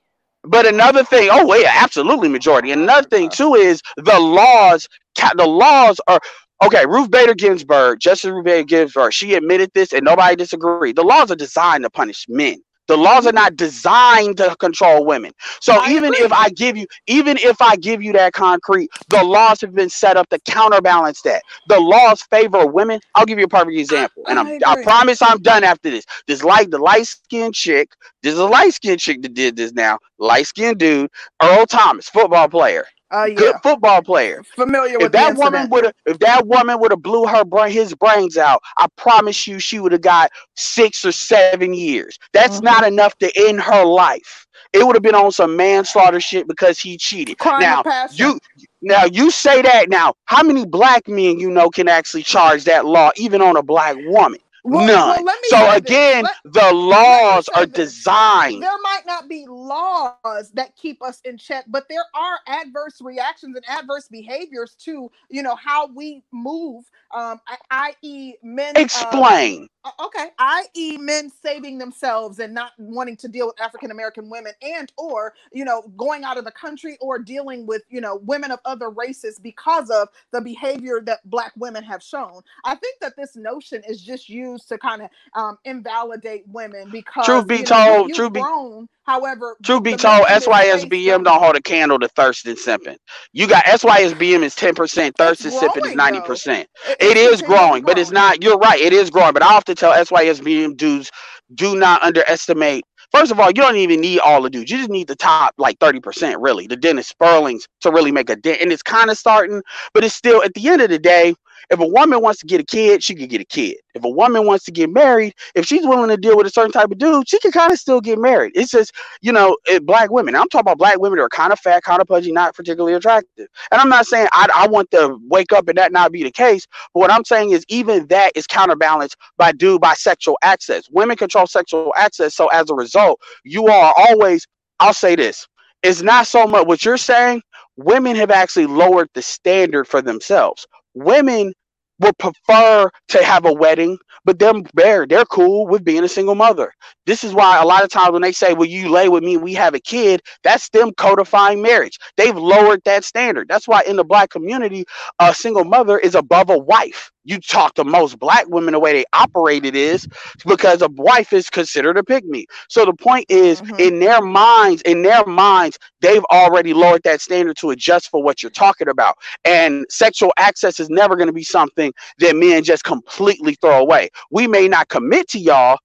H: but another thing, oh wait, absolutely majority. Another thing too is the laws. The laws are Okay, Ruth Bader Ginsburg, Justice Ruth Bader Ginsburg, she admitted this and nobody disagreed. The laws are designed to punish men. The laws are mm-hmm. not designed to control women. So
B: I
H: even
B: agree.
H: if I give you, even if I give you that concrete, the laws have been set up to counterbalance that. The laws favor women. I'll give you a perfect example, and I'm,
B: I
H: I promise I'm done after this. This light, the light skinned chick. This is a light skinned chick that did this now. Light skinned dude, Earl Thomas, football player,
B: Uh, yeah,
H: good football player.
B: Familiar with the
H: that woman would have if that woman would have blew her brain his brains out i promise you she would have got six or seven years. That's
B: Mhm.
H: not enough to end her life. It would have been on some manslaughter shit because he cheated.
B: Crime
H: now you now you say that now how many black men you know can actually charge that law even on a black woman
B: Well-
H: none.
B: well, let me
H: so again
B: Let-
H: the laws are designed.
B: There might not be laws that keep us in check but there are adverse reactions and adverse behaviors to you know how we move um I- i.e men uh,
H: explain.
B: uh, okay i.e men saving themselves and not wanting to deal with african american women and or you know going out of the country or dealing with you know women of other races because of the behavior that black women have shown i think that this notion is just used to kind of um, invalidate women because
H: Truth be
B: you know,
H: told- truth be-
B: grown, however
H: Truth be told,
B: men in this space
H: SYSBM don't hold a candle to thirst and simping. You got SYSBM is 10%, thirst and simping is 90%.
B: It-
H: It
B: it's
H: is
B: continually
H: growing, but it's not, you're right, it is growing. But I often tell SYSBM dudes, do not underestimate. First of all, you don't even need all the dudes. You just need the top like 30%, really, the Dennis Sperlings to really make a dent. And it's kind of starting, but it's still at the end of the day, if a woman wants to get a kid, she can get a kid. If a woman wants to get married, if she's willing to deal with a certain type of dude, she can kind of still get married. It's just, you know, it, black women. I'm talking about black women that are kind of fat, kind of pudgy, not particularly attractive. And I'm not saying I, I want to wake up and that not be the case. But what I'm saying is even that is counterbalanced by due by sexual access. Women control sexual access. So as a result, you are always, I'll say this, it's not so much what you're saying. Women have actually lowered the standard for themselves. Women would prefer to have a wedding, but them they're they're cool with being a single mother. This is why a lot of times when they say, "Well, you lay with me, we have a kid," that's them codifying marriage. They've lowered that standard. That's why in the black community, a single mother is above a wife. You talk to most black women, the way they operate it is because a wife is considered a pygmy. So the point is,
B: Mhm.
H: in their minds, in their minds, they've already lowered that standard to adjust for what you're talking about. And sexual access is never going to be something that men just completely throw away. We may not commit to y'all,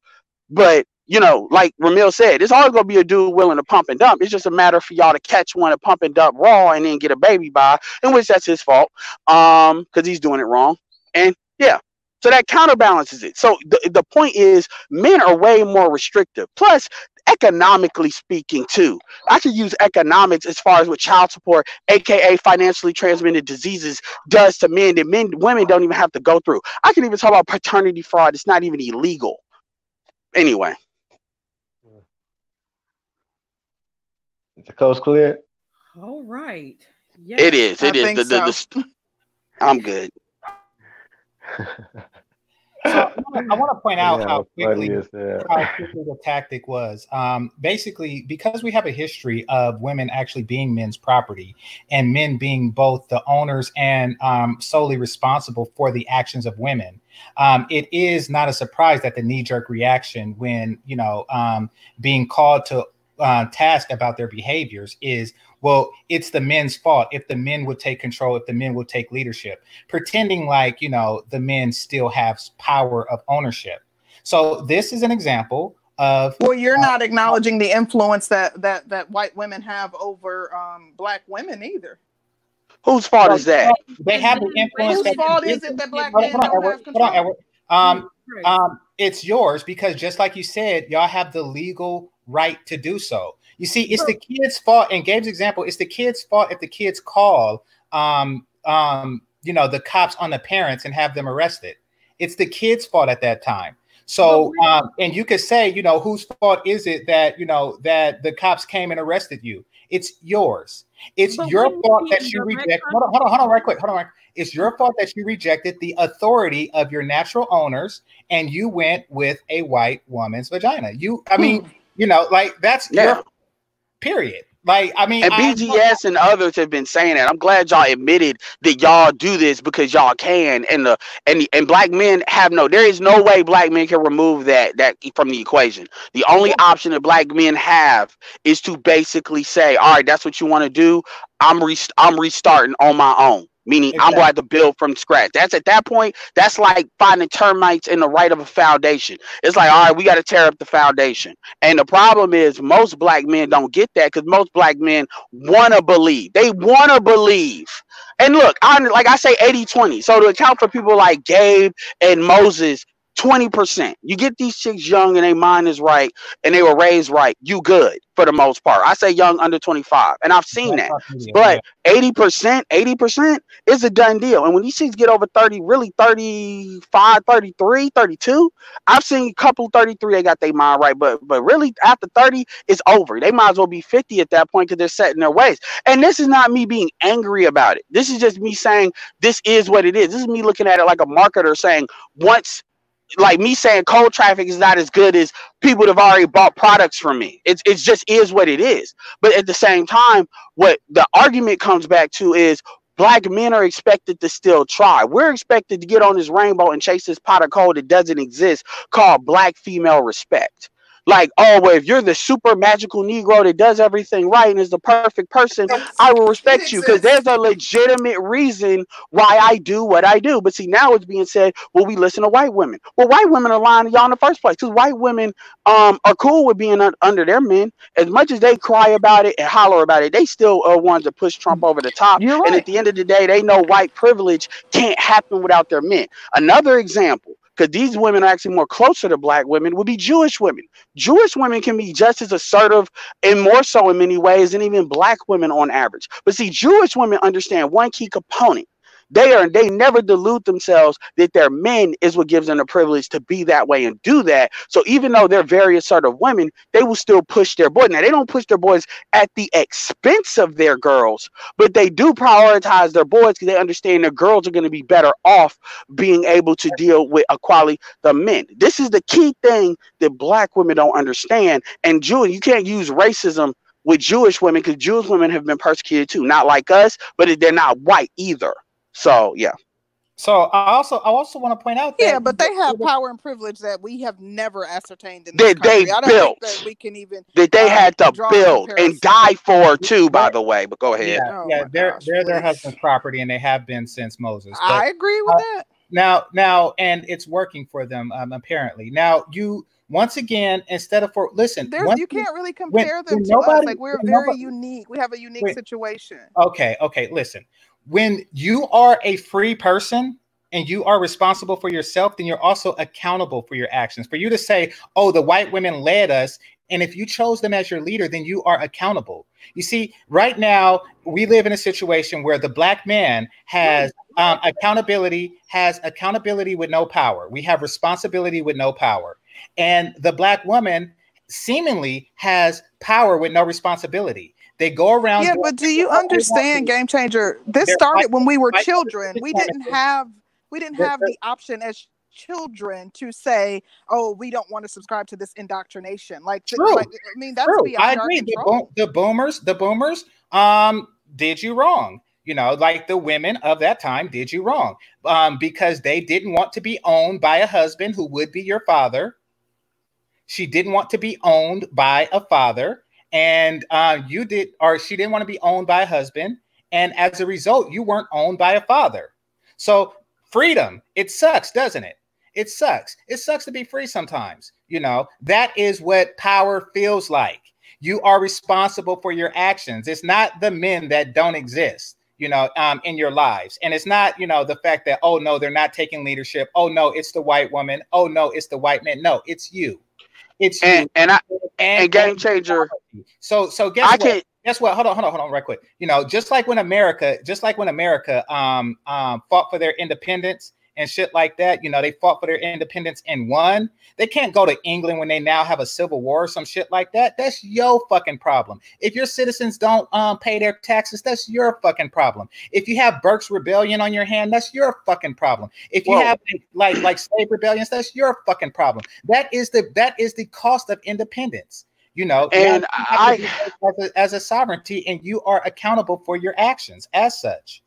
H: but you know, like Ramil said, it's always gonna be a dude willing to pump and dump. It's just a matter for y'all to catch one and pump and dump raw and then get a baby by, in which that's his fault, um, because he's doing it wrong. And yeah, so that counterbalances it. So the the point is, men are way more restrictive. Plus, economically speaking, too, I could use economics as far as what child support, aka financially transmitted diseases, does to men that men women don't even have to go through. I can even talk about paternity fraud. It's not even illegal. Anyway.
C: Is the coast clear?
A: All right.
H: It
A: Yes.
H: is.
B: I
H: It is.
B: think
H: The, the, the, st- I'm good.
G: So I want to point out
C: Yeah,
G: how quickly how quickly the tactic was. Um, basically, because we have a history of women actually being men's property and men being both the owners and um, solely responsible for the actions of women. Um, it is not a surprise that the knee-jerk reaction when you know um, being called to uh, task about their behaviors is well it's the men's fault if the men would take control if the men would take leadership pretending like you know the men still have power of ownership so this is an example of
B: Well, you're not acknowledging the influence that that that white women have over um, black women either.
H: Whose fault is that?
G: they have the influence
B: Whose fault is it that black
G: Hold
B: men
G: on, hold on,
B: don't have
G: Hold
B: control?
G: Um, um, it's yours because just like you said, y'all have the legal right to do so. You see, it's the kid's fault. In Gabe's example, it's the kid's fault if the kids call, um, um, you know, the cops on the parents and have them arrested. It's the kid's fault at that time. So, um, and you could say, you know, whose fault is it that you know that the cops came and arrested you? It's yours. It's
A: But
G: your fault
A: be
G: that you
A: direct
G: reject. Hold on, hold on, hold on, right quick. Hold on, right. It's your fault that you rejected the authority of your natural owners and you went with a white woman's vagina. You, I mean, you know, like that's
H: Yeah.
G: your period. Like, I mean,
H: And
G: I-
H: BGS and others have been saying that. I'm glad y'all admitted that y'all do this because y'all can, and the and the, and black men have no. There is no way black men can remove that that from the equation. The only option that black men have is to basically say, "All right, that's what you want to do. I'm re- I'm restarting on my own." Meaning, I'm going to have to build from scratch. That's at that point. That's like finding termites in the right of a foundation. It's like, all right, we got to tear up the foundation. And the problem is, most black men don't get that because most black men want to believe. They want to believe. And look, I like I say 80 20. So to account for people like Gabe and Moses, 20%. You get these chicks young and their mind is right and they were raised right, you good for the most part. I say young under 25. And I've seen that. But 80%, 80% is a done deal. And when these chicks get over 30, really 35, 33, 32, I've seen a couple 33, they got their mind right. But but really after 30, it's over. They might as well be 50 at that point because they're set in their ways. And this is not me being angry about it. This is just me saying this is what it is. This is me looking at it like a marketer saying once like me saying cold traffic is not as good as people that have already bought products from me. It's it's just is what it is. But at the same time, what the argument comes back to is black men are expected to still try. We're expected to get on this rainbow and chase this pot of gold that doesn't exist called black female respect. Like, oh, well, if you're the super magical Negro that does everything right and is the perfect person, I will respect you because there's a legitimate reason why I do what I do. But see, now it's being said, well, we listen to white women. Well, white women are lying to y'all in the first place because white women um are cool with being un- under their men. As much as they cry about it and holler about it, they still are ones that push Trump over the top.
B: You're
H: And at the end of the day, they know white privilege can't happen without their men. Another example, because these women are actually more closer to black women, would be Jewish women. Jewish women can be just as assertive and more so in many ways than even black women on average. But see, Jewish women understand one key component. They are and they never delude themselves that their men is what gives them the privilege to be that way and do that. So even though they're very assertive women, they will still push their boys. Now they don't push their boys at the expense of their girls, but they do prioritize their boys because they understand their girls are going to be better off being able to deal with equality the men. This is the key thing that black women don't understand. And Jewish, you can't use racism with Jewish women because Jewish women have been persecuted too. Not like us, but they're not white either. So yeah.
G: So I also I also want to point out that
B: Yeah, but they have power and privilege that we have never ascertained in
H: They-
B: this
H: they
B: I don't
H: built.
B: think that we can even
H: That they
B: uh,
H: had to
B: draw a
H: build and die for too, by the way. But go ahead.
G: yeah,
B: Oh
G: yeah
B: my
G: they're
B: gosh,
G: they're their
B: please.
G: husband's property and they have been since Moses. But-
B: I agree with
G: uh,
B: that.
G: now now and it's working for them um, apparently now you once again instead of for listen
B: There's
G: once
B: you
G: you-
B: can't really compare them
G: when
B: to us. Like we're very
G: nobody-
B: unique. We have a unique
G: Wait.
B: situation.
G: okay okay listen when you are a free person and you are responsible for yourself then you're also accountable for your actions. For you to say oh the white women led us and if you chose them as your leader then you are accountable. You see right now we live in a situation where the black man has um, accountability has accountability with no power. We have responsibility with no power. And the black woman seemingly has power with no responsibility they go around
B: Yeah, but do you
G: things that they want to
B: understand. Game Changer? This started when we were children. We didn't have we didn't have the option as children to say, "Oh, we don't want to subscribe to this indoctrination." Like,
G: True.
B: like I mean, that's
G: True.
B: beyond
G: I agree. The, boom, the boomers, the boomers, um, did you wrong. You know, like the women of that time did you wrong, um, because they didn't want to be owned by a husband who would be your father. She didn't want to be owned by a father, and uh, you did, or she didn't want to be owned by a husband, and as a result, you weren't owned by a father. So freedom, it sucks, doesn't it? It sucks. It sucks to be free sometimes. You know, that is what power feels like. You are responsible for your actions. It's not the men that don't exist, you know, um, in your lives. And it's not, you know, the fact that, oh, no, they're not taking leadership. Oh, no, it's the white woman. Oh, no, it's the white man. No, it's you. It's
H: And and I
G: And,
H: and game changer.
G: so, so guess
H: I
G: what?
H: can
G: guess what? Hold on, hold on, hold on, right quick. You know, just like when America, just like when America um um fought for their independence and shit like that, you know, they fought for their independence and won. They can't go to England when they now have a civil war or some shit like that. That's your fucking problem. If your citizens don't um pay their taxes, that's your fucking problem. If you have Burke's rebellion on your hand, that's your fucking problem. If you
H: Whoa.
G: have like like slave rebellions, that's your fucking problem. That is the that is the cost of independence You know,
H: And
G: you
H: I-
G: as a, as a sovereignty, and you are accountable for your actions as such.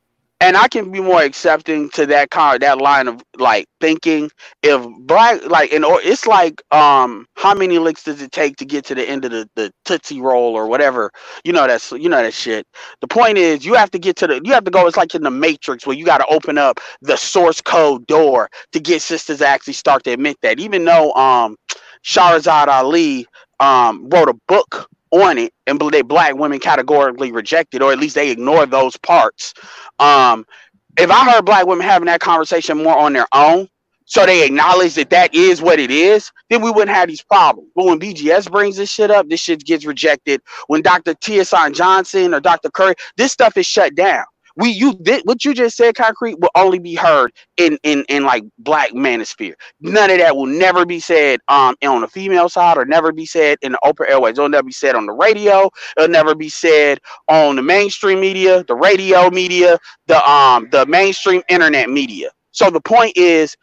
H: And I can be more accepting to that kind that line of like thinking. If black like and or it's like um how many licks does it take to get to the end of the, the tootsie roll or whatever? You know that's you know that shit. The point is you have to get to the you have to go it's like in the matrix where you got to open up the source code door to get sisters to actually start to admit that. Even though um Shahrazad Ali um wrote a book on it and they black women categorically rejected or at least they ignore those parts. Um if i heard black women having that conversation more on their own so they acknowledge that that is what it is then we wouldn't have these problems. But when bgs brings this shit up this shit gets rejected. When dr tson johnson or dr curry this stuff is shut down we you did what you just said concrete will only be heard in in in like black manosphere. None of that will never be said um on the female side or never be said in the open airways. It'll never be said on the radio. It'll never be said on the mainstream media the radio media the um the mainstream internet media. So the point is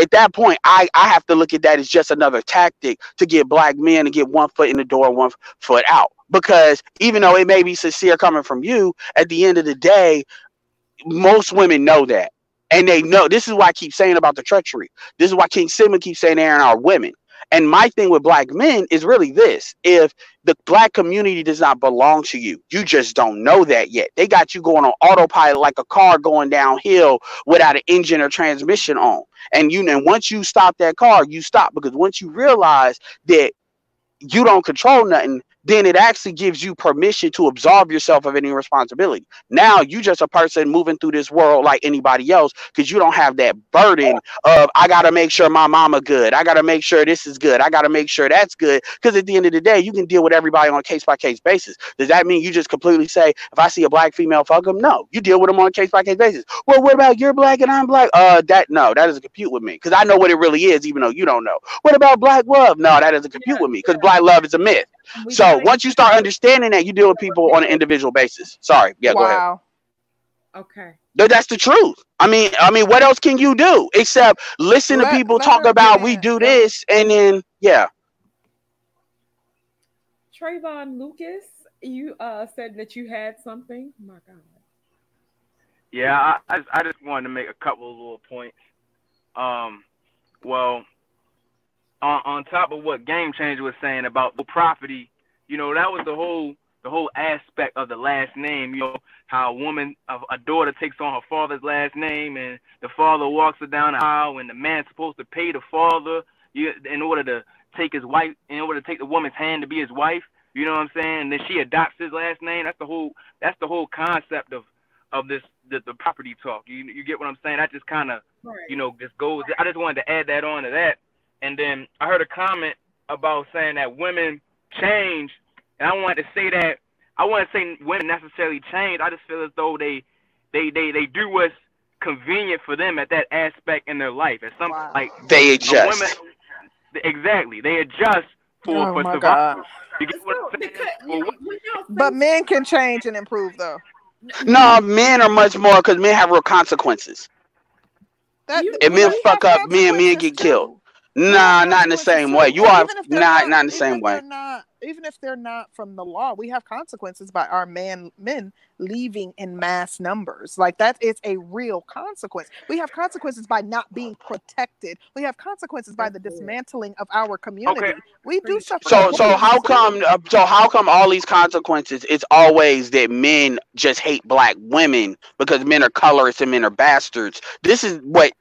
H: at that point I, I have to look at that as just another tactic to get black men to get one foot in the door one foot out because even though it may be sincere coming from you at the end of the day most women know that. And they know this is why i keep saying about the treachery. This is why king simon keeps saying there are women. And my thing with black men is really this. If the black community does not belong to you you just don't know that yet. They got you going on autopilot like a car going downhill without an engine or transmission on. And you and once you stop that car you stop. Because once you realize that you don't control nothing then it actually gives you permission to absolve yourself of any responsibility. Now you just a person moving through this world like anybody else because you don't have that burden of I gotta make sure my mama good. I gotta make sure this is good. I gotta make sure that's good. Because at the end of the day, you can deal with everybody on a case by case basis. Does that mean you just completely say if I see a black female, fuck them? No, you deal with them on a case by case basis. Well, what about you're black and I'm black? Uh, that no, that doesn't compute with me because I know what it really is, even though you don't know. What about black love? No, that doesn't compute with me because black love is a myth. So
A: gotta-
H: once you start understanding that, you deal with people on an individual basis. Sorry, yeah, go ahead.
B: wow.
A: okay.
H: Th- That's the truth. I mean, I mean, what else can you do except listen
B: Let-
H: to people talk about we do this and then yeah.
A: Trayvon Lucas, you uh said that you had something. Oh my God.
D: Yeah, I, I just- I just wanted to make a couple of little points. Um, well, on on top of what Game Changer was saying about the property, you know, that was the whole the whole aspect of the last name. You know, how a woman, a, a daughter takes on her father's last name, and the father walks her down the aisle, and the man's supposed to pay the father you, in order to take his wife, in order to take the woman's hand to be his wife. You know what I'm saying? And then she adopts his last name. That's the whole. That's the whole concept of of this the, the property talk. You you get what I'm saying? That just kind of
A: Right.
D: you know just goes. I just wanted to add that on to that. And then I heard a comment about saying that women change, and I wanted to say that I want to say women necessarily change. I just feel as though they they they they do what's convenient for them at that aspect in their life. At some
B: Wow.
D: like
H: They adjust.
D: woman, exactly they adjust for
B: Oh
D: for
B: my
D: survival.
B: God.
D: You get what
A: So,
D: I'm saying?
A: because,
D: Well, what-
B: But men can change and improve though.
H: No, men are much more because men have real consequences.
B: That,
A: You-
H: If men fuck up, men men
B: consequences,
H: get
B: too.
H: killed. Nah, not in the same way. You are
B: even
H: not not in the same way.
B: Not, even if they're not from the law, we have consequences by our man men leaving in mass numbers. Like that is a real consequence. We have consequences by not being protected. We have consequences by the dismantling of our community. We do
A: Preach.
B: suffer.
H: So so how come uh, so how come all these consequences? It's always that men just hate black women because men are colorists and men are bastards. This is what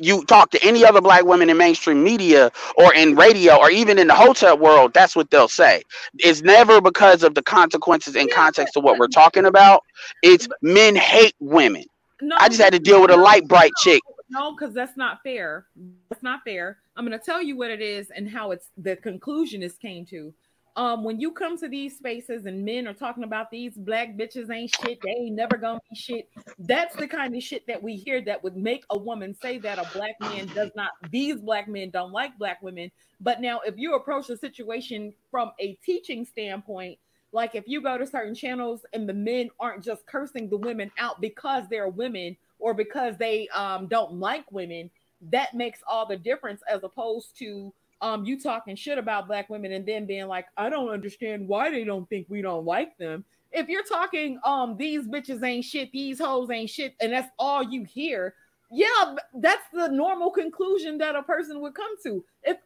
H: you talk to any other black women in mainstream media or in radio or even in the hotel world. That's what they'll say. It's never because of the consequences in context
A: but-
H: of what we're talking about. It's men hate women.
A: No,
H: I just had to deal with a light bright chick.
A: No, because that's not fair. That's not fair. I'm gonna tell you what it is and how it's the conclusion is came to. Um, when you come to these spaces and men are talking about these black bitches ain't shit, they ain't never gonna be shit. That's the kind of shit that we hear that would make a woman say that a black man does not, these black men don't like black women. But now, if you approach the situation from a teaching standpoint, like if you go to certain channels and the men aren't just cursing the women out because they're women or because they um, don't like women, that makes all the difference as opposed to um you talking shit about black women and then being like, I don't understand why they don't think we don't like them. If you're talking um these bitches ain't shit, these hoes ain't shit, and that's all you hear, yeah, that's the normal conclusion that a person would come to. If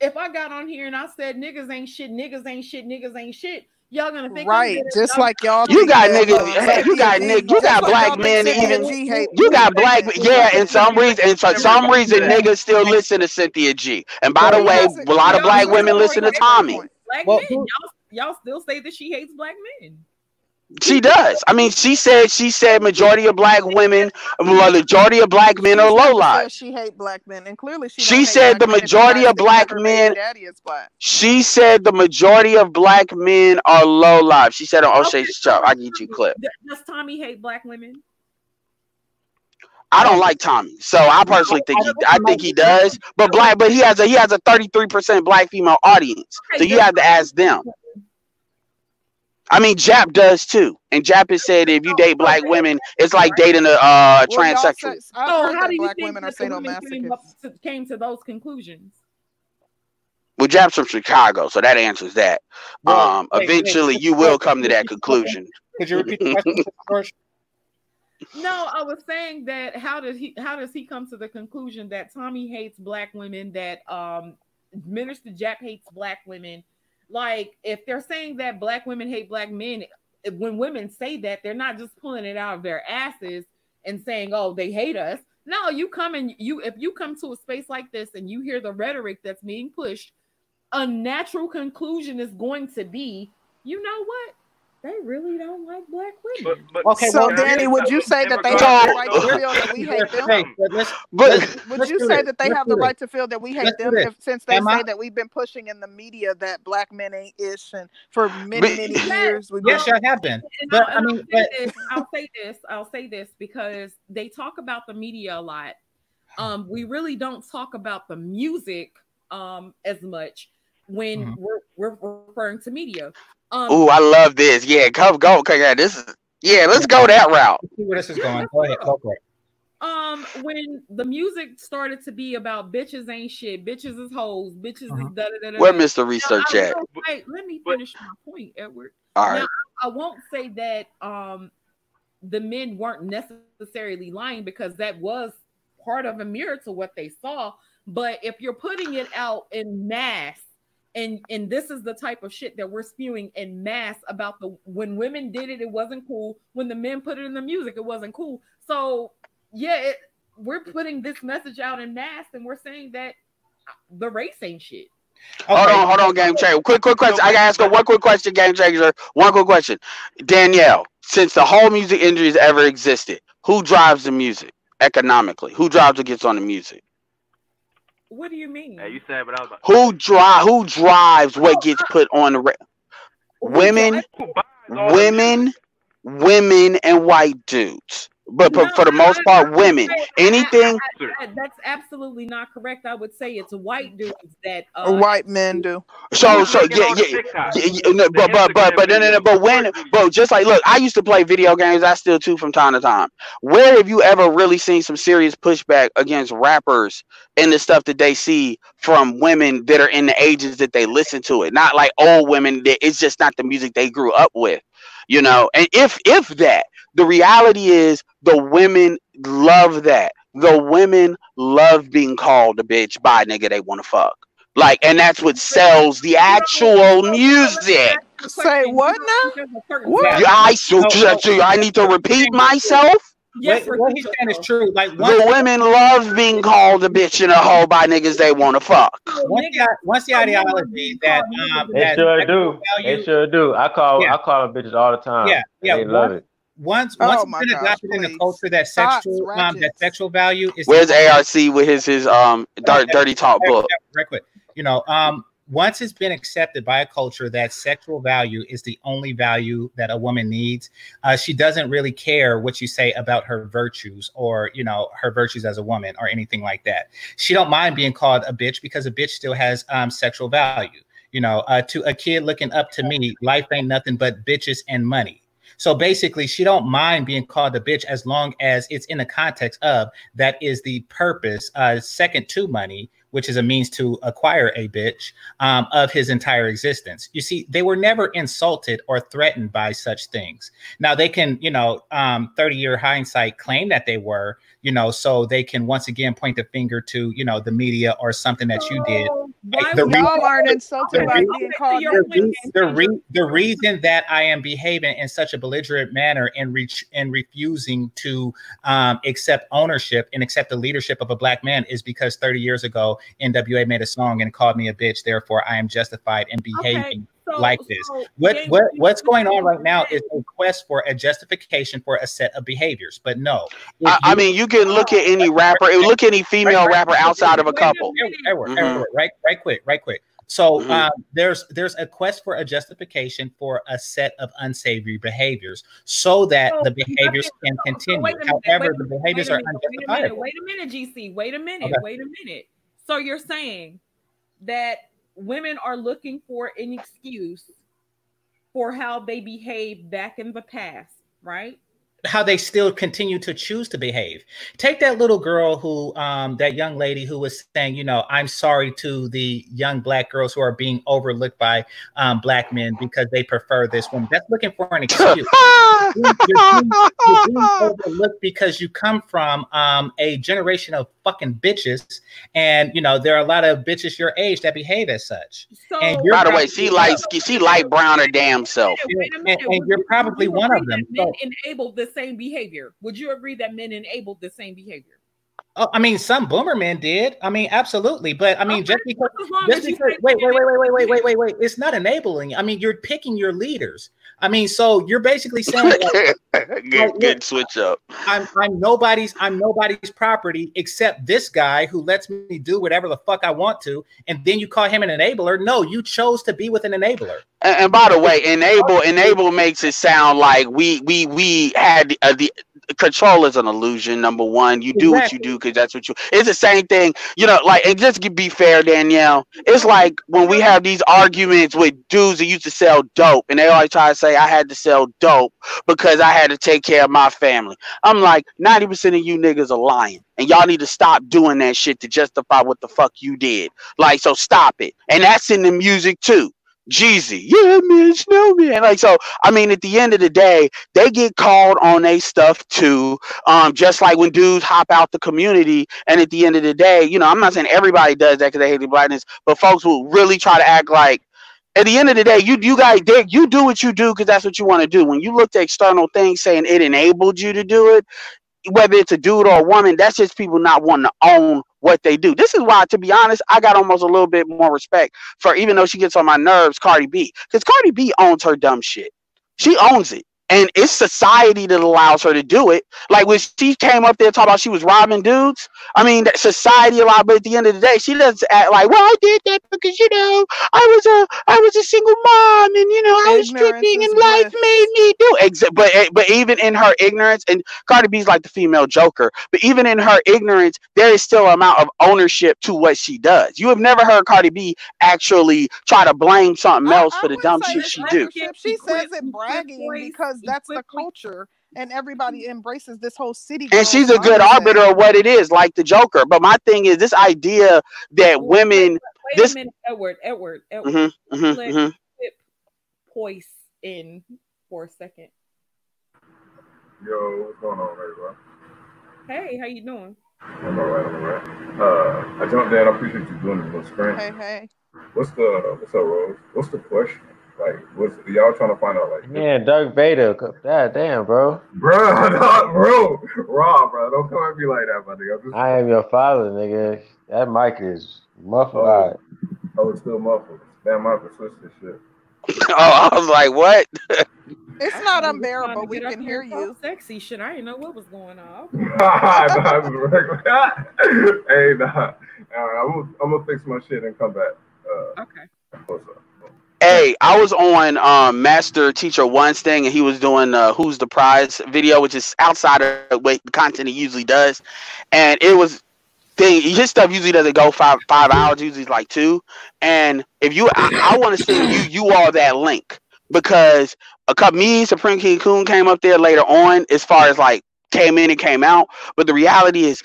A: if I got on here and I said niggas ain't shit, niggas ain't shit, niggas ain't shit, y'all gonna think
B: right, just like y'all.
H: You got niggas, you got niggas, you got black men even. You got black, yeah. And some reason, and for some reason, niggas still listen to Cynthia G. And by the way, a lot of black women listen to Tommy.
A: Black men, y'all, y'all still say that she hates black men.
H: She does. I mean, she said she said majority of black women, well, majority of black men are low lives.
B: She hate black men, and clearly she.
H: She said the majority of black men.
B: Black.
H: She said the majority of black men are low lives. She said on O'Shea okay, Show. I get you clip.
A: Does Tommy hate black women?
H: I don't like Tommy, so I personally think he, I think he does. But black, but he has a he has a thirty three percent black female audience, so you have to ask them. I mean, Jap does too, and Jap has said if you date black women, it's like dating a uh, transsexual.
A: so how do you think that the women came, up to, came to those conclusions?
H: Well, Jap's from Chicago, so that answers that. Um, eventually, you will come to that conclusion.
G: Could you repeat the question first?
A: No, I was saying that how does he how does he come to the conclusion that Tommy hates black women, that um Minister Jap hates black women, like, if they're saying that black women hate black men, when women say that, they're not just pulling it out of their asses and saying, "Oh, they hate us." No, you come and you if you come to a space like this and you hear the rhetoric that's being pushed, a natural conclusion is going to be, you know what? They really don't like black women.
B: But, but, okay, so well, Danny, would you say that they have the right to feel that we hate them? But would you say that they have the right to feel that we hate them if, since they say that we've been pushing in the media that black men ain't ish and for many many years
G: we've yes, I have been. But I mean,
A: I'll say this. I'll say this because they talk about the media a lot. Um, we really don't talk about the music um as much when mm-hmm. we're, we're referring to media.
H: Um, oh, I love this. Yeah, come go. Okay, yeah, this is yeah. Let's go that route.
G: Let's see where this is going. Go ahead. Go for it.
A: Um, when the music started to be about bitches ain't shit, bitches is hoes, bitches uh-huh. is da da da.
H: Where Mr. Research
A: at? Wait, let me finish my point, Edward.
H: All right. Now,
A: I won't say that um the men weren't necessarily lying because that was part of a mirror to what they saw. But if you're putting it out in mass and and this is the type of shit that we're spewing in mass about the when women did it it wasn't cool when the men put it in the music it wasn't cool so yeah it, we're putting this message out in mass and we're saying that uh, the race ain't shit
H: Okay. Hold on, hold on, game changer. Quick, quick question. I gotta ask her one quick question, game changer. One quick question. Danielle, since the whole music industry has ever existed, who drives the music economically? Who drives or gets on the music?
A: What do you mean?
D: Yeah, you said, but I was
H: about who drive who drives what oh, gets put on the re- women, women, women, and white dudes but no, for the most part, women. Anything
A: that's absolutely not correct. I would say it's white dudes that
B: uh, white men do.
H: So so yeah yeah, yeah, yeah no, but but but but no, no, no, but when but just like look, I used to play video games. I still too from time to time. Where have you ever really seen some serious pushback against rappers and the stuff that they see from women that are in the ages that they listen to it? Not like old women that it's just not the music they grew up with you know and if if that the reality is the women love that the women love being called a bitch by a nigga they want to fuck like and that's what sells the actual music
B: say what now
H: what? I, so, I need to repeat myself
G: Yes, what, what he's saying is true. Like
H: the women love being called a bitch and a hoe by niggas they want to fuck.
G: Once the, once the ideology that um,
C: they
G: that
C: sure do, value, they sure do. I call yeah. I call them bitches all the time.
G: Yeah, yeah,
C: they love it.
G: Once oh once it's been adopted in the culture that sexual um, that sexual value is.
H: Where's ARC with his his um dirty, dirty talk book?
G: Right quick, you know um once it's been accepted by a culture that sexual value is the only value that a woman needs, uh, she doesn't really care what you say about her virtues or you know her virtues as a woman or anything like that. She don't mind being called a bitch because a bitch still has um, sexual value. You know, uh, to a kid looking up to me, life ain't nothing but bitches and money. So basically, she don't mind being called a bitch as long as it's in the context of that is the purpose, uh, second to money, which is a means to acquire a bitch, um, of his entire existence. You see, they were never insulted or threatened by such things. Now they can, you know, um, 30 year hindsight claim that they were, you know, so they can once again point the finger to, you know, the media or something that you did. Like, the
B: Y'all
G: reason-
B: aren't insulted by being called
G: the, re- the, re- the reason that I am behaving in such a belligerent manner and reach and refusing to um, accept ownership and accept the leadership of a black man is because 30 years ago NWA made a song and called me a bitch. Therefore, I am justified in behaving
A: So-
G: like this.
A: so
G: What
A: James,
G: what what's going on right now is a quest for a justification for a set of behaviors. But no,
H: I, I mean, you can look at any rapper, look at any female
G: right,
H: rapper
G: right.
H: outside of a couple.
A: minute.
G: Edward, Edward,
H: Mhm.
G: Right, right quick, right quick. So
H: Mhm.
G: um, there's there's a quest for a justification for a set of unsavory behaviors, so that
A: So,
G: the behaviors
A: okay,
G: can
A: so- so
G: continue.
A: wait minute,
G: However,
A: wait
G: the behaviors
A: wait a
G: are
A: minute, wait a minute. Wait a minute, GC. Wait a minute.
G: Okay.
A: Wait a minute. So you're saying that women are looking for an excuse for how they behaved back in the past, right?
G: how they still continue to choose to behave. Take that little girl who, um, that young lady who was saying, you know, I'm sorry to the young black girls who are being overlooked by um, black men because they prefer this woman. That's looking for an excuse. You're being, you're being overlooked because you come from um, a generation of fucking bitches, and you know there are a lot of bitches your age that behave as such.
A: So
G: And you're
H: By the way,
G: probably
H: she
G: one
H: light,
G: of them.
H: she light brown her damn self.
A: Wait a
G: And-
A: minute.
G: and
A: Would
G: you're probably
A: you
G: one of them.
A: Men
G: So-
A: enabled the same behavior. Would you agree that men enabled the same behavior?
G: Oh, I mean, some boomer men did. I mean, absolutely. But I mean, just because just because
A: say
G: wait, wait, wait, wait, wait, wait, wait, wait, wait. It's not enabling. I mean, you're picking your leaders. I mean, so you're basically saying like,
H: good, good switch up.
G: I'm I'm nobody's I'm nobody's property except this guy who lets me do whatever the fuck I want to, and then you call him an enabler. No, you chose to be with an enabler.
H: And, and by the way, enable enable makes it sound like we we we had uh, the control is an illusion. Number one, you do what you do because that's what you. It's the same thing, you know. Like, and just to be fair, Danielle, it's like when we have these arguments with dudes that used to sell dope, and they always try to say I had to sell dope because I had to take care of my family. I'm like, ninety percent of you niggas are lying, and y'all need to stop doing that shit to justify what the fuck you did. Like, so stop it. And that's in the music too. Jeezy, yeah, man, snowman. Like, so, I mean, at the end of the day, they get called on they stuff too. Um, just like when dudes hop out the community, and at the end of the day, you know, I'm not saying everybody does that because they hate the blackness, but folks will really try to act like. At the end of the day, you you guys they, you do what you do because that's what you want to do. When you look to external things saying it enabled you to do it, whether it's a dude or a woman, that's just people not wanting to own what they do. This is why, to be honest, I got almost a little bit more respect for even though she gets on my nerves, Cardi B, because Cardi B owns her dumb shit. She owns it. And it's society that allows her to do it. Like when she came up there talking about she was robbing dudes. I mean, that society allowed, but at the end of the day, she doesn't act like, well, I did that because you know I was a I was a single mom, and you know I was
B: Ignorance
H: stripping,
B: is
H: and life
B: bliss.
H: made me do. Exa- but eh, but even in her ignorance, and Cardi B's like the female Joker. But even in her ignorance, there is still an amount of ownership to what she does. You have never heard Cardi B actually try to blame something
B: I-
H: else
B: I
H: for the dumb shit
B: it's
H: she do.
B: She says it bragging
A: equip
B: because that's the culture, and everybody embraces this whole city.
H: And she's a good arbiter of what it is, like the Joker. But my thing is this idea that women.
A: Wait
H: This-
A: a minute, Edward. Edward. Edward.
H: Mhm, mhm,
A: Let
H: mhm.
A: Poise in for a second.
J: Yo, what's going on, everybody?
A: Hey, how you doing?
J: I'm alright, I'm alright. Uh, I jumped in. I appreciate you doing this little screen.
B: Hey, hey.
J: What's the what's up, Rose? What's the question? Like, what's y'all trying to find out? Like,
C: Man, Doug Vader. God damn, bro.
J: bro, not, bro, Rob, bro, don't come at me like that, my nigga. I'm just,
C: I am your father, nigga. That mic is muffled.
J: Oh.
C: All right.
J: oh, it's still muffled. Damn, I have to switch this shit.
H: Oh, I was like, what?
B: It's not unbearable. We can hear you.
A: Sexy shit. I didn't know what was going on.
J: hey, nah. All right, I'm, gonna- I'm gonna fix my shit and come back. Uh,
A: Okay.
J: what's up?
H: Hey, I was on um, Master Teacher One's thing, and he was doing uh, "Who's the Prize" video, which is outside of what the content he usually does, and it was thing. His stuff usually doesn't go five five hours. Usually like two. And if you, I, I want to send you you all that link because a couple me Supreme King Coon came up there later on as far as like came in and came out. But the reality is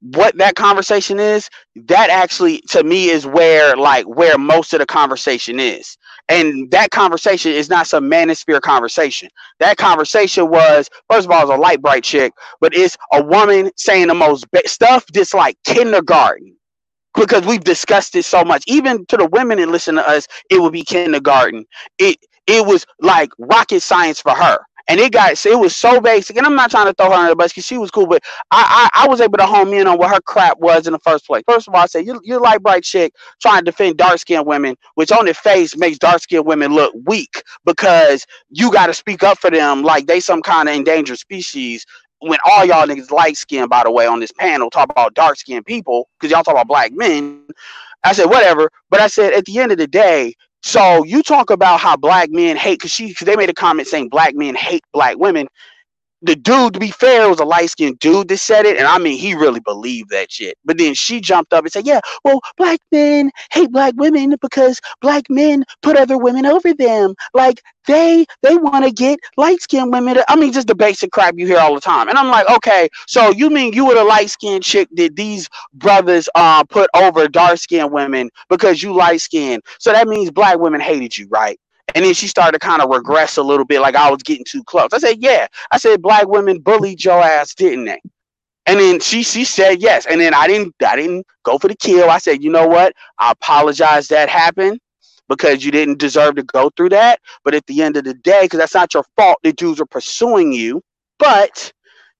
H: what that conversation is, that actually to me is where like where most of the conversation is. And that conversation is not some manosphere conversation. That conversation was first of all, it's a light bright chick, but it's a woman saying the most ba- stuff just like kindergarten because we've discussed it so much. Even to the women that listen to us, it would be kindergarten. It it was like rocket science for her. And it got so it was so basic. And I'm not trying to throw her under the bus because she was cool, but I, I I was able to home in on what her crap was in the first place. First of all, I said you you're light bright chick trying to defend dark skinned women, which on their face makes dark skinned women look weak because you got to speak up for them like they some kind of endangered species when all y'all niggas light skinned, by the way, on this panel talk about dark skinned people because y'all talk about black men. I said, whatever. But I said, at the end of the day, so you talk about how black men hate because she cause they made a comment saying black men hate black women. The dude, to be fair, was a light skinned dude that said it, and I mean he really believed that shit. But then she jumped up and said, "Yeah, well, black men hate black women because black men put other women over them. Like they they want to get light skinned women. To, I mean, just the basic crap you hear all the time." And I'm like, "Okay, so you mean you were the light skinned chick that these brothers uh put over dark skinned women because you light skinned? So that means black women hated you, right?" And then she started to kind of regress a little bit, like I was getting too close. I said, "Yeah." I said, "Black women bullied your ass, didn't they?" And then she she said yes. And then I didn't I didn't go for the kill. I said, "You know what? I apologize that happened." Because you didn't deserve to go through that. But at the end of the day, because that's not your fault, the dudes are pursuing you. But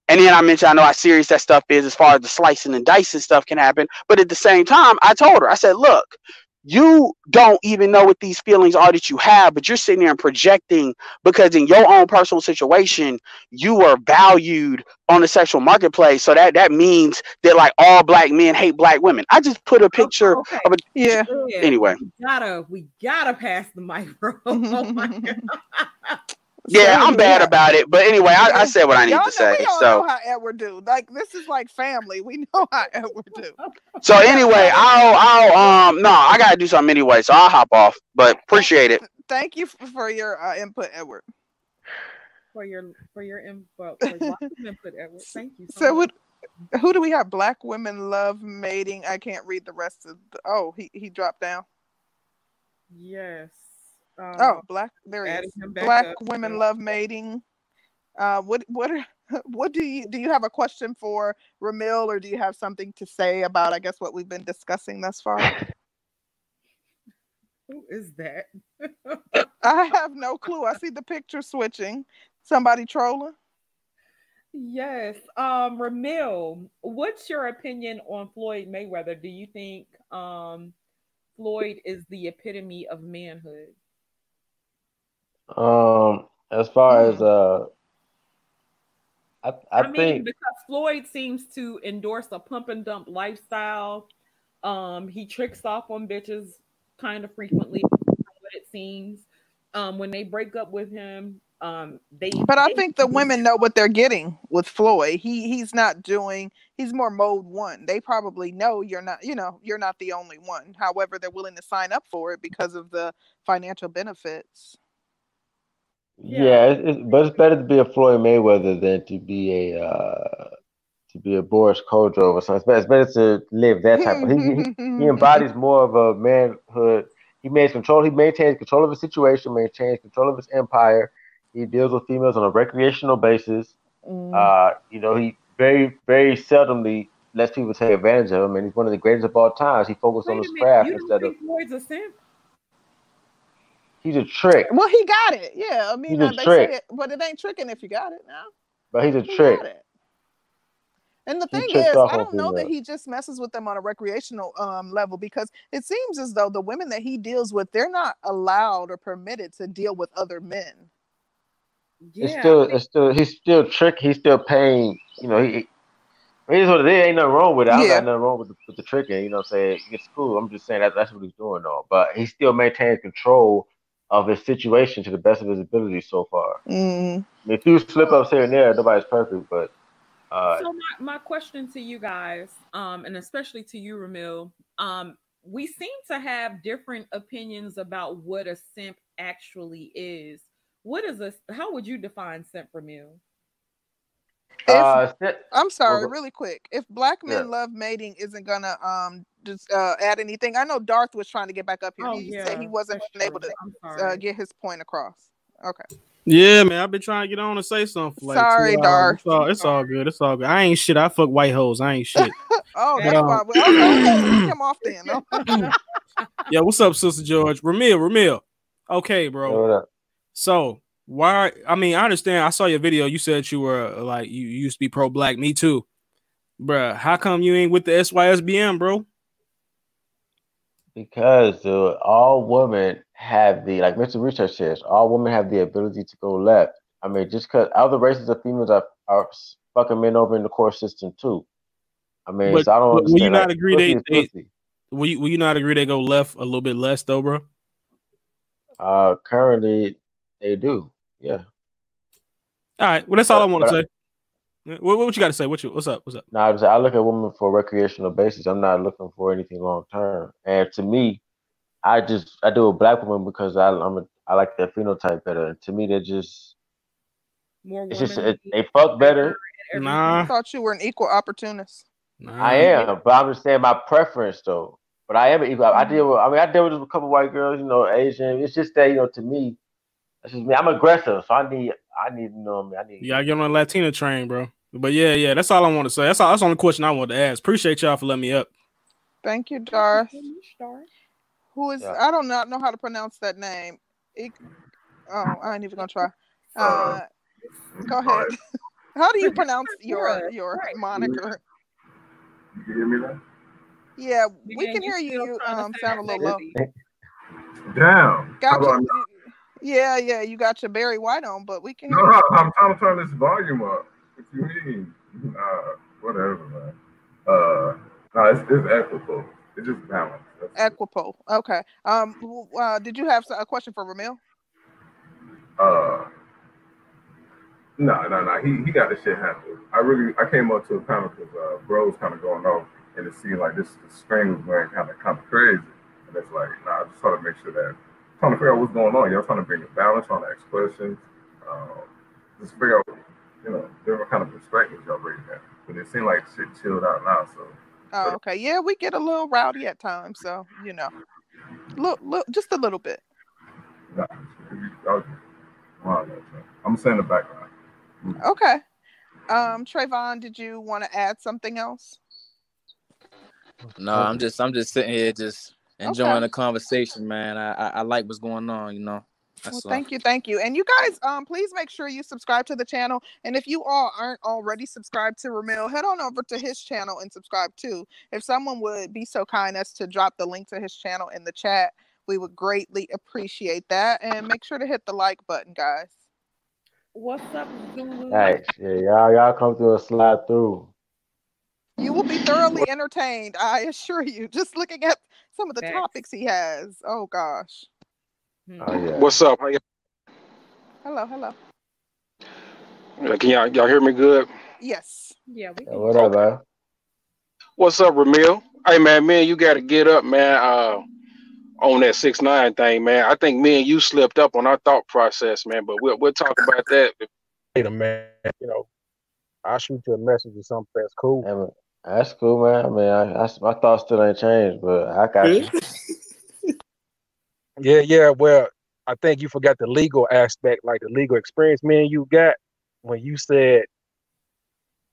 H: and then I mentioned I know how serious that stuff is as far as the slicing and dicing stuff can happen. But at the same time, I told her, I said, look, you don't even know what these feelings are that you have, but you're sitting there and projecting because in your own personal situation, you are valued on the sexual marketplace. So that that means that like all black men hate black women. I just put a oh, picture
A: okay.
H: of a
B: Yeah.
A: Yeah,
H: anyway.
A: we gotta we gotta pass the micro. oh my God.
H: Yeah, I'm
B: Same,
H: bad
B: yeah.
H: about it. But anyway, I, I said what I need
B: Y'all
H: to
B: know,
H: say.
B: we all
H: So
B: know how Edward do. Like this is like family. We know how Edward do.
H: so anyway, I'll I'll um no, I gotta do something anyway, so I'll hop off. But appreciate it.
B: Thank you for your uh, input, Edward.
A: for your for your info for lots input, Edward. Thank you so,
B: So what? Who do we have? Black women love mating. I can't read the rest of. The, oh, he he dropped down.
A: Yes. Um,
B: Oh, black. There he
A: adding
B: is.
A: him back
B: Black
A: up,
B: women
A: so-
B: love mating. Uh, what what are, what do you do? You have a question for Ramil, or do you have something to say about? I guess what we've been discussing thus far.
A: Who is that?
B: I have no clue. I see the picture switching. Somebody trolling.
A: Yes. Um, Ramil, what's your opinion on Floyd Mayweather? Do you think um Floyd is the epitome of manhood?
C: Um, as far as uh, I I,
A: I, mean,
C: think
A: because Floyd seems to endorse a pump and dump lifestyle. Um, he tricks off on bitches kind of frequently, what it seems. Um, when they break up with him, um, they
B: But I
A: they-
B: think the women know what they're getting with Floyd. He he's not doing. He's more mode one. They probably know you're not. You know, you're not the only one. However, they're willing to sign up for it because of the financial benefits.
C: Yeah, it's, it's, but it's better to be a Floyd Mayweather than to be a uh to be a Boris Kodjoe or something. It's better, it's better to live that type of. He, he, he embodies more of a manhood. He maintains control. He maintains control of his situation, maintains control of his empire. He deals with females on a recreational basis.
B: Mm.
C: Uh, you know, he very, very seldomly lets people take advantage of him, and he's one of the greatest of all times. He focused on his
A: minute,
C: craft
A: you
C: instead of
A: Floyd's a simp?
C: He's a trick,
B: well, he got it. Yeah, I mean,
C: He's a
B: uh, they
C: trick.
B: say it, but it ain't tricking if you got it now.
C: but he's a
B: He
C: trick.
B: And the
C: He
B: thing is, I don't know that he just messes with them on a recreational um, level because it seems as though the women that he deals with, they're not allowed or permitted to deal with other men.
A: Yeah,
C: It's still, it's still, he's still trick. He's still paying. You know, he. It is what it is. Ain't nothing wrong with it. I
B: Yeah.
C: got nothing wrong with the, with the tricking. You know, what I'm saying it's cool. I'm just saying that that's what he's doing, though. But he still maintains control of his situation to the best of his ability so far.
B: Mm.
C: I mean, a few slip ups here and there. Nobody's perfect, but uh,
A: so my, my question to you guys, um, and especially to you, Ramil, um, we seem to have different opinions about what a simp actually is. What is a how would you define simp, Ramil?
C: Uh,
B: I'm sorry, really quick. If black men
C: Yeah.
B: love mating isn't gonna um just uh, add anything, I know Darth was trying to get back up here.
A: Oh,
B: he
A: yeah,
B: said he wasn't
A: that's
B: able
A: true.
B: to uh, get his point across. Okay.
E: Yeah, man, I've been trying to get on and say something. Like
B: Sorry,
E: two.
B: Darth.
E: It's all, it's all good. It's all good. I ain't shit. I fuck white hoes. I ain't shit.
B: Oh,
E: But,
B: that's
E: um,
B: why. We, okay, okay, kick off then.
E: yeah, what's up, Sister George? Ramil, Ramil. Okay, bro.
C: what up?
E: So why? I mean, I understand. I saw your video. You said you were uh, like you used to be pro black. Me too, bruh. How come you ain't with the SYSBM, bro?
C: Because all women have the like Mr. Research says, all women have the ability to go left. I mean, just because other races of females are, are fucking men over in the court system too. I mean,
E: But,
C: so I don't
E: but will you not
C: like,
E: agree they, they will you will you not agree they go left a little bit less though, bro?
C: Uh, currently they do. Yeah.
E: All right. Well, that's all I want to say. Yeah, What, what you got to say? What you? What's up? What's up?
C: No, I, just, I look at women for recreational basis. I'm not looking for anything long term. And to me, I just I do a black woman because I I'm a, I like their phenotype better. And to me, they're just
A: More
C: it's just it, they fuck better.
B: I
E: Nah,
B: thought you were an equal opportunist.
E: nah.
C: I am, but I'm just saying my preference though. But I am an equal. I mm-hmm. deal with. I mean, I deal with a couple white girls. You know, Asian. It's just that you know, to me, that's just me. I'm aggressive, so I need. I need. to know, what I mean, I need.
E: You gotta get on the Latina train, bro. But yeah, yeah, that's all I want to say. That's all. That's the only question I want to ask. Appreciate y'all for letting me up.
B: Thank you, Darth.
A: Darth.
B: Who is?
C: Yeah.
B: I don't not know how to pronounce that name. Ik- oh, I ain't even gonna try. Uh, go ahead. How do you pronounce your your
A: right.
B: moniker?
J: You hear me now?
B: Yeah, we
A: Yeah,
B: can
A: you
B: hear you. You um, sound a little low.
A: sexy.
J: Damn. How
B: Got
J: about
B: you. Yeah, yeah, you got your Barry White on, but we can
J: No, no. I'm trying to turn this volume up. What you mean? Uh, whatever, man. Uh, no, it's, it's equitable. It's just balance. That's.
B: Equipo. Okay. Um, uh, did you have a question for Ramil?
J: Uh, no, no, no. He he got this shit handled. I really I came up to a panel because uh, bro was kind of going off, and it seemed like this the string was going kind of kind of crazy. And it's like, nah, I just trying to make sure that trying to figure out what's going on. Y'all trying to bring a balance, trying to ask questions, um, just figure out, you know, different kind of perspectives y'all bringing in. But it seemed like shit chilled out now. So
B: Oh, okay. Yeah, we get a little rowdy at times, so you know, look, look, just a little bit.
J: nah, I don't know, man. I'm saying the background.
B: Okay. Um, Trayvon, did you want to add something else?
K: No, I'm just I'm just sitting here just enjoying
B: Okay.
K: the conversation, man. I, I I like what's going on, you know.
B: Well, thank you, thank you. And you guys, um, please make sure you subscribe to the channel. And if you all aren't already subscribed to Ramil, head on over to his channel and subscribe too. If someone would be so kind as to drop the link to his channel in the chat, we would greatly appreciate that. And make sure to hit the like button, guys.
A: What's up, Zulu?
C: Hey, yeah, y'all, y'all come through and slide through.
B: You will be thoroughly entertained, I assure you. Just looking at some of the
A: Facts.
B: topics he has. Oh gosh.
A: Hmm.
C: Oh yeah.
L: What's up? How y'all,
B: Hello, hello.
L: uh, can y'all, y'all hear me good?
B: Yes.
A: Yeah, we can.
C: what up, man?
L: What's up, Ramil? Hey man, man, you gotta get up, man. Uh, on that six nine thing, man. I think me and you slipped up on our thought process, man. But we'll we'll talk about that.
M: later, man. You know, I'll shoot you a message or something that's cool.
C: Hey, man, That's cool, man. I mean, I, I, my thoughts still ain't changed, but I got you.
M: Yeah, yeah. Well, I think you forgot the legal aspect, like the legal experience, man. You got when you said,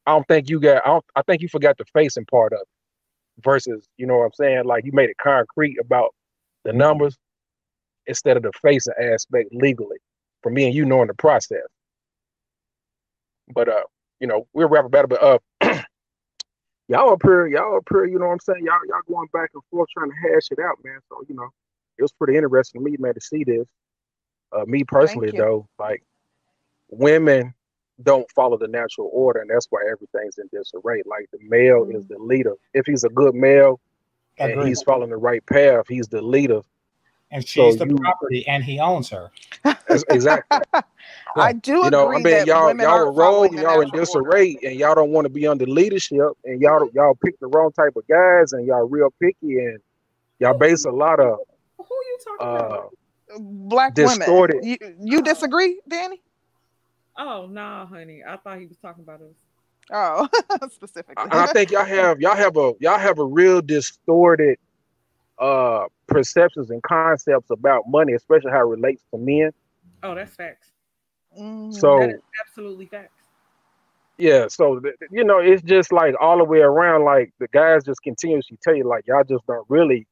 M: I don't think you got. I don't. I think you forgot the facing part of it. Versus, you know what I'm saying? Like you made it concrete about the numbers instead of the facing aspect legally. For me and you knowing the process. But uh, you know, we're wrap about it. But uh, y'all up here, y'all up here, you know what I'm saying? Y'all y'all going back and forth trying to hash it out, man. So you know, it was pretty interesting to me, man, to see this. Uh, me personally, though, like women don't follow the natural order, and that's why everything's in disarray. Like the male is the leader. If he's a good male and he's following the right path, he's the leader.
G: And
M: So
G: she's the
M: you-
G: property, and he owns her.
M: That's exactly.
B: I do
M: you know, I mean, y'all y'all
B: aren't
M: rogue and y'all in
B: natural order.
M: disarray, and y'all don't want to be under leadership, and y'all y'all pick the wrong type of guys, and y'all real picky, and y'all base a lot of
A: Who are you talking
M: uh
A: about?
B: Black
M: distorted.
B: women. You you disagree, Danny?
A: Oh, nah, honey. I thought he was talking about us.
B: Oh, specifically.
M: And I think y'all have y'all have a y'all have a real distorted uh perceptions and concepts about money, especially how it relates to men.
A: Oh, that's facts.
M: So
A: that is absolutely facts.
M: yeah, so th- th- you know, it's just like all the way around. Like the guys just continuously tell you, like y'all just don't really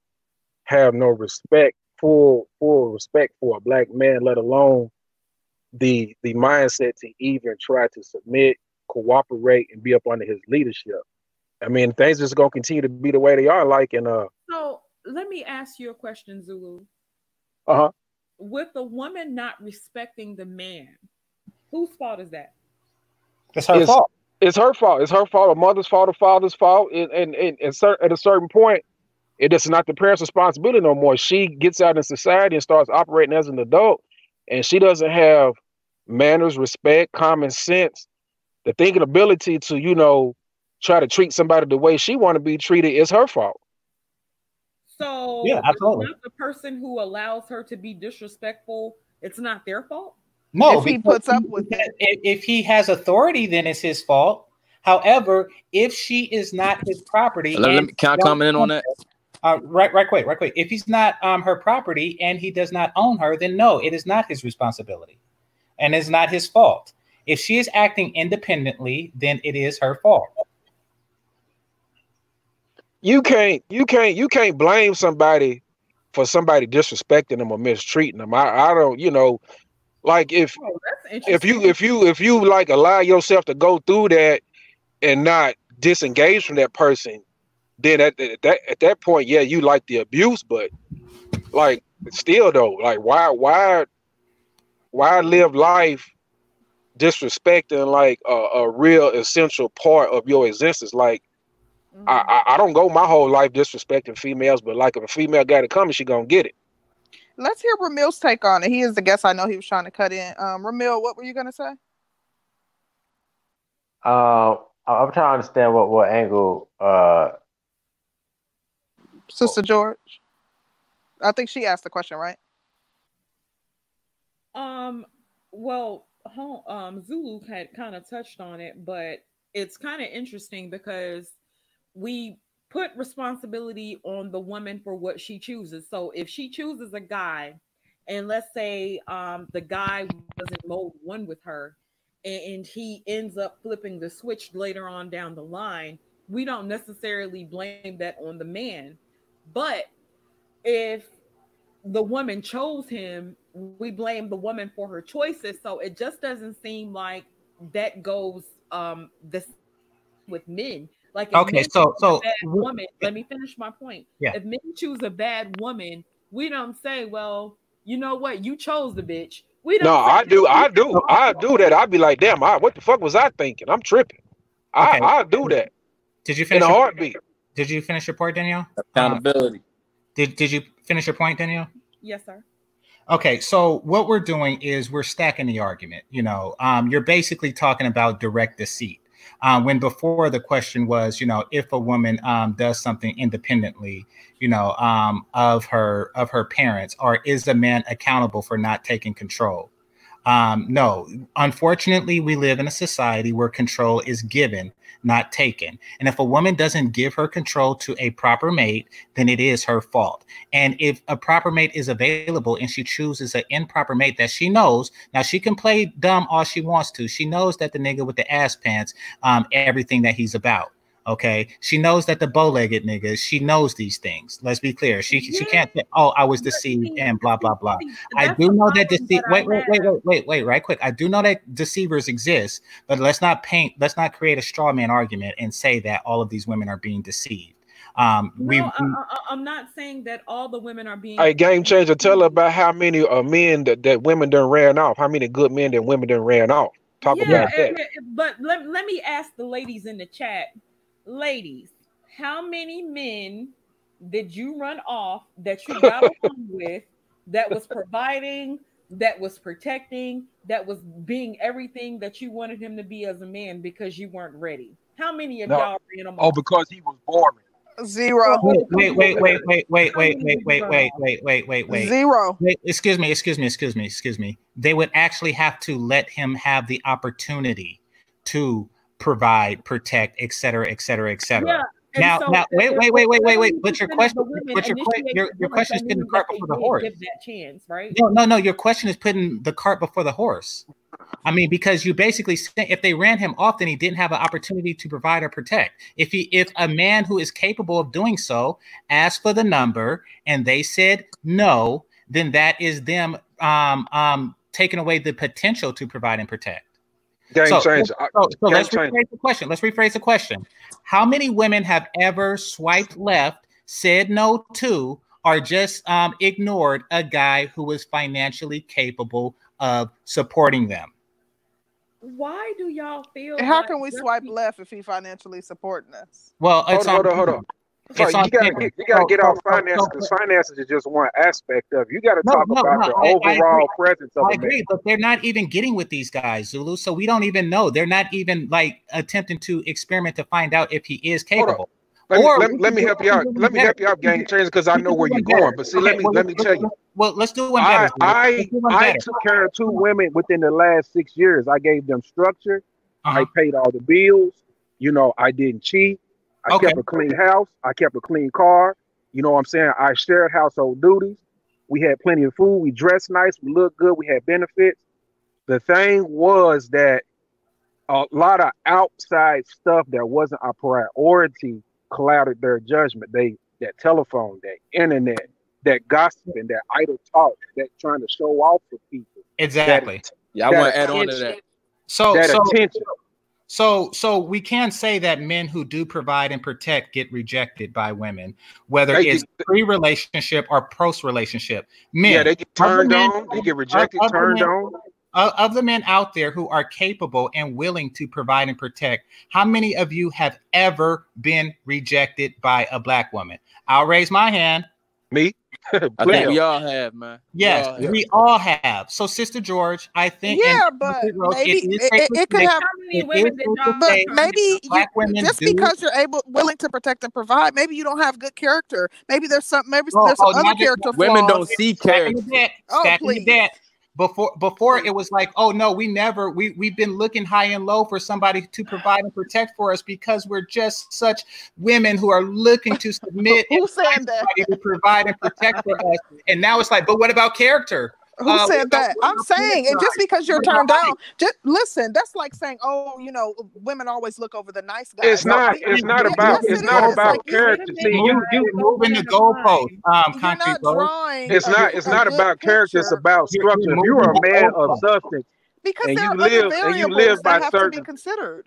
M: have no respect, full full respect for a black man, let alone the the mindset to even try to submit, cooperate, and be up under his leadership. I mean, things just gonna continue to be the way they are. Like, and uh,
A: So let me ask you a question, Zulu.
M: uh huh.
A: With the woman not respecting the man, whose fault is that?
G: It's her
M: it's,
G: fault.
M: It's her fault. It's her fault. A mother's fault. A father's fault. And and, and, and cer- at a certain point, it is not the parent's responsibility no more. She gets out in society and starts operating as an adult, and she doesn't have manners, respect, common sense, the thinking ability to you know try to treat somebody the way she want to be treated is her fault.
A: So
G: Yeah, absolutely.
A: not the person who allows her to be disrespectful, it's not their fault.
G: No,
B: If he puts up with it.
G: if, if he has authority, then it's his fault. However, if she is not his property,
K: Let- let me- can I comment in on that?
G: her- Uh, right, right, quick, right, quick. If he's not um her property and he does not own her, then no, it is not his responsibility, and it's not his fault. If she is acting independently, then it is her fault.
M: You can't you can't you can't blame somebody for somebody disrespecting them or mistreating them. I, I don't you know like if
A: Oh,
M: if you if you if you like allow yourself to go through that and not disengage from that person then at, at that at that point yeah you like the abuse but like still though like why why why live life disrespecting like a, a real essential part of your existence like I, I I don't go my whole life disrespecting females but like if a female got it coming she gonna get it
B: Let's hear Ramil's take on it. He is the guest. I know he was trying to cut in. Um, Ramil, what were you gonna say?
C: Uh, I'm trying to understand what what angle. Uh,
B: Sister George. I think she asked the question, right?
A: Um, well, home, um, Zulu had kind of touched on it, but it's kind of interesting because we put responsibility on the woman for what she chooses. So if she chooses a guy, and let's say um the guy doesn't mode one with her, and, and he ends up flipping the switch later on down the line, we don't necessarily blame that on the man. But if the woman chose him, we blame the woman for her choices. So it just doesn't seem like that goes um this with men. Like if
G: Okay, so- so
A: bad
G: w-
A: woman, let me finish my point.
G: Yeah.
A: If men choose a bad woman, we don't say, well, you know what, you chose the bitch. We don't
M: no I do I do I do that I'd be like damn I, what the fuck was I thinking I'm tripping I
G: Okay.
M: I do that
G: Did you finish in
M: a
G: your,
M: heartbeat
G: Did you finish your point, Danielle?
K: Accountability.
G: Did Did you finish your point, Danielle?
A: Yes, sir.
G: Okay, so what we're doing is we're stacking the argument. You know, um, you're basically talking about direct deceit. Um, when before the question was, you know, if a woman um, does something independently, you know, um, of her of her parents, or is the man accountable for not taking control? Um, no, unfortunately, we live in a society where control is given, not taken. And if a woman doesn't give her control to a proper mate, then it is her fault. And if a proper mate is available and she chooses an improper mate that she knows, now she can play dumb all she wants to. She knows that the nigga with the ass pants, um, everything that he's about. Okay, she knows that the bow-legged niggas. She knows these things. Let's be clear. She she can't say, "Oh, I was deceived," and blah blah blah. I do know that
A: problem
G: deceit. Wait, wait, wait, wait, wait, wait, right quick. I do know that deceivers exist, but let's not paint. Let's not create a straw man argument and say that all of these women are being deceived. Um,
A: No, I,
G: we
A: I, I'm not saying that all the women are being.
M: Hey, game changer, tell her about how many uh, men that, that women done ran off. How many good men that women done ran off? Talk
A: yeah,
M: about that.
A: and- and- but let, let me ask the ladies in the chat. Ladies, how many men did you run off that you got along with that was providing, that was protecting, that was being everything that you wanted him to be as a man because you weren't ready? How many of
M: No.
A: y'all ran him
M: Oh, because he was boring.
B: Zero.
G: wait, wait, wait, wait, wait, wait, wait, wait, wait, wait, wait, wait, wait, wait.
B: Zero.
G: Wait, excuse me, excuse me, excuse me, excuse me. They would actually have to let him have the opportunity to provide, protect, et cetera, et cetera, et cetera.
A: Yeah. and
G: Now,
A: so
G: now, wait, wait, wait, wait, wait, wait.
A: 70%
G: But your question, but your, your, your question is putting the cart before the horse.
A: give that chance, right?
G: No, no, no. Your question is putting the cart before the horse. I mean, because you basically say if they ran him off, then he didn't have an opportunity to provide or protect. If he, if a man who is capable of doing so asked for the number and they said no, then that is them um, um, taking away the potential to provide and protect.
M: Game
G: So,
M: changer.
G: So, so
M: game
G: let's
M: changer.
G: rephrase the question. Let's rephrase the question. How many women have ever swiped left, said no to, or just um, ignored a guy who was financially capable of supporting them?
A: Why do y'all feel?
B: And how
A: like
B: can we swipe
A: be-
B: left if he financially supporting us?
G: Well,
M: Hold
G: it's
M: on, hold
G: on
M: on, hold
G: paper.
M: On.
G: It's
M: you gotta get, you gotta
G: So-
M: get
G: so-
M: off
G: so-
M: finances
G: so-
M: because finances is just one aspect of. it. You got to
G: No,
M: talk
G: no,
M: about
G: no,
M: the
G: I- I
M: overall
G: agree.
M: presence of
G: I agree, but they're not even getting with these guys, Zulu. So we don't even know. They're not even like attempting to experiment to find out if he is capable.
M: Let me,
G: Or
M: let, me- let me help you out. Let me help you out,
G: gang can
M: game
G: do-
M: changer, because I know where you're going. But see, let me let me tell you.
G: Well, let's do one
M: I
G: better.
M: I I
G: better.
M: took care of two women within the last six years. I gave them structure.
G: Uh-huh.
M: I paid all the bills. You know, I didn't cheat. I
G: Okay.
M: kept a clean house. I kept a clean car. You know what I'm saying? I shared household duties. We had plenty of food. We dressed nice. We looked good. We had benefits. The thing was that a lot of outside stuff that wasn't a priority clouded their judgment. They that telephone, that internet, that gossiping, that idle talk, that trying to show off for people.
G: Exactly.
K: Yeah, I want to add on to that.
G: So,
M: that
G: so,
M: attention.
G: So, so we can say that men who do provide and protect get rejected by women, whether
M: They
G: it's
M: get-
G: pre-relationship or post-relationship. Men,
M: Yeah, they get turned
G: men-
M: on. They get rejected, turned
G: men-
M: on.
G: of the men out there who are capable and willing to provide and protect, how many of you have ever been rejected by a black woman? I'll raise my hand.
M: Me?
K: I think
M: Plenty.
K: we all have, man. We
G: Yes,
K: all have.
G: we all have. So, Sister George, I think.
B: Yeah, but
G: Rose,
B: maybe it, it, it could have.
A: How many
G: it
A: women
G: is
A: did
G: safe to
A: y'all
B: But maybe you,
G: black women
B: just
G: do.
B: because you're able, willing to protect and provide, maybe you don't have good character. Maybe there's some, maybe
G: Oh,
B: there's some
G: oh, now
B: other
G: that-
B: character
K: Women
B: flaws.
K: don't see character.
B: Oh, please.
G: Before before it was like, oh no, we never we we've been looking high and low for somebody to provide and protect for us because we're just such women who are looking to submit
B: Who said that?
G: somebody to provide and protect for us. And now it's like, but what about character?
B: Who
G: Uh,
B: said that? I'm saying, and just because you're
G: What about
B: turned down, just listen. That's like saying, oh, you know, women always look over the nice guys.
M: It's not.
G: it-
M: It's not about.
B: yes,
M: It's
B: it
M: not
B: is.
M: about
B: Like
M: character. See, you
A: y'all.
M: you
G: You're moving the goalpost, um,
B: you're
G: concrete
B: drawing
M: It's not. It's not about character. It's about
G: You're, you're
M: structure. If you're a man of substance
B: because
M: and
B: there
M: you
B: are other
M: live and you live by
B: that have to be
M: certain,
B: considered.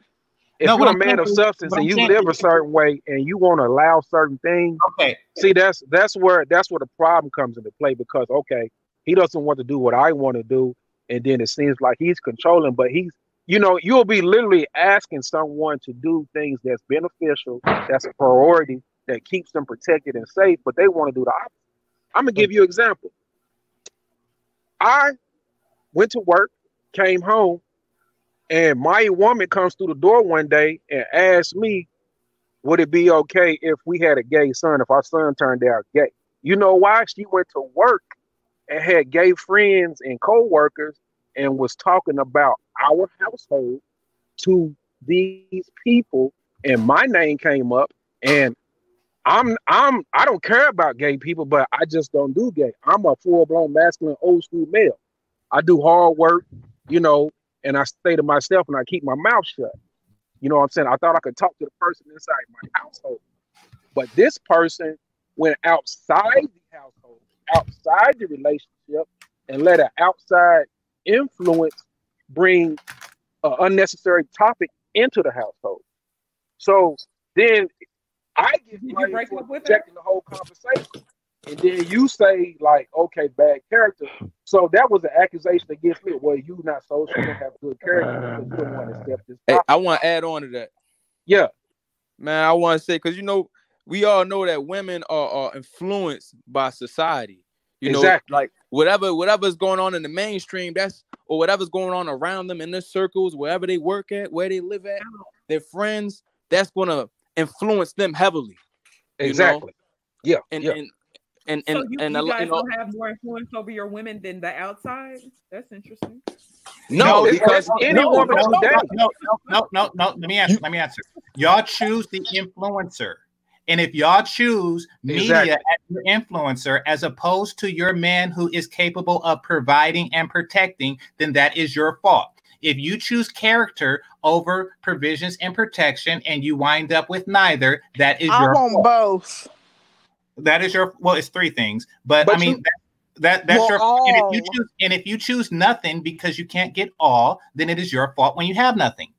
M: if
G: No,
M: you're a
G: I'm
M: man of substance and you live a certain way and you want to allow certain things,
G: okay,
M: see that's that's where that's where the problem comes into play because okay, he doesn't want to do what I want to do, and then it seems like he's controlling, but he's you know you'll be literally asking someone to do things that's beneficial, that's a priority, that keeps them protected and safe, but they want to do the opposite. I'm gonna give you an example. I went to work, came home, and my woman comes through the door one day and asks me, would it be okay if we had a gay son, if our son turned out gay? You know why? She went to work had gay friends and co-workers and was talking about our household to these people, and my name came up, and I'm I'm I don't care about gay people, but I just don't do gay. I'm a full-blown masculine old school male. I do hard work, you know, and I stay to myself and I keep my mouth shut. You know what I'm saying? I thought I could talk to the person inside my household. But this person went outside the household, outside the relationship, and let an outside influence bring an unnecessary topic into the household. So then I get
A: you
M: blamed
A: break
M: for
A: up with her?
M: rejecting the whole conversation. And then you say, like, okay, bad character. So that was an accusation against me. Well, you not social, you don't have good character because you don't want to accept this.
K: Hey. I want to add on to that.
M: Yeah,
K: Man, I want to say because you know we all know that women are, are influenced by society. You know,
M: Exactly.
K: like whatever whatever's going on in the mainstream, that's or whatever's going on around them in their circles, wherever they work at, where they live at, their friends, that's gonna influence them heavily. you know?
M: exactly. Yeah,
K: And
M: yeah.
K: and And
A: So
K: and
A: you,
K: and
A: you
K: a lo-
A: guys
K: you know,
A: don't have more influence over your women than the outside? That's interesting.
K: no, because
M: any
G: no,
M: woman
G: no, no, no, no, no, no, no. Let me answer. Let me answer. Y'all choose the influencer, and if y'all choose media
M: Exactly.
G: as your influencer as opposed to your man who is capable of providing and protecting, then that is your fault. If you choose character over provisions and protection, and you wind up with neither, that is
B: I
G: your
B: want
G: fault.
B: both.
G: That is your well, it's three things, but,
M: But
G: I mean
M: you-
G: that, that that's
B: Well,
G: your and if you choose and if you choose nothing because you can't get all, then it is your fault when you have nothing.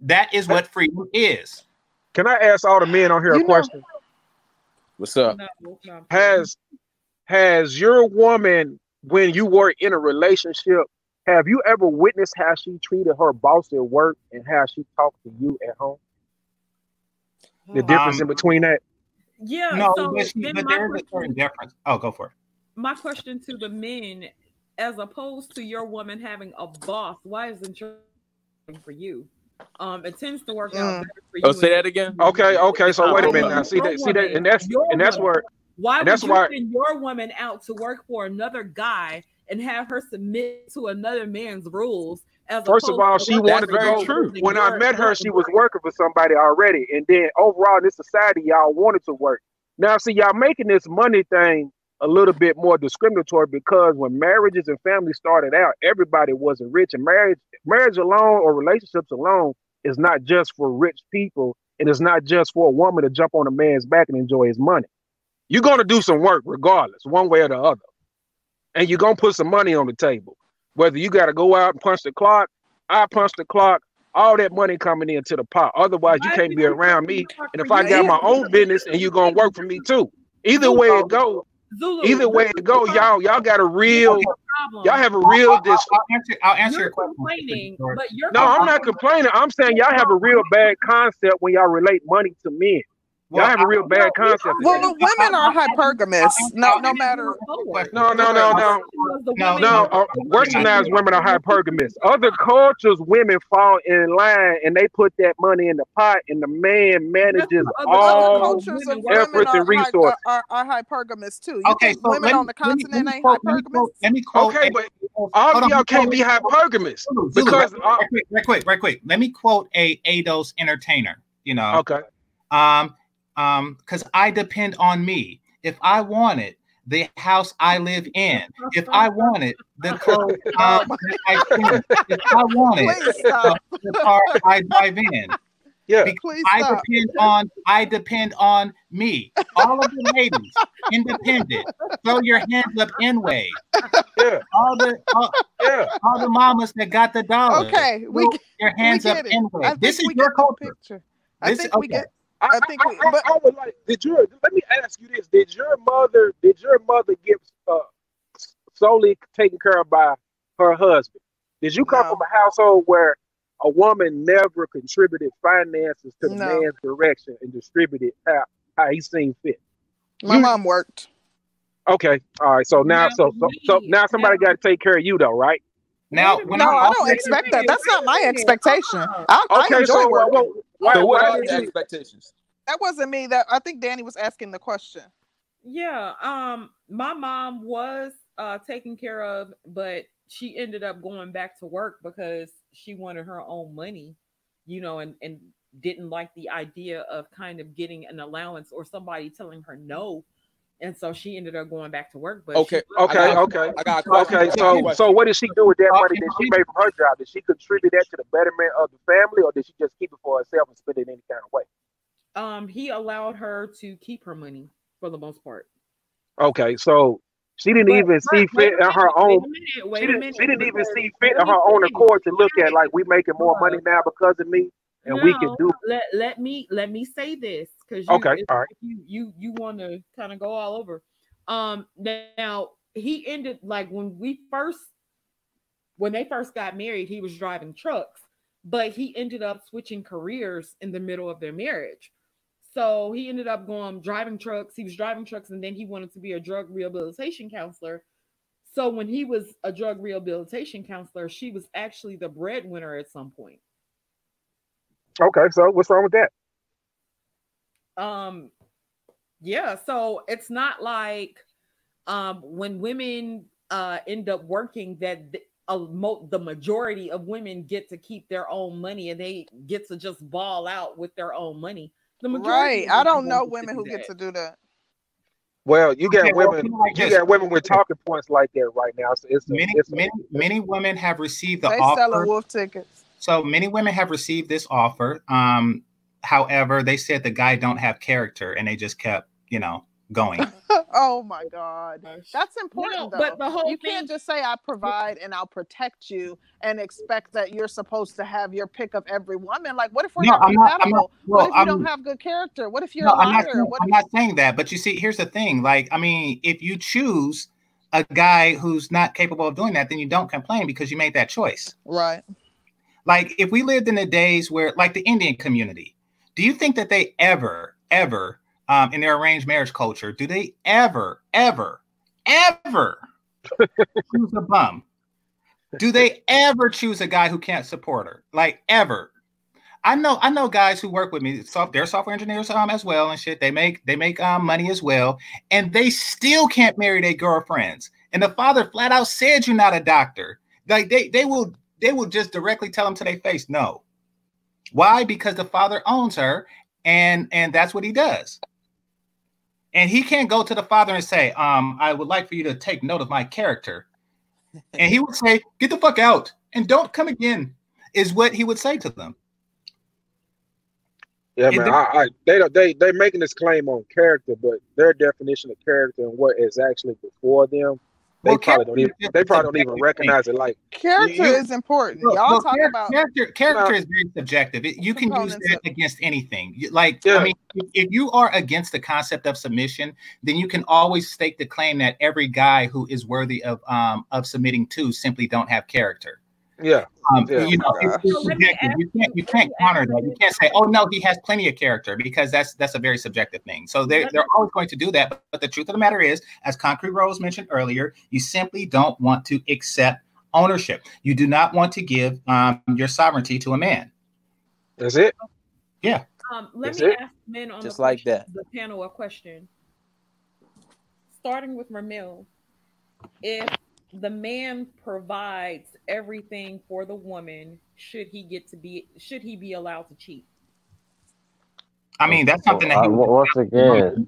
G: That is what freedom is.
M: Can I ask all the men on here
B: You
M: a
B: know-
M: question?
K: what's up?
A: No, no.
M: Has has your woman when you were in a relationship, have you ever witnessed how she treated her boss at work and how she talked to you at home? The difference in
G: Um,
M: between that?
A: Yeah.
G: No,
A: so
G: but, she, but there is a certain
A: question,
G: difference. Oh, go for it.
A: my question to the men, as opposed to your woman having a boss, why isn't your for you? Um, it tends to work out
B: Mm.
A: better for you.
K: Oh, say that again.
M: Okay, okay. So wait a minute now. See
A: your
M: that, see that, and that's
A: your
M: and that's
A: woman.
M: where
A: Why
M: and
A: would
M: that's
A: you
M: why-
A: send your woman out to work for another guy and have her submit to another man's rules? As
M: First of all, she wanted to
A: for
M: go.
K: true.
M: When I met her, she was working for somebody already, and then overall in this society, y'all wanted to work. Now, see, y'all making this money thing a little bit more discriminatory because when marriages and families started out, everybody wasn't rich, and marriage, marriage alone or relationships alone is not just for rich people, and it's not just for a woman to jump on a man's back and enjoy his money. You're gonna do some work regardless, one way or the other, and you're gonna put some money on the table. Whether you got to go out and punch the clock, I punch the clock, all that money coming into the pot. Otherwise, you can't be around me. And if I got my own business and you're gonna work for me too. Either way it go,
A: Zulu,
M: either way to go, y'all y'all got a real
A: problem.
M: y'all have a real
G: I'll,
M: dis.
G: I'll answer. I'll answer
A: You're
G: your question.
A: complaining,
G: George.
A: but you're
M: No, I'm not complaining. I'm saying y'all have a real bad concept when y'all relate money to men. Y'all have a real bad concept.
B: Well, the women are hypergamous. No, no matter.
M: No, no, no, no.
G: No,
M: No, uh, westernized women are hypergamous. Other cultures, women fall in line and they put that money in the pot, and the man manages all
B: other cultures
M: efforts
B: are,
M: and resources.
B: are, are, are hypergamous too. You
G: Okay,
B: think
G: so
B: women
G: let
B: on
G: me,
B: the
G: let me, let
B: continent
G: me
B: ain't
G: quote,
B: hypergamous?
G: let me quote.
M: Okay, but all of y'all can't be hypergamous
G: Zulu, Zulu,
M: because
G: right,
M: uh,
G: right quick, right quick, right quick. Let me quote a ADOS entertainer. You know,
M: okay.
G: um, um, because I depend on me. If I wanted the house I live in, if I wanted the clothes um, I clean, if I wanted
B: Please
G: uh, the car I drive in,
M: Yeah.
G: because I
B: stop.
G: depend on I depend on me. All of the ladies, independent. Throw your hands up in way.
M: Yeah.
G: All the all,
M: Yeah.
G: all the mamas that got the dollars.
B: Okay, we
G: throw
B: get,
G: your
B: we
G: hands up
B: get it.
G: in
B: I
G: way. This is your
B: get the
G: culture.
B: picture. I
G: This
B: think we
G: okay.
B: get.
M: I,
B: I
M: I,
B: think we.
M: I,
B: But
M: I would like. Did your let me ask you this? Did your mother? Did your mother get uh, solely taken care of by her husband? Did you come
B: No.
M: from a household where a woman never contributed finances to the
B: No.
M: man's direction and distributed how how he seen fit?
B: my
M: You
B: mom worked.
M: okay? All right. So now,
A: Now,
M: so so, so now somebody got to take care of you though, right?
G: Now, when
B: No,
G: I
B: I don't expect that. That's not my expectation. I, I
M: Okay.
B: enjoy
M: So why,
B: working.
M: Why,
K: So what
M: why
K: are
M: did
K: the expectations?
B: That wasn't me. That I think Danny was asking the question.
A: Yeah, um, my mom was uh taken care of, but she ended up going back to work because she wanted her own money, you know, and and didn't like the idea of kind of getting an allowance or somebody telling her no. And so she ended up going back to work. But
K: Okay,
A: was
M: Okay.
K: I got,
M: Okay.
K: I got.
M: Okay.
K: I got a
M: So so what did she do with that money that she made from her job? Did she contribute that to the betterment of the family, or did she just keep it for herself and spend it any kind of way?
A: um he allowed her to keep her money for the most part.
M: Okay, so she didn't
A: But,
M: even
A: but
M: see fit
A: a
M: in her
A: wait
M: own.
A: minute,
M: She didn't. She didn't even see fit in
A: me
M: her own accord to look at like we making more money now because of me, and we can do.
A: Let let me let me say this because you
M: Okay, all right.
A: you you you want to kind of go all over. Um, now he ended like when we first when they first got married, he was driving trucks, but he ended up switching careers in the middle of their marriage. So he ended up going driving trucks. He was driving trucks, and then he wanted to be a drug rehabilitation counselor. So when he was a drug rehabilitation counselor, she was actually the breadwinner at some point.
M: Okay, so what's wrong with that?
A: Um, Yeah, so it's not like um when women uh end up working that th- a mo- the majority of women get to keep their own money and they get to just ball out with their own money. The majority
B: Right. I don't know
A: don't get to
B: women
A: do
B: who get to do that.
M: Well, you
G: Okay,
M: got
G: well,
M: women. You get women with talking points like that right now. So it's a,
G: Many,
M: it's a,
G: many, many women have received the
B: They
G: offer.
B: selling wolf tickets.
G: So many women have received this offer. Um, however, they said the guy don't have character, and they just kept, you know, going.
B: oh my God. That's important
A: No,
B: though.
A: but the whole
B: you can't just say I provide and I'll protect you and expect that you're supposed to have your pick of every woman. Like what if we're
G: No,
B: not
G: I'm not- I'm
B: compatible?
G: not-
B: what if you
G: I'm-
B: don't have good character? What if you're
G: no,
B: a
G: I'm not.
B: liar?
G: Saying,
B: What
G: I'm not saying that. But you see, here's the thing. Like, I mean, if you choose a guy who's not capable of doing that, then you don't complain because you made that choice.
B: right.
G: Like, if we lived in the days where, like, the Indian community, do you think that they ever, ever, um, in their arranged marriage culture, do they ever, ever, ever choose a bum? Do they ever choose a guy who can't support her? Like ever? I know, I know guys who work with me. They're software engineers um as well and shit. They make they make um money as well, and they still can't marry their girlfriends. And the father flat out said, "You're not a doctor." Like they they will they will just directly tell them to their face, no. Why? Because the father owns her, and and that's what he does. And he can't go to the father and say, um, I would like for you to take note of my character. And he would say, Get the fuck out and don't come again, is what he would say to them.
M: Yeah, man. I, I they don't they they making this claim on character, but their definition of character and what is actually before them, they
G: Well,
M: probably don't even they probably don't even
G: subjective thing.
M: recognize it. Like
B: Character
M: you-
B: is important. Y'all
G: well,
B: talk
G: char-
B: about
G: character. Character
M: No.
G: is very subjective. It- you can use
B: Components
G: that
B: of-
G: against anything. Like,
M: Yeah.
G: I mean, if, if you are against the concept of submission, then you can always stake the claim that every guy who is worthy of um of submitting to simply don't have character.
M: Yeah,
G: Um,
M: Yeah.
G: you know,
B: Oh
G: it's, it's
A: So let me
G: subjective.
A: ask
G: You can't you can't counter that.
A: you
G: You can't say, "Oh no, he has plenty of character," because that's that's a very subjective thing. So they're they're always going to do that. But, but the truth of the matter is, as Concrete Rose mentioned earlier, you simply don't want to accept ownership. You do not want to give um, your sovereignty to a man.
M: that's it. Yeah.
A: Um, let
M: That's
A: me
M: it?
A: ask men on
K: Just
A: the
K: like
A: question-
K: that.
A: the panel a question. Starting with Ramil, if the man provides everything for the woman, should he get to be? Should he be allowed to cheat?
G: I mean, that's something that
C: Uh,
G: he
C: on- once again,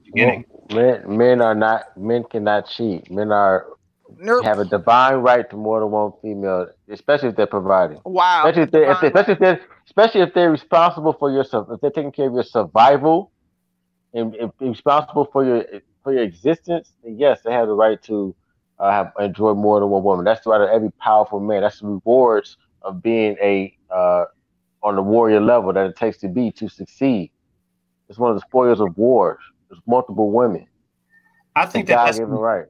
C: men men are not men cannot cheat. Men are
B: Nope.
C: have a divine right to more than one female, especially if they're providing.
B: Wow.
C: Especially if they, if they,
B: Divine
C: especially if they're, especially if they're responsible for your, sur- if they're taking care of your survival, and, and responsible for your for your existence. Then yes, they have the right to uh, have enjoyed more than one woman. That's the right every powerful man. That's the rewards of being a uh, on the warrior level that it takes to be to succeed. It's one of the spoils of wars. There's multiple women.
G: I think that
C: God
G: that's
C: right.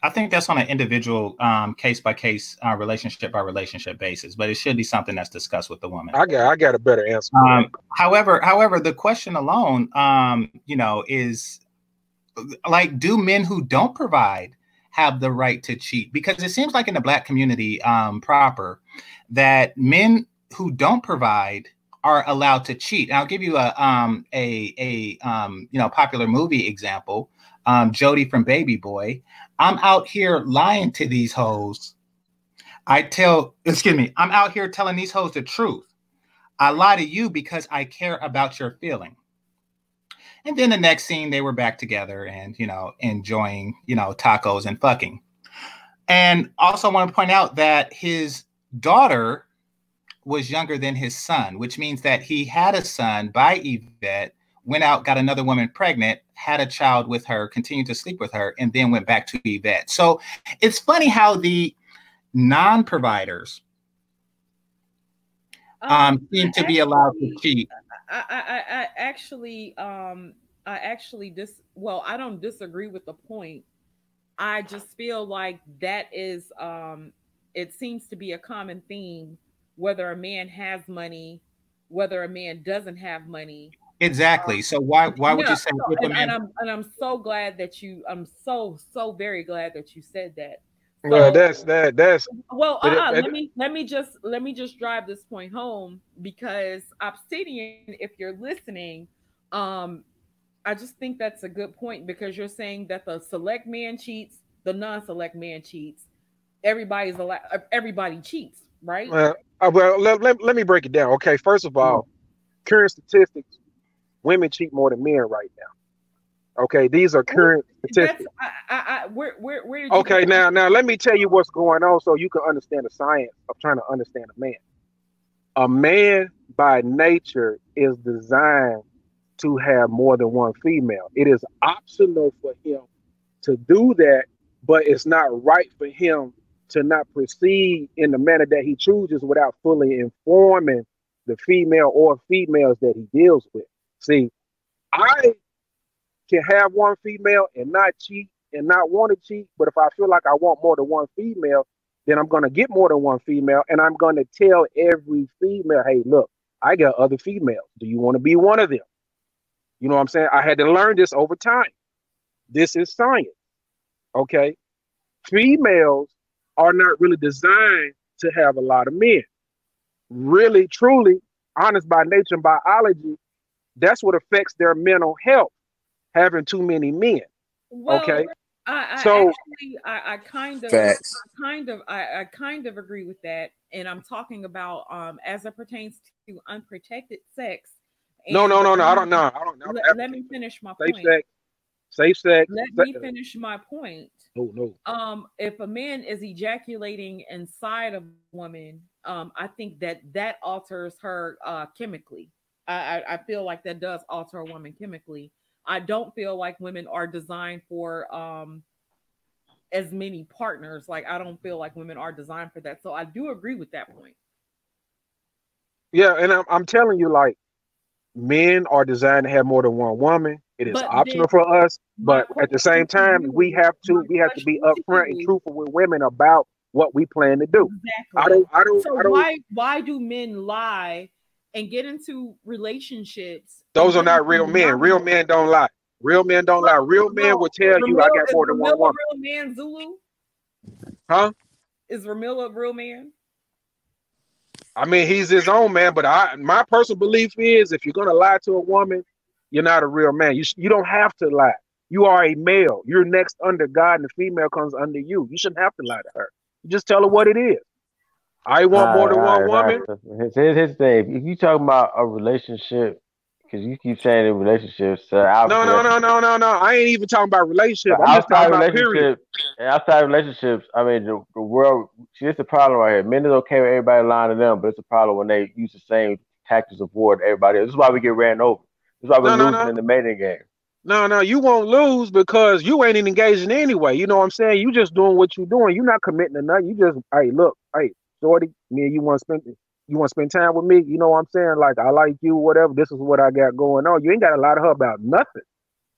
G: I think that's on an individual um, case by case, uh, relationship by relationship basis, but it should be something that's discussed with the woman.
M: I got I got a better answer.
G: Um, however, however, the question alone, um, you know, is like, do men who don't provide have the right to cheat? Because it seems like in the black community um, proper, that men who don't provide are allowed to cheat. And I'll give you a um, a a um, you know popular movie example. Um, Jody from Baby Boy. I'm out here lying to these hoes. I tell, excuse me, I'm out here telling these hoes the truth. I lie to you because I care about your feeling. And then the next scene, they were back together and, you know, enjoying, you know, tacos and fucking. And also I want to point out that his daughter was younger than his son, which means that he had a son by Yvette, went out, got another woman pregnant, had a child with her, continued to sleep with her, and then went back to Yvette. So it's funny how the non providers um, seem to be allowed to cheat.
A: I, I, I- actually, um, I actually dis. Well, I don't disagree with the point. I just feel like that is, um, it seems to be a common theme. Whether a man has money, whether a man doesn't have money.
G: Exactly. So why why would
A: Yeah,
G: you say a
A: and, and I'm and I'm so glad that you. I'm so so very glad that you said that.
M: Well,
A: So-
M: that's that that's
A: well, uh-uh,
M: it-
A: let me let me just let me just drive this point home because Obsidian, if you're listening, um, I just think that's a good point because you're saying that the select man cheats, the non-select man cheats. Everybody's a allowed. Everybody cheats, right?
M: Well, uh, well let, let, let me break it down. Okay, first of all, current statistics: women cheat more than men right now. Okay, these are current statistics.
A: I, I, I where where where
M: Okay, now now let me tell you what's going on so you can understand the science of trying to understand a man. A man by nature is designed to have more than one female. It is optional for him to do that, but it's not right for him to not proceed in the manner that he chooses without fully informing the female or females that he deals with. See, I can have one female and not cheat and not want to cheat, but if I feel like I want more than one female, then I'm going to get more than one female and I'm going to tell every female, hey, look, I got other females. Do you want to be one of them? You know what I'm saying? I had to learn this over time. This is science. Okay. Females are not really designed to have a lot of men. Really, truly, honest by nature and biology, that's what affects their mental health, having too many men.
A: Well,
M: okay.
A: I, I
M: So-
A: actually, I, I kind of,
K: Facts.
A: I kind of, I, I kind of agree with that, and I'm talking about um as it pertains to unprotected sex.
M: No, no, no, no. I don't know. I don't know.
A: Let, let me finish my
M: Safe
A: point.
M: sex. Safe sex.
A: Let
M: se-
A: me finish my point.
M: Oh no.
A: Um, if a man is ejaculating inside of a woman, um, I think that that alters her uh chemically. I, I I feel like that does alter a woman chemically. I don't feel like women are designed for um as many partners. Like I don't feel like women are designed for that. So I do agree with that point.
M: Yeah, and I'm, I'm telling you, like, men are designed to have more than one woman. It is
A: But
M: optional
A: then
M: for us, but at the same time, we have to we have to be upfront and truthful with women about what we plan to do.
A: Exactly.
M: I don't I don't
A: so
M: I don't
A: why why do men lie and get into relationships?
M: Those are not real men. Real men don't lie. Real men don't lie. Real men will tell you I got more than one woman.
A: real man, Zulu?
M: Huh?
A: Is Ramil a real man?
M: I mean, he's his own man, but I my personal belief is if you're gonna lie to a woman, you're not a real man. You you don't have to lie. You are a male. You're next under God, and the female comes under you. You shouldn't have to lie to her. You just tell her what it is. I want more than one woman.
C: Here's, here's his thing. If you talking about a relationship, because you keep saying in relationships, uh,
M: No, no, no, no, no, no. I ain't even talking about
C: relationships.
M: I'm just
C: outside
M: talking about period.
C: and outside relationships, I mean, the, the world. See, it's a problem right here. Men is okay with everybody lying to them, but it's a problem when they use the same tactics of war to everybody else. This is why we get ran over. This is why we're
M: No, no,
C: losing
M: no.
C: in the mating game.
M: No, no, you won't lose because you ain't even engaging anyway. You know what I'm saying? You just doing what you're doing. You're not committing to nothing. You just, hey, look, hey, shorty, me and you want to spend, you want to spend time with me. You know what I'm saying? Like I like you, whatever. This is what I got going on. You ain't got to lie to her about nothing.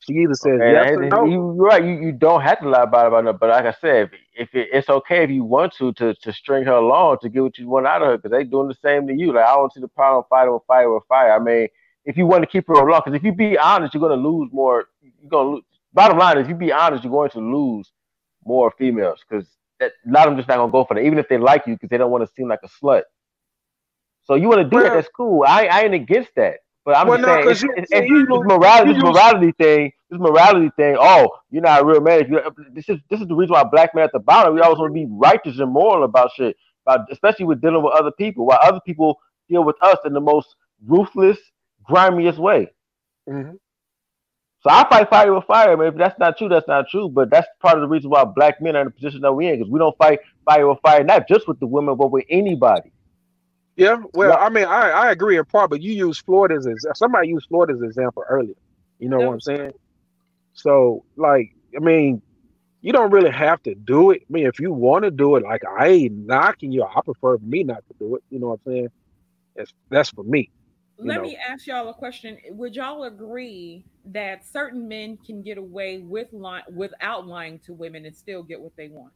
M: She either says
C: And
M: yes or no.
C: you, you're right. You, you don't have to lie about it, about it. But like I said, if, if it, it's okay if you want to, to to string her along to get what you want out of her, because they doing the same to you. Like I don't see the problem fighting with fire with fire. I mean, if you want to keep her along, because if you be honest, you're gonna lose more. You're gonna lose. Bottom line is, if you be honest, you're going to lose more females because a lot of them just not gonna go for that, even if they like you, because they don't want to seem like a slut. So you want to do that?
M: Well-
C: That's cool. I, I ain't against that. But I'm
M: Well,
C: just
M: no,
C: saying,
M: 'cause
C: if,
M: you-
C: if you
M: use-
C: morality, this morality thing, this morality thing. Oh, you're not a real man. If you, this is this is the reason why black men at the bottom. We always want to be righteous and moral about shit, about especially with dealing with other people. While other people deal with us in the most ruthless, grimiest way.
M: Mhm.
C: So I fight fire with fire, man. If that's not true, that's not true. But that's part of the reason why black men are in the position that we're in, because we don't fight fire with fire, not just with the women, but with anybody.
M: Yeah, well,
C: Yeah.
M: I mean, I, I agree in part, but you use Florida as somebody used Florida as example earlier. You know what I'm saying? So, like, I mean, you don't really have to do it. I mean, if you want to do it, like, I ain't knocking you. I prefer me not to do it. You know what I'm saying? That's that's for me.
A: Let
M: know.
A: me ask y'all a question. Would y'all agree that certain men can get away with lying without lying to women and still get what they want?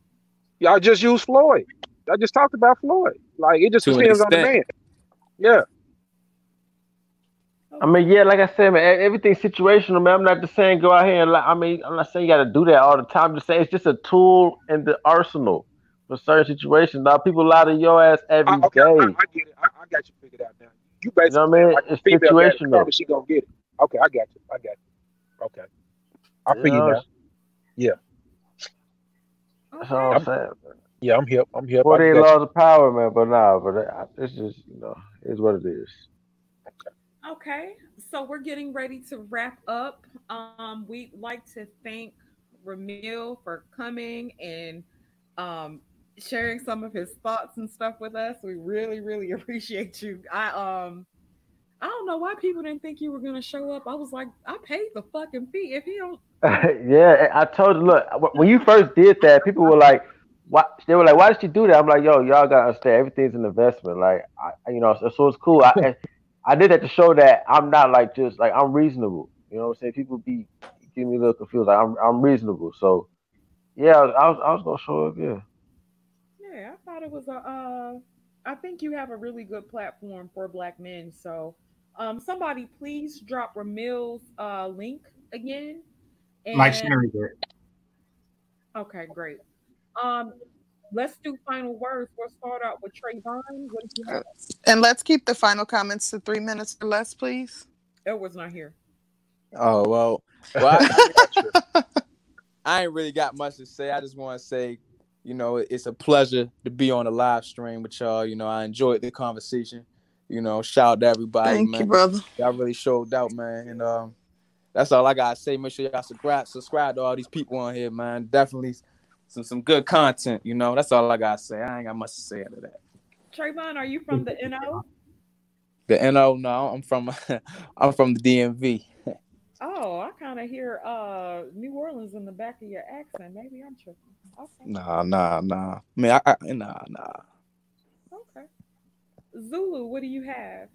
M: Y'all just use Floyd. I just talked about Floyd. Like, it just
K: To an
M: depends on the man. Yeah.
C: I mean, yeah, like I said, man, everything's situational, man. I'm not just saying go out here and like. I mean, I'm not saying you got to do that all the time. I'm just saying it's just a tool in the arsenal for certain situations. Now, people lie to your ass every
M: I,
C: day.
M: I, I get it. I, I got you figured out now. You
C: You
M: basically
C: know what I mean?
M: like
C: It's
M: female got it
C: situational.
M: coming, she gonna get it. Okay, I got you. I got you. Okay. I
C: You
M: feel you
C: know,
M: now. Yeah.
C: That's all I'm
A: Okay.
C: saying. Man.
M: Yeah, I'm here. I'm here. I
C: Forty eight
M: you.
C: laws of power, man. But nah, but it's just you know, it's what it is.
A: Okay, so we're getting ready to wrap up. Um, we'd like to thank Ramil for coming and um, sharing some of his thoughts and stuff with us. We really, really appreciate you. I um, I don't know why people didn't think you were gonna show up. I was like, I paid the fucking fee. If he don't,
C: yeah, I told you. Look, when you first did that, people were like, "Why?" They were like, "Why did you do that?" I'm like, "Yo, y'all gotta understand. Everything's an investment. Like, I, you know, so, so it's cool. I, I did that to show that I'm not like just like I'm reasonable. You know what I'm saying? People be getting me a little confused. Like I'm, I'm reasonable. So, yeah, I was, I was, I was gonna show up. Yeah.
A: yeah, I thought it was a. Uh, I think you have a really good platform for Black men. So, um, somebody please drop Ramil's uh link again.
G: Like
A: And-
G: Sherry did.
A: Okay, great. Um, let's do final words. We'll start out with Trayvon. What do you have?
B: And let's keep the final comments to three minutes or less, please.
A: Edward's not here.
K: Oh well, well I, I ain't really got much to say. I just want to say, you know, it's a pleasure to be on the live stream with y'all. You know, I enjoyed the conversation. You know, shout out to everybody,
B: Thank
K: man.
B: you, brother.
K: Y'all really showed out, man. And um, that's all I gotta say. Make sure y'all subscribe, subscribe to all these people on here, man. Definitely some some good content. You know, that's all I gotta say. I ain't got much to say out of that.
A: Trayvon, are you from the NO?
K: The NO, no, I'm from I'm from the DMV.
A: Oh, I kind of hear uh New Orleans in the back of your accent. Maybe I'm tripping. Okay,
K: Nah, nah, nah. Man, I, I nah, nah.
A: okay. Zulu, what do you have?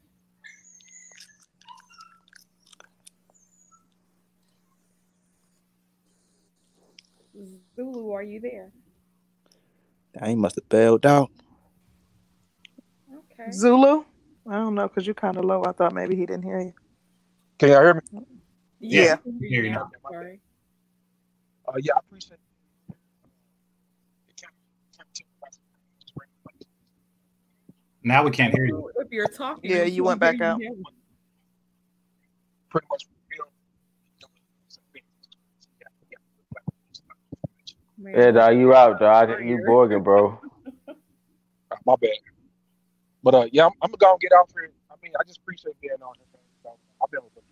A: Zulu, are you there?
K: I must have bailed out.
A: Okay.
B: Zulu? I don't know, because you're kind of low. I thought maybe he didn't hear you.
M: Can y'all hear me?
B: Yeah.
A: I can
G: Hear you
A: now. Sorry.
M: Uh, yeah, I appreciate.
G: Now we can't hear you.
A: If you're talking,
B: Yeah, you went back out.
M: Pretty much.
C: Yeah, dog, you out, dog. You
A: Eric.
C: borging, bro.
M: My bad. But uh, yeah, I'm, I'm gonna go and get out here. I mean, I just appreciate being on here. man. So, I've been with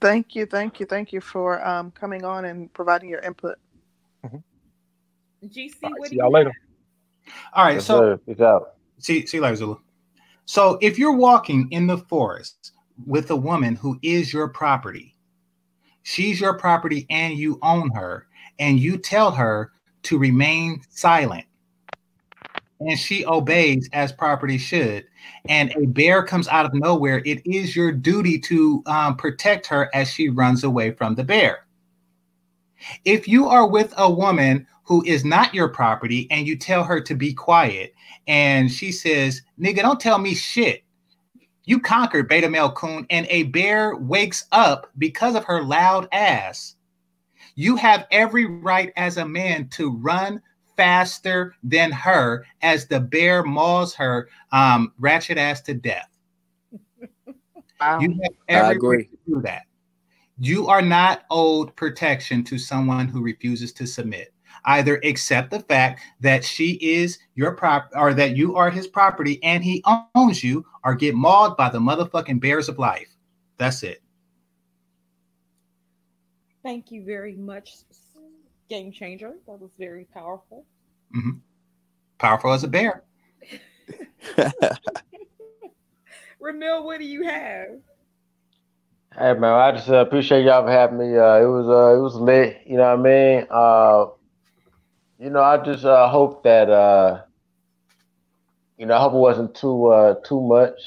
B: Thank you, thank you, thank you for um, coming on and providing your input.
A: GC,
M: All right,
A: what
M: see
A: do
M: y'all
A: you
M: later.
G: All right,
C: Yes,
G: so
C: sir. Peace out.
G: see, see you later, Zulu. So if you're walking in the forest with a woman who is your property, she's your property and you own her, and you tell her to remain silent, and she obeys as property should, and a bear comes out of nowhere, it is your duty to um, protect her as she runs away from the bear. If you are with a woman who is not your property and you tell her to be quiet, and she says, Nigga, don't tell me shit. You conquered Beta Male Coon, and a bear wakes up because of her loud ass. You have every right as a man to run faster than her as the bear mauls her um, ratchet ass to death.
B: Wow.
G: You have
K: I
G: every
K: agree.
G: right to do that. You are not owed protection to someone who refuses to submit. Either accept the fact that she is your prop or that you are his property and he owns you, or get mauled by the motherfucking bears of life. That's it.
A: Thank you very much, Game Changer. That was very powerful.
G: Mhm. Powerful as a bear.
A: Ramil, what do you have?
C: Hey man, I just uh, appreciate y'all for having me. Uh, it was uh, it was lit. You know what I mean? Uh, you know, I just uh, hope that uh, you know, I hope it wasn't too uh, too much.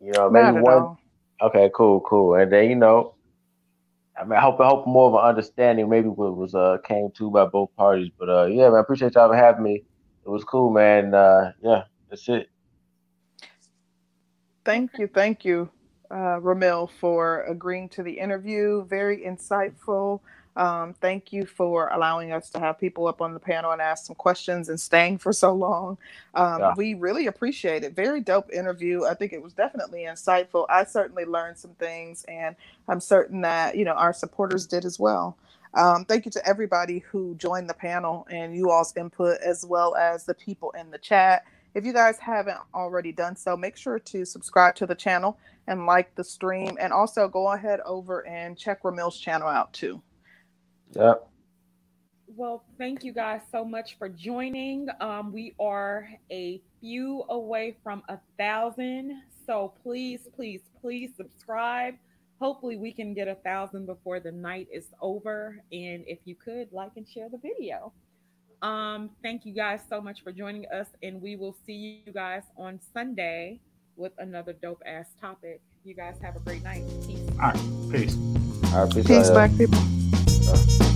C: You know, maybe
B: Not at
C: one.
B: all.
C: Okay, cool, cool. And then you know, I mean, I hope I hope more of an understanding. Maybe what was uh came to by both parties. But uh, yeah, man, I appreciate y'all for having me. It was cool, man. Uh, yeah, that's it.
B: Thank you, thank you, uh, Ramil, for agreeing to the interview. Very insightful. Um, thank you for allowing us to have people up on the panel and ask some questions and staying for so long. Um,
C: Yeah.
B: We really appreciate it. Very dope interview. I think it was definitely insightful. I certainly learned some things, and I'm certain that you know our supporters did as well. Um, thank you to everybody who joined the panel and you all's input, as well as the people in the chat. If you guys haven't already done so, make sure to subscribe to the channel and like the stream, and also go ahead over and check Ramil's channel out too.
C: Yep.
A: Well, thank you guys so much for joining. Um, we are a few away from a thousand. So please, please, please subscribe. Hopefully, we can get a thousand before the night is over. And if you could, like and share the video. Um, thank you guys so much for joining us, and we will see you guys on Sunday with another dope ass topic. You guys have a great night. Peace.
I: All right. Peace.
C: All right, peace,
B: Peace, black people.
C: Y'all.